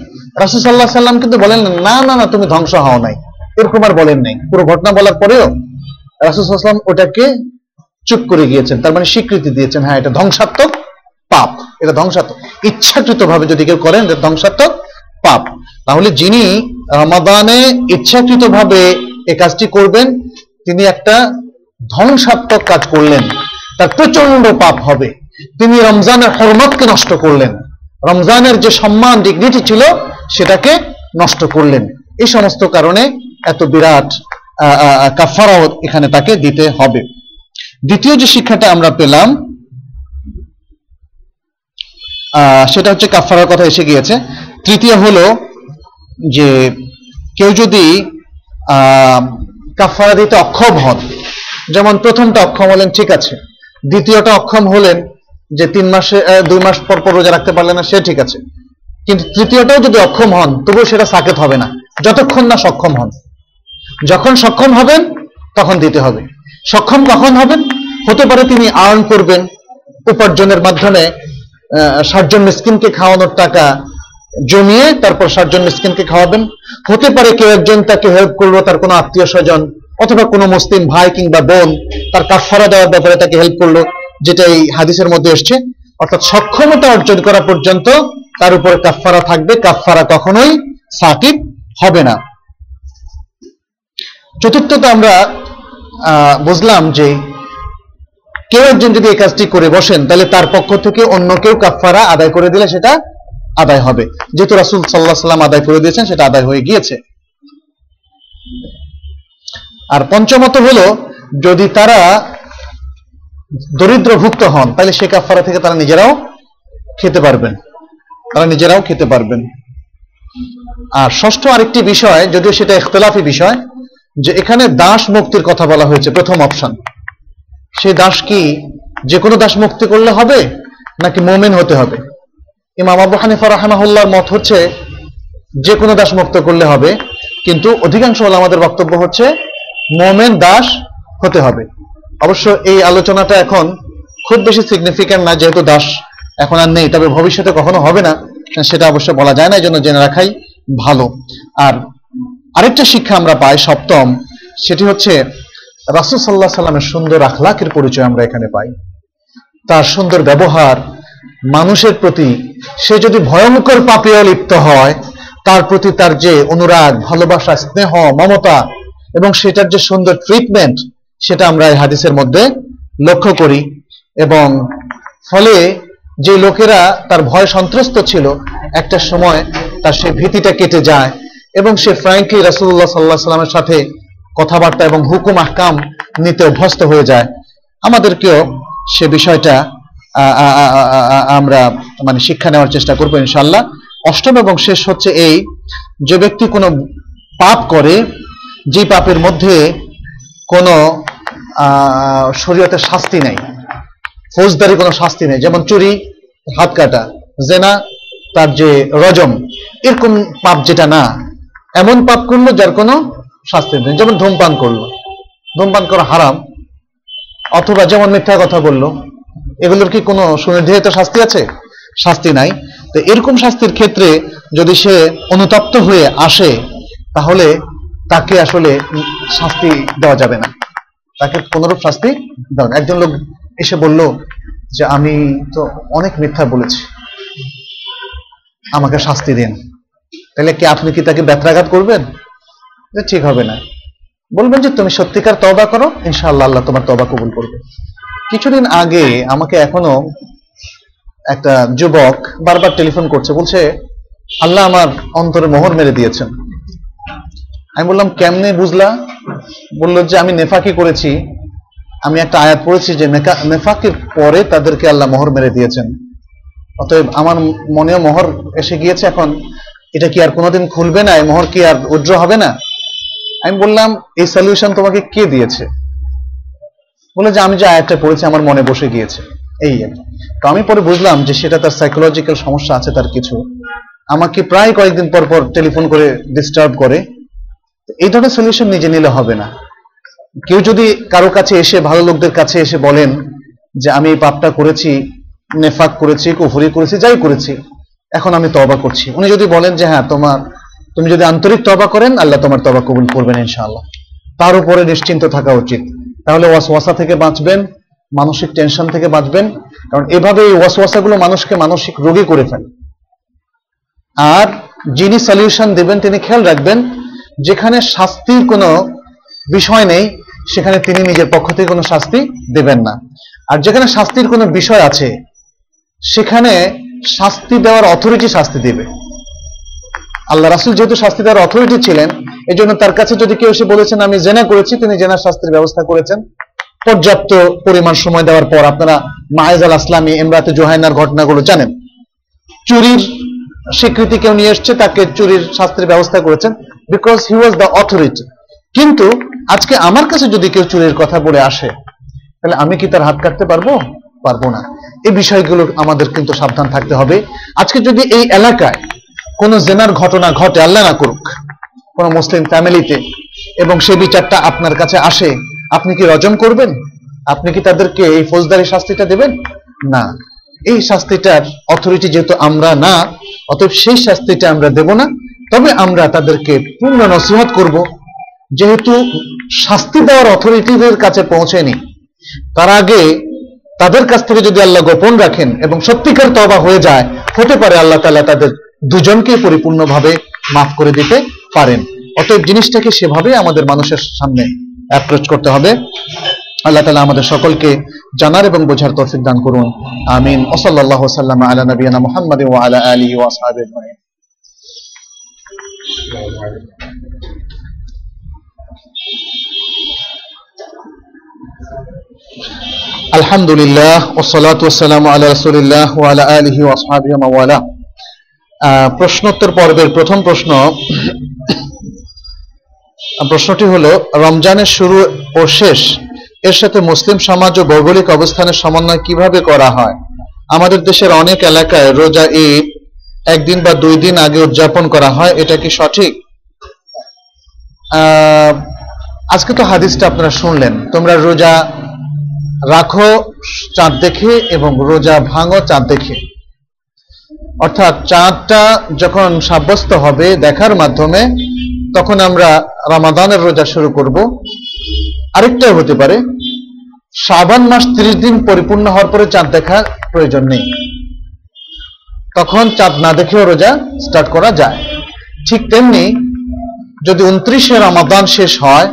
রাসুল সাল্লাহ সাল্লাম কিন্তু বলেন, না না না, তুমি ধ্বংস হও নাই। এরকম আর বলেন নাই। পুরো ঘটনা বলার পরেও রাসুল ওটাকে চুপ করে গিয়েছেন, তার মানে স্বীকৃতি দিয়েছেন। হ্যাঁ এটা ধ্বংসাত্মক পাপ, এটা ধ্বংসাত্মক। ইচ্ছাকৃত ভাবে যদি কেউ করেন ধ্বংসাত্মক পাপ। তাহলে যিনি রমাদানে ইচ্ছাকৃত ভাবে এই কাজটি করবেন, তিনি একটা ধ্বংসাত্মক কাজ করলেন। তার প্রচণ্ড পাপ হবে। তিনি রমজানের হরমতকে নষ্ট করলেন। রমজানের যে সম্মান ডিগনিটি ছিল, সেটাকে নষ্ট করলেন। এই সমস্ত কারণে এত বিরাট কাফারাও এখানে তাকে দিতে হবে। দ্বিতীয় যে শিক্ষাটা আমরা পেলাম সেটা হচ্ছে কাফারার কথা এসে গিয়েছে। তৃতীয় হলো যে কেউ যদি কাফারা দিতে অক্ষম হন যেমন প্রথমটা অক্ষম হলেন, ঠিক আছে। দ্বিতীয়টা অক্ষম হলেন যে তিন মাসে দুই মাস পর পর রোজা রাখতে পারলেন না, সে ঠিক আছে। কিন্তু তৃতীয়টাও যদি অক্ষম হন, তবুও সেটা সাকেত হবে না। যতক্ষণ না সক্ষম হন। যখন সক্ষম হবেন, তখন দিতে হবে। সক্ষম কখন হবেন? হতে পারে তিনি আর্ন করবেন উপার্জনের মাধ্যমে ষাটজন মিসকিনকে খাওয়ানোর টাকা জমিয়ে তারপর ষাটজন মিসকিনকে খাওয়াবেন। হতে পারে কেউ একজন তাকে হেল্প করল, তার কোনো আত্মীয় স্বজন অথবা কোনো মুসলিম ভাই কিংবা বোন তার কাফারা দেওয়ার ব্যাপারে তাকে হেল্প করল, যেটা এই হাদিসের মধ্যে এসছে। অর্থাৎ সক্ষমতা অর্জন করা পর্যন্ত তার উপরে কাফারা থাকবে কাফারা কখনোই সাকিব হবে না। চতুর্থত আমরা বুঝলাম যে কেউ একজন যদি এই কাজটি করে বসেন, তাহলে তার পক্ষ থেকে অন্য কেউ কাফারা আদায় করে দিলে সেটা আদায় হবে। যেহেতু রাসুল সাল্লাহ সাল্লাম আদায় করে দিয়েছেন, সেটা আদায় হয়ে গিয়েছে। আর পঞ্চমত হলো, যদি তারা দরিদ্রভুক্ত হন, তাহলে সে কাফারা থেকে তারা নিজেরাও খেতে পারবেন। তারা নিজেরাও খেতে পারবেন। আর ষষ্ঠ আরেকটি বিষয়, যদিও সেটা ইখতলাফি বিষয়, যে এখানে দাস মুক্তির কথা বলা হয়েছে, প্রথম অপশন। সেই দাস কি, যে কোনো দাস মুক্তি করলে হবে, নাকি মোমেন হতে হবে? ইমাম আবু হানিফা রাহমাহুল্লাহর মত হচ্ছে, যে কোনো দাস মুক্ত করলে হবে, কিন্তু অধিকাংশ হল আমাদের বক্তব্য হচ্ছে মোমেন দাস হতে হবে। অবশ্য এই আলোচনাটা এখন খুব বেশি সিগনিফিক্যান্ট না, যেহেতু দাস এখন আর নেই, তবে ভবিষ্যতে কখনো হবে না, সেটা অবশ্য বলা যায় না এই জন্য জেনে রাখাই ভালো। আর আরেকটা শিক্ষা আমরা পাই, সপ্তম, সেটি হচ্ছে রাসুল সাল্লাহ সাল্লামের সুন্দর আখলাকের পরিচয় আমরা এখানে পাই। তার সুন্দর ব্যবহার মানুষের প্রতি, সে যদি ভয়ঙ্কর পাপেও লিপ্ত হয়, তার প্রতি তার যে অনুরাগ, ভালোবাসা, স্নেহ, মমতা এবং সেটার যে সুন্দর ট্রিটমেন্ট সেটা আমরা এই হাদিসের মধ্যে লক্ষ্য করি এবং ফলে যে লোকেরা তার ভয় সন্ত্রস্ত ছিল, একটা সময় তার সেই ভীতিটা কেটে যায় এবং সে ফ্র্যাঙ্কলি রাসুল্লাহ সাল্লাহ সাল্লামের সাথে কথাবার্তা এবং হুকুম আহকাম নিতে অভ্যস্ত হয়ে যায়। আমাদেরকেও সে বিষয়টা আমরা মানে শিক্ষা নেওয়ার চেষ্টা করব ইনশাল্লাহ অষ্টম এবং শেষ হচ্ছে এই, যে ব্যক্তি কোনো পাপ করে যে পাপের মধ্যে কোনো শরীয়তের শাস্তি নেই, ফৌজদারি কোনো শাস্তি নেই, যেমন চুরি, হাত কাটা, জেনা, তার যে রজম, এরকম পাপ যেটা না, এমন পাপ করল যার কোনো শাস্তি নেই। যেমন ধূমপান করল, ধূমপান করা হারাম, অথবা যেমন মিথ্যা কথা বলল, এগুলোর কি কোনো সুনির্ধারিত শাস্তি আছে? শাস্তি নাই। তো এরকম শাস্তির ক্ষেত্রে যদি সে অনুতপ্ত হয়ে আসে, তাহলে তাকে আসলে শাস্তি দেওয়া যাবে না। তাকে কোনরূপ শাস্তি দেওয়া না। একজন লোক এসে বলল যে, আমি তো অনেক মিথ্যা বলেছি। আমাকে শাস্তি দিন। তাহলে কি আপনি কি তাকে ব্যত্রাঘাত করবেন? যে, ঠিক হবে না। বলবেন যে, তুমি সত্যিকার তবা করো, ইনশাআল্লাহ আল্লাহ তোমার তবা কবুল করবে। কিছুদিন আগে আমাকে এখনও একটা যুবক বারবার টেলিফোন করছে, বলছে, আল্লাহ আমার অন্তরে মোহর মেরে দিয়েছেন। আমি বললাম, কেমনে বুঝলা? বলল যে, আমি নেফাকি করেছি। আমি একটা আয়াত পড়েছি যে নেফাকির পরে তাদেরকে আল্লাহ মোহর মেরে দিয়েছেন। অতএব আমার মনেও মোহর এসে গিয়েছে এখন। এটা কি আর কোনোদিন খুলবে না? এই মোহর কি আর উজ্র হবে না? আমি বললাম, এই সলিউশন তোমাকে কে দিয়েছে? বলে যে, আমি যে আয়াতটা পড়েছি, আমার মনে বসে গিয়েছে। এই তো আমি পরে বুঝলাম যে, সেটা তার সাইকোলজিক্যাল সমস্যা আছে তার কিছু। আমাকে প্রায় কয়েকদিন পর পর টেলিফোন করে ডিস্টার্ব করে। এই ধরনের সলিউশন নিজে নিলে হবে না। কেউ যদি কারও কাছে এসে, ভালো লোকদের কাছে এসে বলেন যে, আমি এই পাপটা করেছি, নেফাক করেছি, কুফরি করেছি, যাই করেছি, এখন আমি তবা করছি। উনি যদি বলেন যে হ্যাঁ তোমার, তুমি যদি আন্তরিক তবা করেন, আল্লাহ তোমার তবা কবুল করবেন ইনশাআল্লাহ। তার উপরে নিশ্চিন্ত থাকা উচিত। তাহলে ওয়াসওয়াসা থেকে বাঁচবেন, মানসিক টেনশন থেকে বাঁচবেন, কারণ এভাবে এই ওয়াসওয়াসাগুলো মানুষকে মানসিক রোগী করে ফেলে। আর যিনি সলিউশন দেবেন, তিনি খেয়াল রাখবেন যেখানে শাস্তির কোনো বিষয় নেই, সেখানে তিনি নিজের পক্ষ থেকে কোনো শাস্তি দেবেন না। আর যেখানে শাস্তির কোনো বিষয় আছে, সেখানে শাস্তি দেওয়ার অথরিটি শাস্তি দেবে। আল্লাহ রাসুল যেহেতু শাস্তি দেওয়ার অথরিটি ছিলেন এই জন্য তার কাছে যদি কেউ এসে বলেছেন, আমি জেনা করেছি, তিনি জেনার শাস্তির ব্যবস্থা করেছেন। পর্যাপ্ত পরিমাণ সময় দেওয়ার পর আপনারা মায়েজ আল আসলামী এমরাতে জোহাইনার ঘটনাগুলো জানেন। চুরির স্বীকৃতি কেউ নিয়ে এসছে, তাকে চুরির শাস্তির ব্যবস্থা করেছেন because he was the authority কিন্তু আজকে আমার কাছে যদি কেউ চুরির কথা বলে আসে, তাহলে আমি কি তার হাত কাটতে পারব? পারব না। এই বিষয়গুলো আমাদের কিন্তু সাবধান থাকতে হবে। আজকে যদি এই এলাকায় কোনো জেনার ঘটনা ঘটে, আল্লাহ না করুক, কোন মুসলিম ফ্যামিলিতে, এবং সে বিচারটা আপনার কাছে আসে, আপনি কি রজম করবেন? আপনি কি তাদেরকে এই ফৌজদারি শাস্তিটা দেবেন? না। এই শাস্তিটার অথরিটি যেহেতু আমরা না অতএব সেই শাস্তিটা আমরা দেব না। তবে আমরা তাদেরকে পূর্ণ নসিহত করব। যেহেতু শাস্তি দেওয়ার অথরিটিদের কাছে পৌঁছেনি, তার আগে তাদের কাছ থেকে যদি আল্লাহ গোপন রাখেন এবং সত্যিকার তবা হয়ে যায়, হতে পারে আল্লাহ তাআলা তাদের দুজনকে পরিপূর্ণভাবে মাফ করে দিতে পারেন। অতএব জিনিসটাকে সেভাবে আমাদের মানুষের সামনে অ্যাপ্রোচ করতে হবে। আল্লাহ তালা আমাদের সকলকে জানার এবং বোঝার তৌফিক দান করুন। আমিন। ওসল্লাহ সাল্লাম আলা নবীনা মুহাম্মদ ওয়া আলা আলিহি ওয়া আসহাবিহি আজমাইন। আলহামদুলিল্লাহ ওসলাত ওসালাম আল্লাহ রসুলিল্লাহ ওয়ালা আলহি ওয়াসহাবি মাওয়ালা। প্রশ্নোত্তর পর্বের প্রথম প্রশ্ন, প্রশ্নটি হলো, রমজানের শুরু ও শেষ এর সাথে মুসলিম সমাজ ও ভৌগোলিক অবস্থানের সমন্বয় কীভাবে করা হয়? আমাদের দেশের অনেক এলাকায় রোজা ঈদ একদিন বা দুই দিন আগে উদযাপন করা হয়, এটা কি সঠিক? আজকে তো হাদিসটা আপনারা শুনলেন। তোমরা রোজা রাখো, চাঁদ দেখে এবং রোজা ভাঙো, চাঁদ দেখে। অর্থাৎ চাঁদটা যখন সাব্যস্ত হবে দেখার মাধ্যমে, তখন আমরা রামাদানের রোজা শুরু করব। আরেকটাও হতে পারে, শ্রাবণ মাস ত্রিশ দিন পরিপূর্ণ হওয়ার পরে চাঁদ দেখার প্রয়োজন নেই। তখন চাঁদ না দেখেও রোজা স্টার্ট করা যায়। ঠিক তেমনি যদি উনত্রিশে রমাদান শেষ হয়,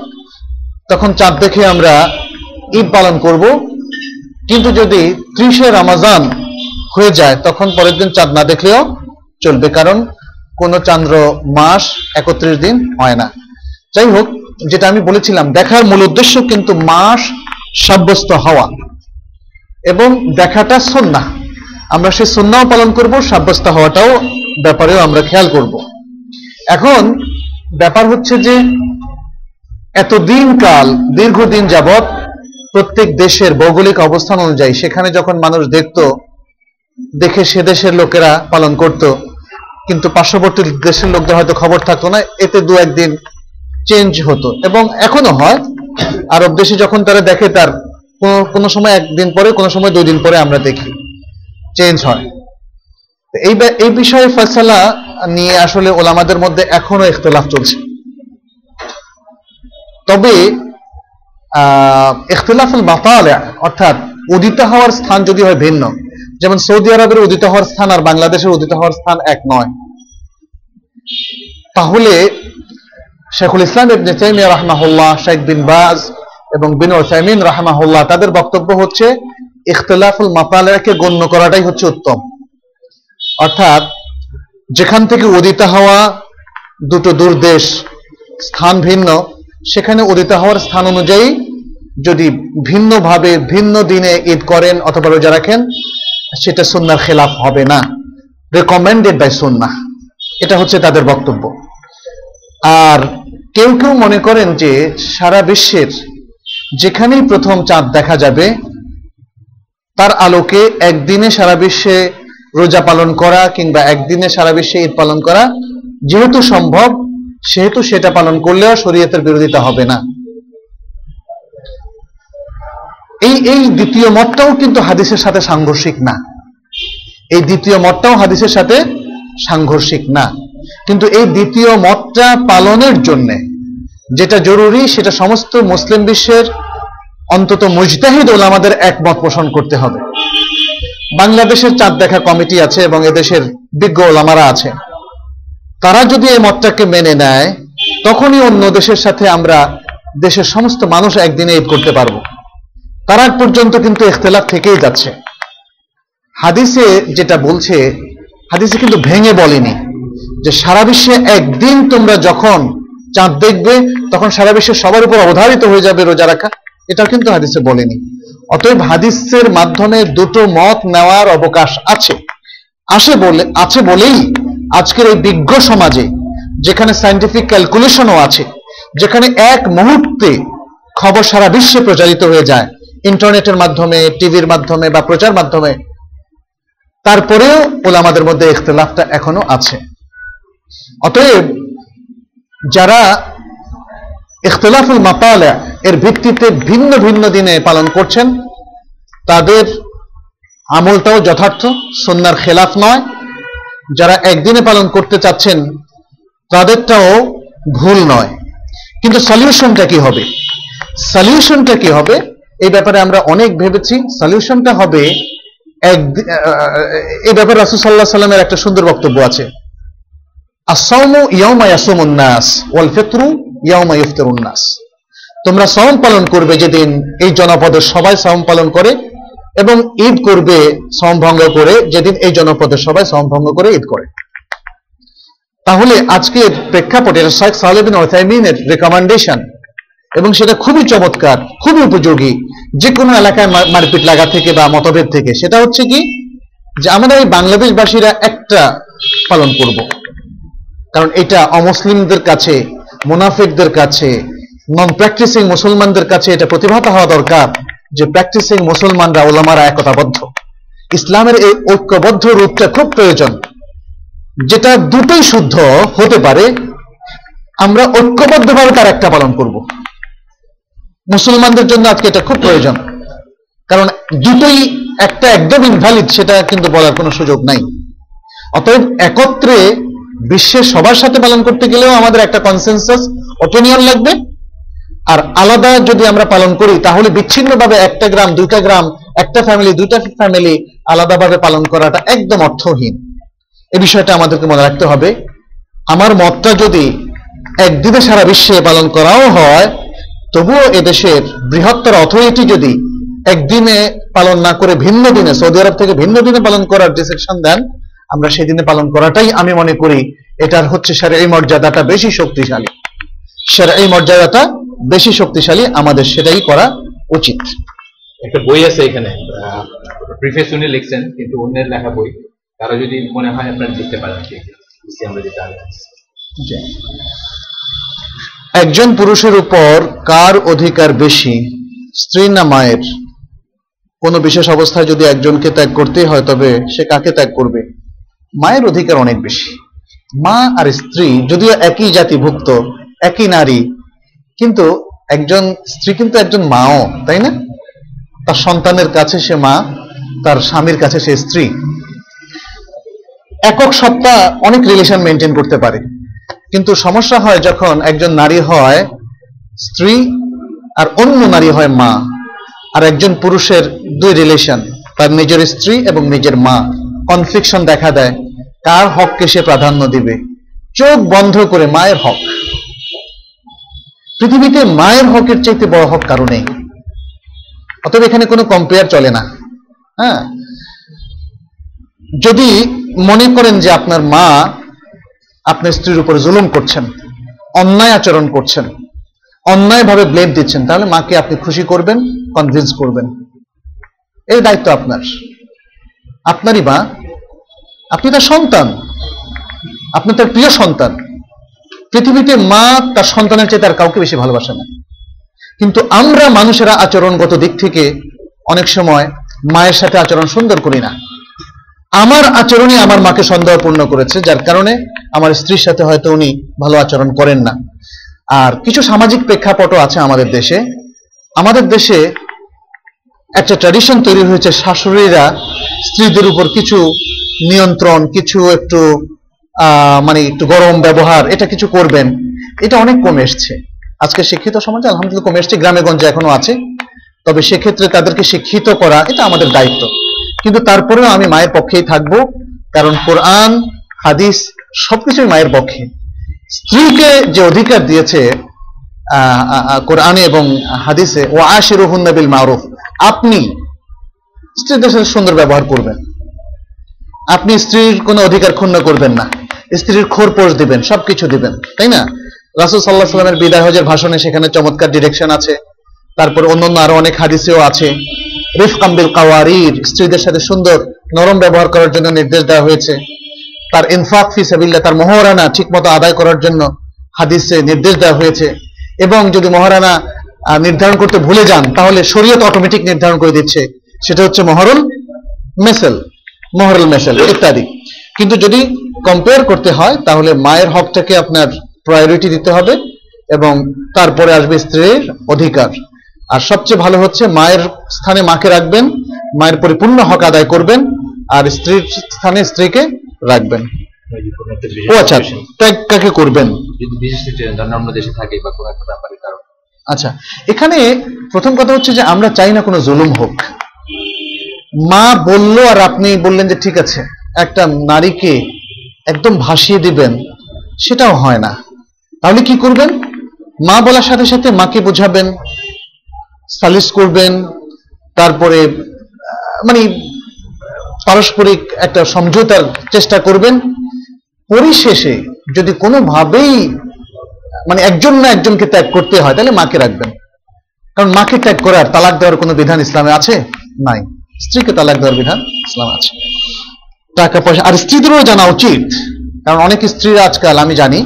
তখন চাঁদ দেখে আমরা ঈদ পালন করব। কিন্তু যদি ত্রিশে রমাজান হয়ে যায়, তখন পরের দিন চাঁদ না দেখলেও চলবে। কারণ কোন চান্দ্র মাস একত্রিশ দিন হয় না। যাই হোক যেটা আমি বলেছিলাম, দেখার মূল উদ্দেশ্য কিন্তু মাস সাব্যস্ত হওয়া এবং দেখাটা সন্না আমরা সেই সন্নাও পালন করব, সাব্যস্ত হওয়াটাও ব্যাপারেও আমরা খেয়াল করব। এখন ব্যাপার হচ্ছে যে, এতদিন কাল, দীর্ঘদিন যাবৎ প্রত্যেক দেশের ভৌগোলিক অবস্থান অনুযায়ী, সেখানে যখন মানুষ দেখত, দেখে সে দেশের লোকেরা পালন করত, কিন্তু পার্শ্ববর্তী দেশের লোকদের হয়তো খবর থাকতো না, এতে দু একদিন চেঞ্জ হতো। এবং এখনও হয়। আরব দেশে যখন তারা দেখে তার কোনো সময় একদিন পরে, কোনো সময় দুই দিন পরে আমরা দেখি চেঞ্জ হয়। এই এই বিষয়ে ফয়সালা নিয়ে আসলে ওলামাদের মধ্যে এখনও ইখতলাফ চলছে। তবে ইখতিলাফুল অর্থাৎ উদিত হওয়ার স্থান যদি হয় ভিন্ন, যেমন সৌদি আরবের উদিত হওয়ার স্থান আর বাংলাদেশের উদিত হওয়ার স্থান এক নয়, তাহলে শেখুল ইসলাম ইবনে তাইমিয়া রাহমাহুল্লাহ শেখ বিন বাজ এবং বিন ওসাইমিন রাহমাহুল্লাহ, তাদের বক্তব্য হচ্ছে, ইখতিলাফুল মাতালাকে গণ্য করাটাই হচ্ছে উত্তম। অর্থাৎ, যেখান থেকে উদিত হওয়া দুটো দূর দেশ স্থান ভিন্ন, সেখানে উদিত হওয়ার স্থান অনুযায়ী যদি ভিন্নভাবে ভিন্ন দিনে ঈদ করেন অথবা রোজা রাখেন, সেটা সুন্নার খেলাফ হবে না। রেকমেন্ডেড বাই সুন্না এটা হচ্ছে তাদের বক্তব্য। আর কেউ কেউ মনে করেন যে সারা বিশ্বের যেখানেই প্রথম চাঁদ দেখা যাবে, তার আলোকে একদিনে সারা বিশ্বে রোজা পালন করা কিংবা একদিনে সারা বিশ্বে ঈদ পালন করা যেহেতু সম্ভব, সেহেতু সেটা পালন করলেও শরীয়তের বিরোধিতা হবে না। এই এই দ্বিতীয় মতটাও কিন্তু হাদিসের সাথে সাংঘর্ষিক না। এই দ্বিতীয় মতটাও হাদিসের সাথে সাংঘর্ষিক না। কিন্তু এই দ্বিতীয় মতটা পালনের জন্য যেটা জরুরি, সেটা সমস্ত মুসলিম বিশ্বের অন্তত মুজতাহিদ ওলামাদের একমত পোষণ করতে হবে। বাংলাদেশের চাঁদ দেখা কমিটি আছে এবং এদেশের বিজ্ঞ ওলামারা আছে। তারা যদি এই মতটাকে মেনে নেয়, তখনই অন্য দেশের সাথে আমরা দেশের সমস্ত মানুষ একদিনে ঈদ করতে পারব। তার আগ পর্যন্ত কিন্তু ইখতলাফ থেকেই যাচ্ছে। হাদিসে যেটা বলছে, হাদিসে কিন্তু ভেঙে বলেনি। যে সারা বিশ্বে একদিন তোমরা যখন চাঁদ দেখবে, তখন সারা বিশ্বে সবার উপর অবধারিত হয়ে যাবে রোজা রাখা। এটা কিন্তু হাদিসে বলেনি। অতএব হাদিসের মাধ্যমে দুটো মত নেওয়ার অবকাশ আছে। আসে বলে, আছে বলেই আজকের এই বিজ্ঞ সমাজে, যেখানে সায়েন্টিফিক ক্যালকুলেশনও আছে, যেখানে এক মুহূর্তে খবর সারা বিশ্বে প্রচারিত হয়ে যায়, ইন্টারনেটের মাধ্যমে, টিভির মাধ্যমে বা প্রচার মাধ্যমে, তারপরেও ওলামাদের মধ্যে ইখতলাফটা এখনও আছে। অতএব যারা ইখতলাফুল মাতালা এর ভিত্তিতে ভিন্ন ভিন্ন দিনে পালন করছেন, তাদের আমলটাও যথার্থ সন্ন্যার খেলাফ নয়। যারা একদিনে পালন করতে চাচ্ছেন, তাদেরটাও ভুল নয়। কিন্তু সলিউশনটা কি হবে? সলিউশনটা কি হবে? এই ব্যাপারে আমরা অনেক ভেবেছি। সলিউশনটা হবে এক এই ব্যাপারে রাসুল সাল্লাহ সাল্লামের একটা সুন্দর বক্তব্য আছে। আসামু ইয়াউমা ইয়াসুমুন নাস ওয়াল ফিতরু ইয়াউমা ইফতারুন নাস তোমরা সওম পালন করবে যেদিন এই জনপদের সবাই সওম পালন করে এবং ঈদ করবে সওম ভঙ্গ করে যেদিন এই জনপদের সবাই সওম ভঙ্গ করে ঈদ করে। তাহলে আজকের প্রেক্ষাপটে শেখ সালেহ বিন ওথাইমিনের রেকমেন্ডেশন এবং সেটা খুবই চমৎকার, খুবই উপযোগী যে কোনো এলাকায় মারপিট লাগা থেকে বা মতভেদ থেকে। সেটা হচ্ছে কি যে আমরা এই বাংলাদেশবাসীরা একটা পালন করব। কারণ এটা অমুসলিমদের কাছে, মুনাফিকদের কাছে নন প্র্যাকটিসিং মুসলমানদের কাছে এটা প্রতিভাত হওয়া দরকার যে প্র্যাকটিসিং মুসলমানরা ওলামারা একতাবদ্ধ। ইসলামের এই ঐক্যবদ্ধ রূপটা খুব প্রয়োজন। যেটা দুটোই শুদ্ধ হতে পারে, আমরা ঐক্যবদ্ধভাবে তার একটা পালন করব। মুসলমানদের জন্য আজকে এটা খুব প্রয়োজন। কারণ দুটোই একটা একদম ইনভ্যালিড সেটা কিন্তু বলার কোনো সুযোগ নাই। অতএব একত্রে বিশ্বের সবার সাথে পালন করতে গেলেও আমাদের একটা কনসেনসাস অপিনিয়ন লাগবে। আর আলাদা যদি আমরা পালন করি, তাহলে বিচ্ছিন্নভাবে একটা গ্রাম, দুইটা গ্রাম, একটা ফ্যামিলি দুইটা ফ্যামিলি আলাদাভাবে পালন করাটা একদম অর্থহীন। এ বিষয়টা আমাদেরকে মনে রাখতে হবে। আমার মতটা যদি একদিনে সারা বিশ্বে পালন করাও হয়, তবুও এদেশের বৃহত্তর অথরিটি যদি একদিনে পালন না করে ভিন্ন দিনে, সৌদি আরব থেকে ভিন্ন দিনে পালন করার ডিসিশন দেন আমরা সেদিনে পালন করাটাই আমি মনে করি এটার হচ্ছে স্যার এই মর্যাদাটা বেশি শক্তিশালী। স্যার এই মর্যাদাটা বেশি শক্তিশালী আমাদের সেটাই করা উচিত। একটা বই আছে এখানে। প্রিফেস উনি লিখছেন কিন্তু অন্যের লেখা বই। কারও যদি মনে হয় আপনারা পারেন আমরা যেটা। একজন পুরুষের উপর কার অধিকার বেশি? স্ত্রী না মায়ের? কোনো বিশেষ অবস্থায় যদি একজনকে ত্যাগ করতেই হয় তবে সে কাকে ত্যাগ করবে? মায়ের অধিকার অনেক বেশি। মা আর স্ত্রী যদিও একই জাতিভুক্ত, একই নারী, কিন্তু একজন স্ত্রী কিন্তু একজন মাও, তাই না? তার সন্তানের কাছে সে মা, তার স্বামীর কাছে সে স্ত্রী। একক সত্তা অনেক রিলেশন মেনটেন করতে পারে। কিন্তু সমস্যা হয় যখন একজন নারী হয় স্ত্রী আর অন্য নারী হয় মা, আর একজন পুরুষের দুই রিলেশন তার নিজের স্ত্রী এবং নিজের মা। কনফ্লিকশন দেখা দেয়, কার হককে সে প্রাধান্য দিবে? চোখ বন্ধ করে মায়ের হক। পৃথিবীতে মায়ের হকের চাইতে বড় হক কারও নেই। অতএব এখানে কোনো কম্পেয়ার চলে না। হ্যাঁ? যদি মনে করেন যে আপনার মা আপনার স্ত্রীর উপর জুলুম করছেন, অন্যায় আচরণ করছেন, অন্যায়ভাবে ব্লেম দিচ্ছেন, তাহলে মাকে আপনি খুশি করবেন কনভিন্স করবেন। এই দায়িত্ব আপনার। আপনারই মা, আপনি তার সন্তান। আপনি তার প্রিয় সন্তান। পৃথিবীতে মা তার সন্তানের চেয়ে তার কাউকে বেশি ভালোবাসে না। কিন্তু আমরা মানুষেরা আচরণগত দিক থেকে অনেক সময় মায়ের সাথে আচরণ সুন্দর করি না। আমার আচরণই আমার মাকে সন্দেহপূর্ণ করেছে, যার কারণে আমার স্ত্রীর সাথে হয়তো উনি ভালো আচরণ করেন না। আর কিছু সামাজিক প্রেক্ষাপটও আছে আমাদের দেশে। আমাদের দেশে একটা ট্র্যাডিশন তৈরি হয়েছে, শাশুড়িরা স্ত্রীদের উপর কিছু নিয়ন্ত্রণ, কিছু একটু মানে একটু গরম ব্যবহার, এটা কিছু করবেন। এটা অনেক কমে এসছে। আজকে শিক্ষিত সমাজে আলহামদুলিল্লাহ কমে এসছে গ্রামে গঞ্জে এখনও আছে। তবে সেক্ষেত্রে তাদেরকে শিক্ষিত করা, এটা আমাদের দায়িত্ব। কিন্তু তারপরেও আমি মায়ের পক্ষেই থাকব, কারণ কোরআন, হাদিস সবকিছুই মায়ের পক্ষে। স্ত্রীকে যে অধিকার দিয়েছে কোরআনে এবং হাদিসে ও আশিরুহুন বিল মারুফ আপনি স্ত্রীদের সাথে সুন্দর ব্যবহার করবেন। আপনি স্ত্রীর কোনো অধিকার ক্ষুণ্ণ করবেন না। স্ত্রীর খোরপোষ দিবেন, সবকিছু দিবেন, তাই না? রাসুল সাল্লাহ সাল্লামের বিদায় হজের ভাষণে সেখানে চমৎকার ডিরেকশন আছে। তারপর অন্যান্য আরও অনেক হাদিসেও আছে। রিফ কাম্বিল কাওয়ারির, স্ত্রীদের সাথে সুন্দর নরম ব্যবহার করার জন্য নির্দেশ দেওয়া হয়েছে। তার ইনফাক ফি সাবিল্লাহ, তার মহারানা ঠিকমতো আদায় করার জন্য হাদিসে নির্দেশ দেওয়া হয়েছে। এবং যদি মহারানা নির্ধারণ করতে ভুলে যান, তাহলে শরীয়ত অটোমেটিক নির্ধারণ করে দিচ্ছে। সেটা হচ্ছে মহরুল মেসেল মহরুল মেসেল ইত্যাদি। কিন্তু যদি কম্পেয়ার করতে হয়, তাহলে মায়ের হকটাকে আপনার প্রায়োরিটি দিতে হবে এবং তারপরে আসবে স্ত্রীর অধিকার। আর সবচেয়ে ভালো হচ্ছে মায়ের স্থানে মাকে রাখবেন, মায়ের পরিপূর্ণ হক আদায় করবেন, আর স্ত্রীর স্থানে স্ত্রীকে রাখবেন। ও আচ্ছা ত্যাগ কাকে করবেন? বিশেষ দেশে থাকে বা কোনো একটা ব্যাপারে কারণ আচ্ছা এখানে প্রথম কথা হচ্ছে যে আমরা চাই না কোনো জুলুম হোক। মা বলল আর আপনি বললেন যে ঠিক আছে, একটা নারীকে একদম ভাসিয়ে দিবেন, সেটাও হয় না। তাহলে কি করবেন? মা বলার সাথে সাথে মাকে বোঝাবেন সালিস করবেন, তারপরে মানে পারস্পরিক একটা সমঝোতার চেষ্টা করবেন। পরিশেষে যদি কোনোভাবেই মানে একজন না একজনকে ত্যাগ করতে হয়, তাহলে মাকে রাখবেন। কারণ মাকে ত্যাগ করার তালাক দেওয়ার কোনো বিধান ইসলামে আছে? নাই। স্ত্রীকে তালাক দেওয়ার বিধান ইসলাম আছে। টাকা পয়সা আর স্ত্রীদেরও জানা উচিত, কারণ অনেক স্ত্রীরা আজকাল, আমি জানি,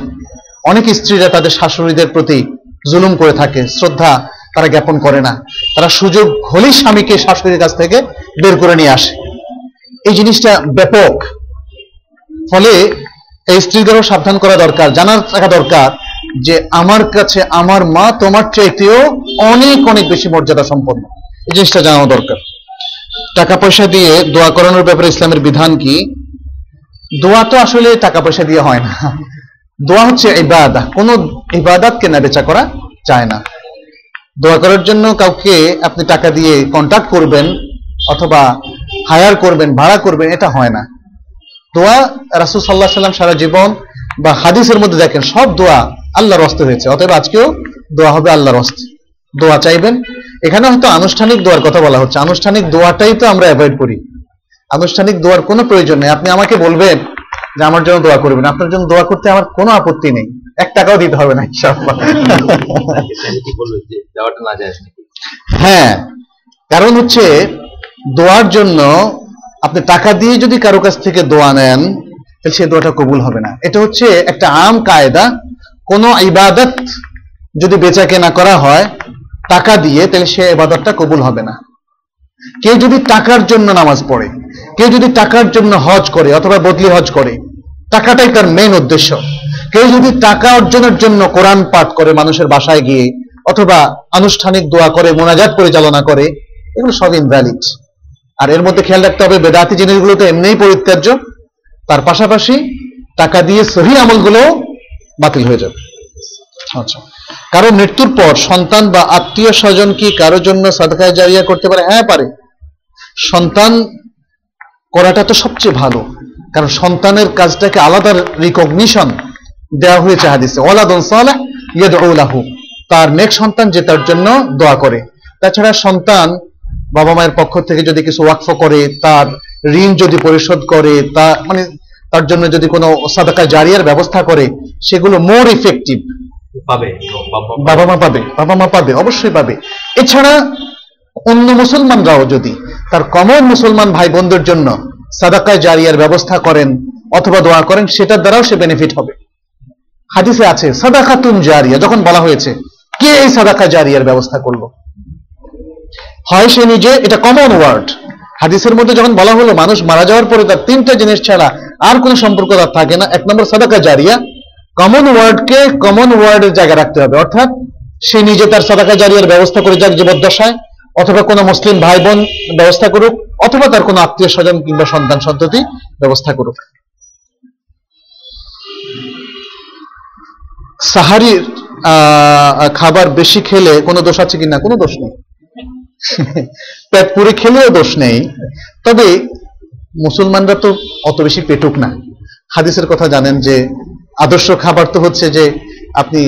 অনেক স্ত্রীরা তাদের শাশুড়িদের প্রতি জুলুম করে থাকে, শ্রদ্ধা তারা জ্ঞাপন করে না। তারা সুযোগ হলেই স্বামীকে শাশুড়ির কাছ থেকে বের করে নিয়ে আসে। এই জিনিসটা ব্যাপক। ফলে এই স্ত্রীদেরও সাবধান করা দরকার, জানার থাকা দরকার যে আমার কাছে আমার মা তোমার চাইতেও অনেক অনেক বেশি মর্যাদা সম্পন্ন। এই জিনিসটা জানানো দরকার। টাকা পয়সা দিয়ে দোয়া করানোর ব্যাপারে ইসলামের বিধান কি? দোয়া তো আসলে টাকা পয়সা দিয়ে হয় না। দোয়া হচ্ছে ইবাদা। কোন ইবাদাত কেনা বেচা করা যায় না। দোয়া করার জন্য কাউকে আপনি টাকা দিয়ে কন্ট্যাক্ট করবেন অথবা হায়ার করবেন, ভাড়া করবেন, এটা হয় না। দোয়া রাসুল সাল্লাহ সাল্লাম সারা জীবন বা হাদিসের মধ্যে দেখেন, সব দোয়া আল্লাহর হস্তে হয়েছে। অতএব আজকেও দোয়া হবে আল্লাহর হস্তে। দোয়া চাইবেন। এখানে হয়তো আনুষ্ঠানিক দোয়ার কথা বলা হচ্ছে। আনুষ্ঠানিক দোয়াটাই তো আমরা অ্যাভয়েড করি। আনুষ্ঠানিক দোয়ার কোনো প্রয়োজন নেই। আপনি আমাকে বলবেন যে আমার জন্য দোয়া করবেন। আপনার জন্য দোয়া করতে আমার কোনো আপত্তি নেই। এক টাকাও দিতে হবে না হ্যাঁ কারণ হচ্ছে দোয়ার জন্য আপনি টাকা দিয়ে যদি কারও কাছ থেকে দোয়া নেন, তাহলে সেই দোয়াটা কবুল হবে না। এটা হচ্ছে একটা আম কায়দা। কোন ইবাদত যদি বেচা কেনা করা হয়, টাকা দিয়ে, তাহলে সে ইবাদতটা কবুল হবে না। কেউ যদি টাকার জন্য নামাজ পড়ে, কেউ যদি টাকার জন্য হজ করে অথবা বদলি হজ করে, টাকাটাই তার মেইন উদ্দেশ্য। কেউ যদি টাকা অর্জনের জন্য কোরআন পাঠ করে মানুষের বাসায় গিয়ে, অথবা আনুষ্ঠানিক দোয়া করে, মোনাজাত পরিচালনা করে, এগুলো সব ইনভ্যালিড আর এর মধ্যে খেয়াল রাখতে হবে, বেদাতি জিনিসগুলো তো এমনিই পরিত্যাজ্য। তার পাশাপাশি টাকা দিয়ে সহি আমলগুলো বাতিল হয়ে যাবে। আচ্ছা। কারও মৃত্যুর পর সন্তান বা আত্মীয় স্বজন কি কারোর জন্য সাদকায় জারিয়া করতে পারে? হ্যাঁ পারে। সন্তান করাটা তো সবচেয়ে ভালো। কারণ সন্তানের কাজটাকে আলাদা রিকগনিশন দেওয়া হয়েছে হাদিসে। ওয়ালাদুন সালাহ ইয়াদউ লাহু। তার নেক্সট সন্তান যে তার জন্য দোয়া করে। তাছাড়া সন্তান বাবা মায়ের পক্ষ থেকে যদি কিছু ওয়াকফ করে, তার ঋণ যদি পরিশোধ করে, তা মানে তার জন্য যদি কোনো সাদাকা জারিয়ার ব্যবস্থা করে সেগুলো মোর ইফেক্টিভ পাবে। বাবা মা পাবে বাবা মা পাবে অবশ্যই পাবে। এছাড়া অন্য মুসলমানরাও যদি তার কমন মুসলমান ভাই বোনদের জন্য সাদাকায় জারিয়ার ব্যবস্থা করেন অথবা দোয়া করেন সেটার দ্বারাও সে বেনিফিট হবে। হাদিসে আছে সাদাকাতুন জারিয়া যখন বলা হয়েছে কে এই সাদাকা জারিয়ার ব্যবস্থা করল? হয় সে নিজে এটা কমন ওয়ার্ড হাদিসের মধ্যে যখন বলা হলো মানুষ মারা যাওয়ার পরে তার তিনটা জিনিস ছাড়া আর কোনো সম্পর্ক তার থাকে না, এক নম্বর সাদাকা জারিয়া কমন ওয়ার্ডকে কমন ওয়ার্ডের জায়গায় রাখতে হবে, অর্থাৎ সে নিজে তার সাদাকা জারিয়ার ব্যবস্থা করে যাক জীবদ্দশায়, অথবা কোনো মুসলিম ভাই বোন ব্যবস্থা করুক, অথবা তার কোনো আত্মীয় স্বজন কিংবা সন্তান সন্ততি ব্যবস্থা করুক। সাহারির খাবার বেশি খেলে কোনো দোষ আছে কিনা? কোনো দোষ নেই। পেট পুরে খেলেও দোষ নেই। তবে মুসলমানরা তো অত বেশি পেটুক না। হাদিসের কথা জানেন যে আদর্শ খাবার তো হচ্ছে যে আপনি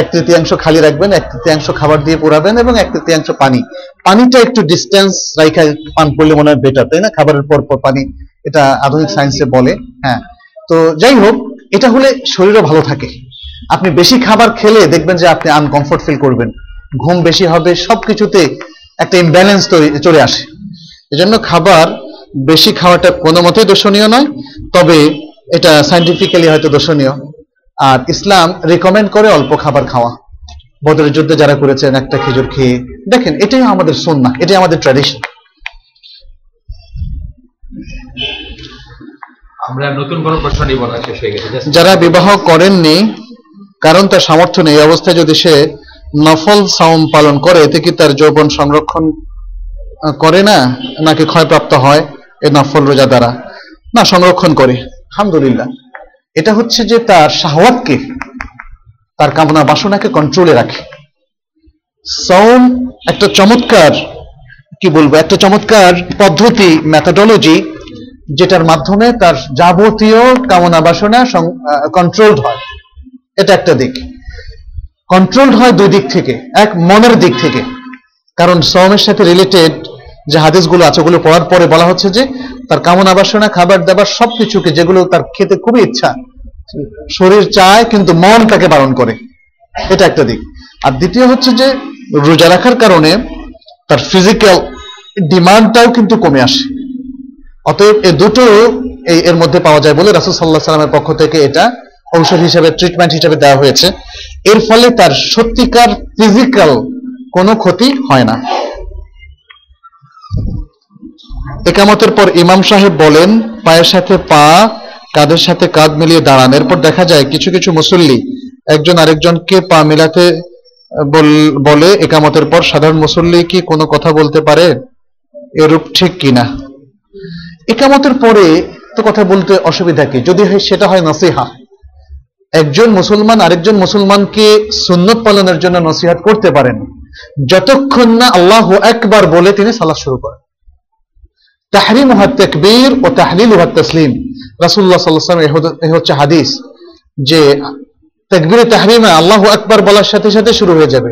এক তৃতীয়াংশ খালি রাখবেন, এক তৃতীয়াংশ খাবার দিয়ে পুরাবেন এবং এক তৃতীয়াংশ পানি। পানিটা একটু ডিস্টেন্স রাইখা পান করলে মনে হয় বেটার তাই না? খাবারের পর পর পানি, এটা আধুনিক সায়েন্সে বলে হ্যাঁ। তো যাই হোক, এটা হলে শরীরও ভালো থাকে। আপনি বেশি খাবার খেলে দেখবেন যে আপনি আনকমফোর্ট ফিল করবেন। ঘুম বেশি হবে, সবকিছুতে একটা ইমব্যালেন্স চলে আসে। এজন্য খাবার বেশি খাওয়াটা কোনো মতেই দর্শনীয় নয় তবে এটা সাইন্টিফিক্যালি হয়তো দর্শনীয়। আর ইসলাম রেকমেন্ড করে অল্প খাবার খাওয়া। বদরের যুদ্ধে যারা করেছেন একটা খেজুর খেয়ে দেখেন এটাই আমাদের সন্না এটাই আমাদের ট্র্যাডিশন আমরা নতুন কোনো প্রশ্ন নিব না শেষ হয়ে গেছে যারা বিবাহ করেননি কারণ তার সামর্থ্য নেই এই অবস্থায় যদি সে নফল সাওম পালন করে, এতে কি তার যৌবন সংরক্ষণ করে না? নাকি ক্ষয়প্রাপ্ত হয় এই নফল রোজা দ্বারা? না, সংরক্ষণ করে। আলহামদুলিল্লাহ। এটা হচ্ছে যে তার শাহওয়াতকে, তার কামনা বাসনাকে কন্ট্রোলে রাখে। সৌম একটা চমৎকার, কি বলব, একটা চমৎকার পদ্ধতি মেথোডোলজি যেটার মাধ্যমে তার যাবতীয় কামনা বাসনা কন্ট্রোলড হয়। এটা একটা দিক। কন্ট্রোলড হয় দুই দিক থেকে, এক মনের দিক থেকে। কারণ সৌমের সাথে রিলেটেড যে হাদিসগুলো আছে, ওগুলো পড়ার পরে বলা হচ্ছে যে, তার কামনা বাসনা, খাবার দাবার সবকিছুকে, যেগুলো তার খেতে খুবই ইচ্ছা, শরীর চায় কিন্তু মন তাকে বারণ করে। এটা একটা দিক। আর দ্বিতীয় হচ্ছে যে, রোজা রাখার কারণে তার ফিজিক্যাল ডিমান্ডটাও কিন্তু কমে আসে। অতএব এ দুটো এই এর মধ্যে পাওয়া যায় বলে রাসুল সাল্লাহ সাল্লামের পক্ষ থেকে এটা ঔষধ হিসেবে ট্রিটমেন্ট হিসেবে দেওয়া হয়েছে। এর ফলে তার সত্যিকার ফিজিক্যাল কোনো ক্ষতি হয় না। একামতের পর ইমাম সাহেব বলেন, পায়ের সাথে পা, কাঁধের সাথে কাঁধ মিলিয়ে দাঁড়ান। এরপর দেখা যায়, কিছু কিছু মুসল্লি একজন আরেকজনকে পা মিলাতে বল- একামতের পর সাধারণ মুসল্লি কি কোনো কথা বলতে পারে? এরূপ ঠিক কিনা একামতের পরে তো কথা বলতে অসুবিধা কি? যদি সেটা হয় নসিহা। একজন মুসলমান আরেকজন মুসলমানকে সুন্নত পালনের জন্য নসিহাত করতে পারেন। যতক্ষণ না আল্লাহ একবার বলে তিনি সালাত শুরু করেন। তাহরিম হাত তেকবীর ও তাহলিল হাত তসলিম রাসুল্লাহ সাল্লাম, এ হচ্ছে হাদিস যে তেকবীরে তাহরিমে আল্লাহ একবার বলার সাথে সাথে শুরু হয়ে যাবে।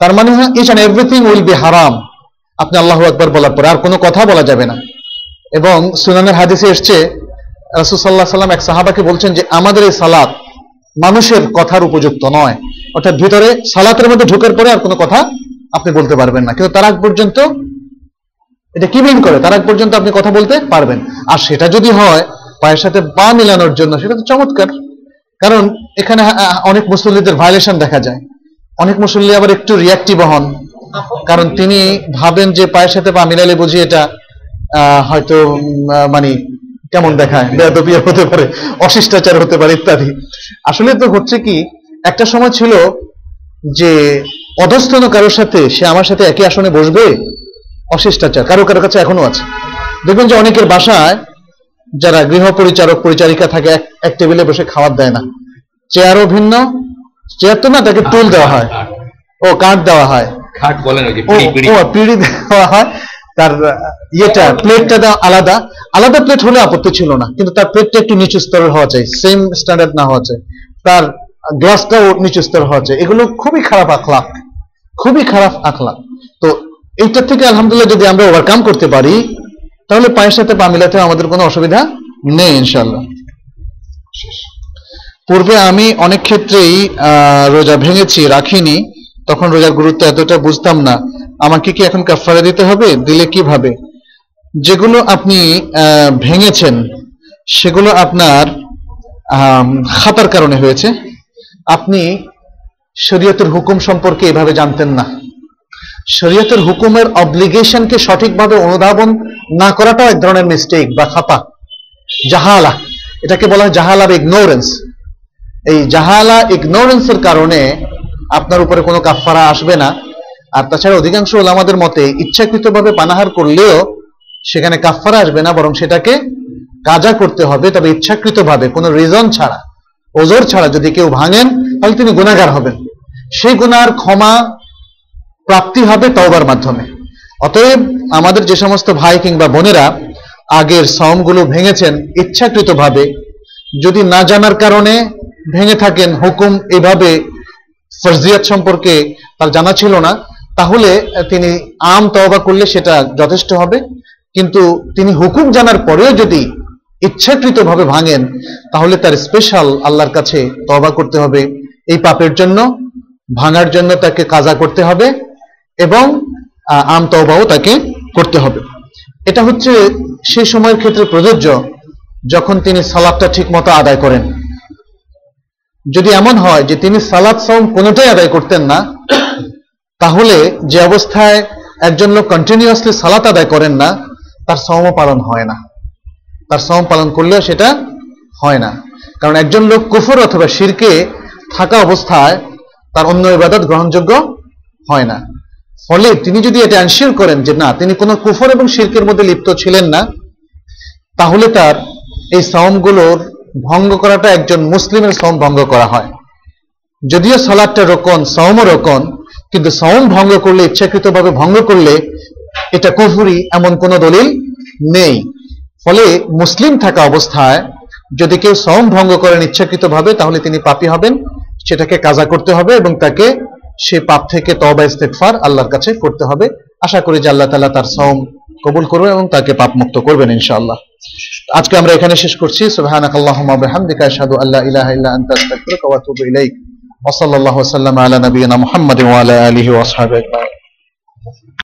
তার মানে each and everything will be হারাম আপনি আল্লাহ একবার বলার পরে আর কোনো কথা বলা যাবে না। এবং সুনানের হাদিসে এসছে রাসুল সাল্লাহ সাল্লাম এক সাহাবাকে বলছেন যে, আমাদের এই সালাত মানুষের কথার উপযুক্ত নয়। অর্থাৎ ভিতরে সালাতের মধ্যে ঢোকার পরে আর কোনো কথা আপনি বলতে পারবেন না। কিন্তু তার আগ পর্যন্ত এটা কি মিন করে? তার আগ পর্যন্ত আপনি কথা বলতে পারবেন। আর সেটা যদি হয়, পায়ের সাথে পা মিলানোর জন্য, সেটা তো চমৎকার। কারণ এখানে অনেক মুসল্লিদের ভায়োলেশন দেখা যায়। অনেক মুসল্লি আবার একটু রিয়াক্টিভ হন। কারণ তিনি ভাবেন যে পায়ের সাথে পা মিলালে বুঝি এটা হয়তো মানে কেমন দেখায় বেয়াদবিয়া হতে পারে অশিষ্টাচার হতে পারে ইত্যাদি। আসলে তো হচ্ছে কি একটা সময় ছিল যে অধস্তন কারোর সাথে সে আমার সাথে একই আসনে বসবে? অশিষ্টাচার কারও কারও কাছে এখনও আছে। দেখবেন যে অনেকের বাসায় যারা গৃহ পরিচারক পরিচারিকা থাকে এক- টেবিলে বসে খাবার দেয় না। চেয়ারও ভিন্ন চেয়ার তো না তাকে টুল দেওয়া হয়। ও কাঠ দেওয়া হয়। খাট বলেন পিড়ি দেওয়া হয়। তার ইয়েটা প্লেটটা আলাদা। আলাদা প্লেট হলে আপত্তি ছিল না, কিন্তু তার প্লেটটা একটু নিচু স্তরের হওয়া চাই সেম স্ট্যান্ডার্ড না হওয়া চাই। তার গ্লাসটাও নিচু স্তর হওয়া চাই। এগুলো খুবই খারাপ আখলাক খুবই খারাপ আখলাক তো এইটার থেকে আলহামদুলিল্লাহ যদি আমরা ওভারকাম করতে পারি, তাহলে পায়ের সাথে পা মিলাতে আমাদের কোনো অসুবিধা নেই ইনশাল্লাহ পূর্বে আমি অনেক ক্ষেত্রেই রোজা ভেঙেছি, রাখিনি। তখন রোজার গুরুত্ব এতটা বুঝতাম না। আমাকে কি এখন কাফারা দিতে হবে? দিলে কীভাবে? যেগুলো আপনি ভেঙেছেন, সেগুলো আপনার খাতার কারণে হয়েছে। আপনি শরীয়তের হুকুম সম্পর্কে এভাবে জানতেন না। শরীয়তের হুকুমের অব্লিগেশনকে সঠিকভাবে অনুধাবন না করাটাও এক ধরনের মিস্টেক বা খাতা। জাহালা, এটাকে বলা হয় জাহালা বা ইগনোরেন্স এই জাহালা ইগনোরেন্সের কারণে আপনার উপরে কোনো কাফারা আসবে না। আর তাছাড়া অধিকাংশ ওলামাদের মতে ইচ্ছাকৃতভাবে পানাহার করলেও সেখানে কাফারা আসবে না, বরং সেটাকে কাজা করতে হবে। তবে ইচ্ছাকৃতভাবে, কোনো রিজন ছাড়া, ওজোর ছাড়া যদি কেউ ভাঙেন, তাহলে তিনি গুণাগার হবেন। সেই গুনার ক্ষমা প্রাপ্তি হবে তওবার মাধ্যমে। অতএব আমাদের যে সমস্ত ভাই কিংবা বোনেরা আগের সওমগুলো ভেঙেছেন, ইচ্ছাকৃতভাবে যদি না জানার কারণে ভেঙে থাকেন, হুকুম এভাবে ফরজিয়াত সম্পর্কে তার জানা ছিল না তাহলে তিনি আম তওবা করলে সেটা যথেষ্ট হবে। কিন্তু তিনি হুকুম জানার পরেও যদি ইচ্ছাকৃতভাবে ভাঙেন, তাহলে তার স্পেশাল আল্লাহর কাছে তওবা করতে হবে। এই পাপের জন্য, ভাঙার জন্য তাকে কাজা করতে হবে এবং আম তওবাও তাকে করতে হবে। এটা হচ্ছে সেই সময়ের ক্ষেত্রে প্রযোজ্য যখন তিনি সালাদটা ঠিক মতো আদায় করেন। যদি এমন হয় যে তিনি সালাদ সম কোনোটাই আদায় করতেন না তাহলে যে অবস্থায় একজন লোক কন্টিনিউয়াসলি সালাত আদায় করেন না, তার সম পালন হয় না। তার সম পালন করলেও সেটা হয় না। কারণ একজন লোক কুফর অথবা শিরকে থাকা অবস্থায় তার অন্য ইবাদত গ্রহণযোগ্য হয় না। ফলে তিনি যদি এটা অ্যানশিওর করেন যে না, তিনি কোনো কুফর এবং শিরকের মধ্যে লিপ্ত ছিলেন না, তাহলে তার এই সাওমগুলোর ভঙ্গ করাটা একজন মুসলিমের সাওম ভঙ্গ করা হয়। যদিও সালাদটা রোকন সাওমও রোকন কিন্তু সাওম ভঙ্গ করলে, ইচ্ছাকৃতভাবে ভঙ্গ করলে, এটা কুফুরি এমন কোনো দলিল নেই। ফলে মুসলিম থাকা অবস্থায় যদি কেউ সাওম ভঙ্গ করেন ইচ্ছাকৃতভাবে, তাহলে তিনি পাপী হবেন, সেটাকে কাজা করতে হবে এবং তাকে সে পাপ থেকে তবা ইস্তেগফার আল্লাহর কাছে করতে হবে। আশা করি যে আল্লাহ তালা তার সাওম কবুল করবেন এবং তাকে পাপ মুক্ত করবেন, ইনশাআল্লাহ। আজকে আমরা এখানে শেষ করছি। সুবহানাকাল্লাহুম্মা বিহামদিকা, আশহাদু আল্লা ইলাহা ওয়া সাল্লাল্লাহু ওয়া সাল্লামা আলা নাবিয়িনা মুহাম্মাদিন ওয়া আলা আলিহি ওয়া আসহাবিহি আজমাইন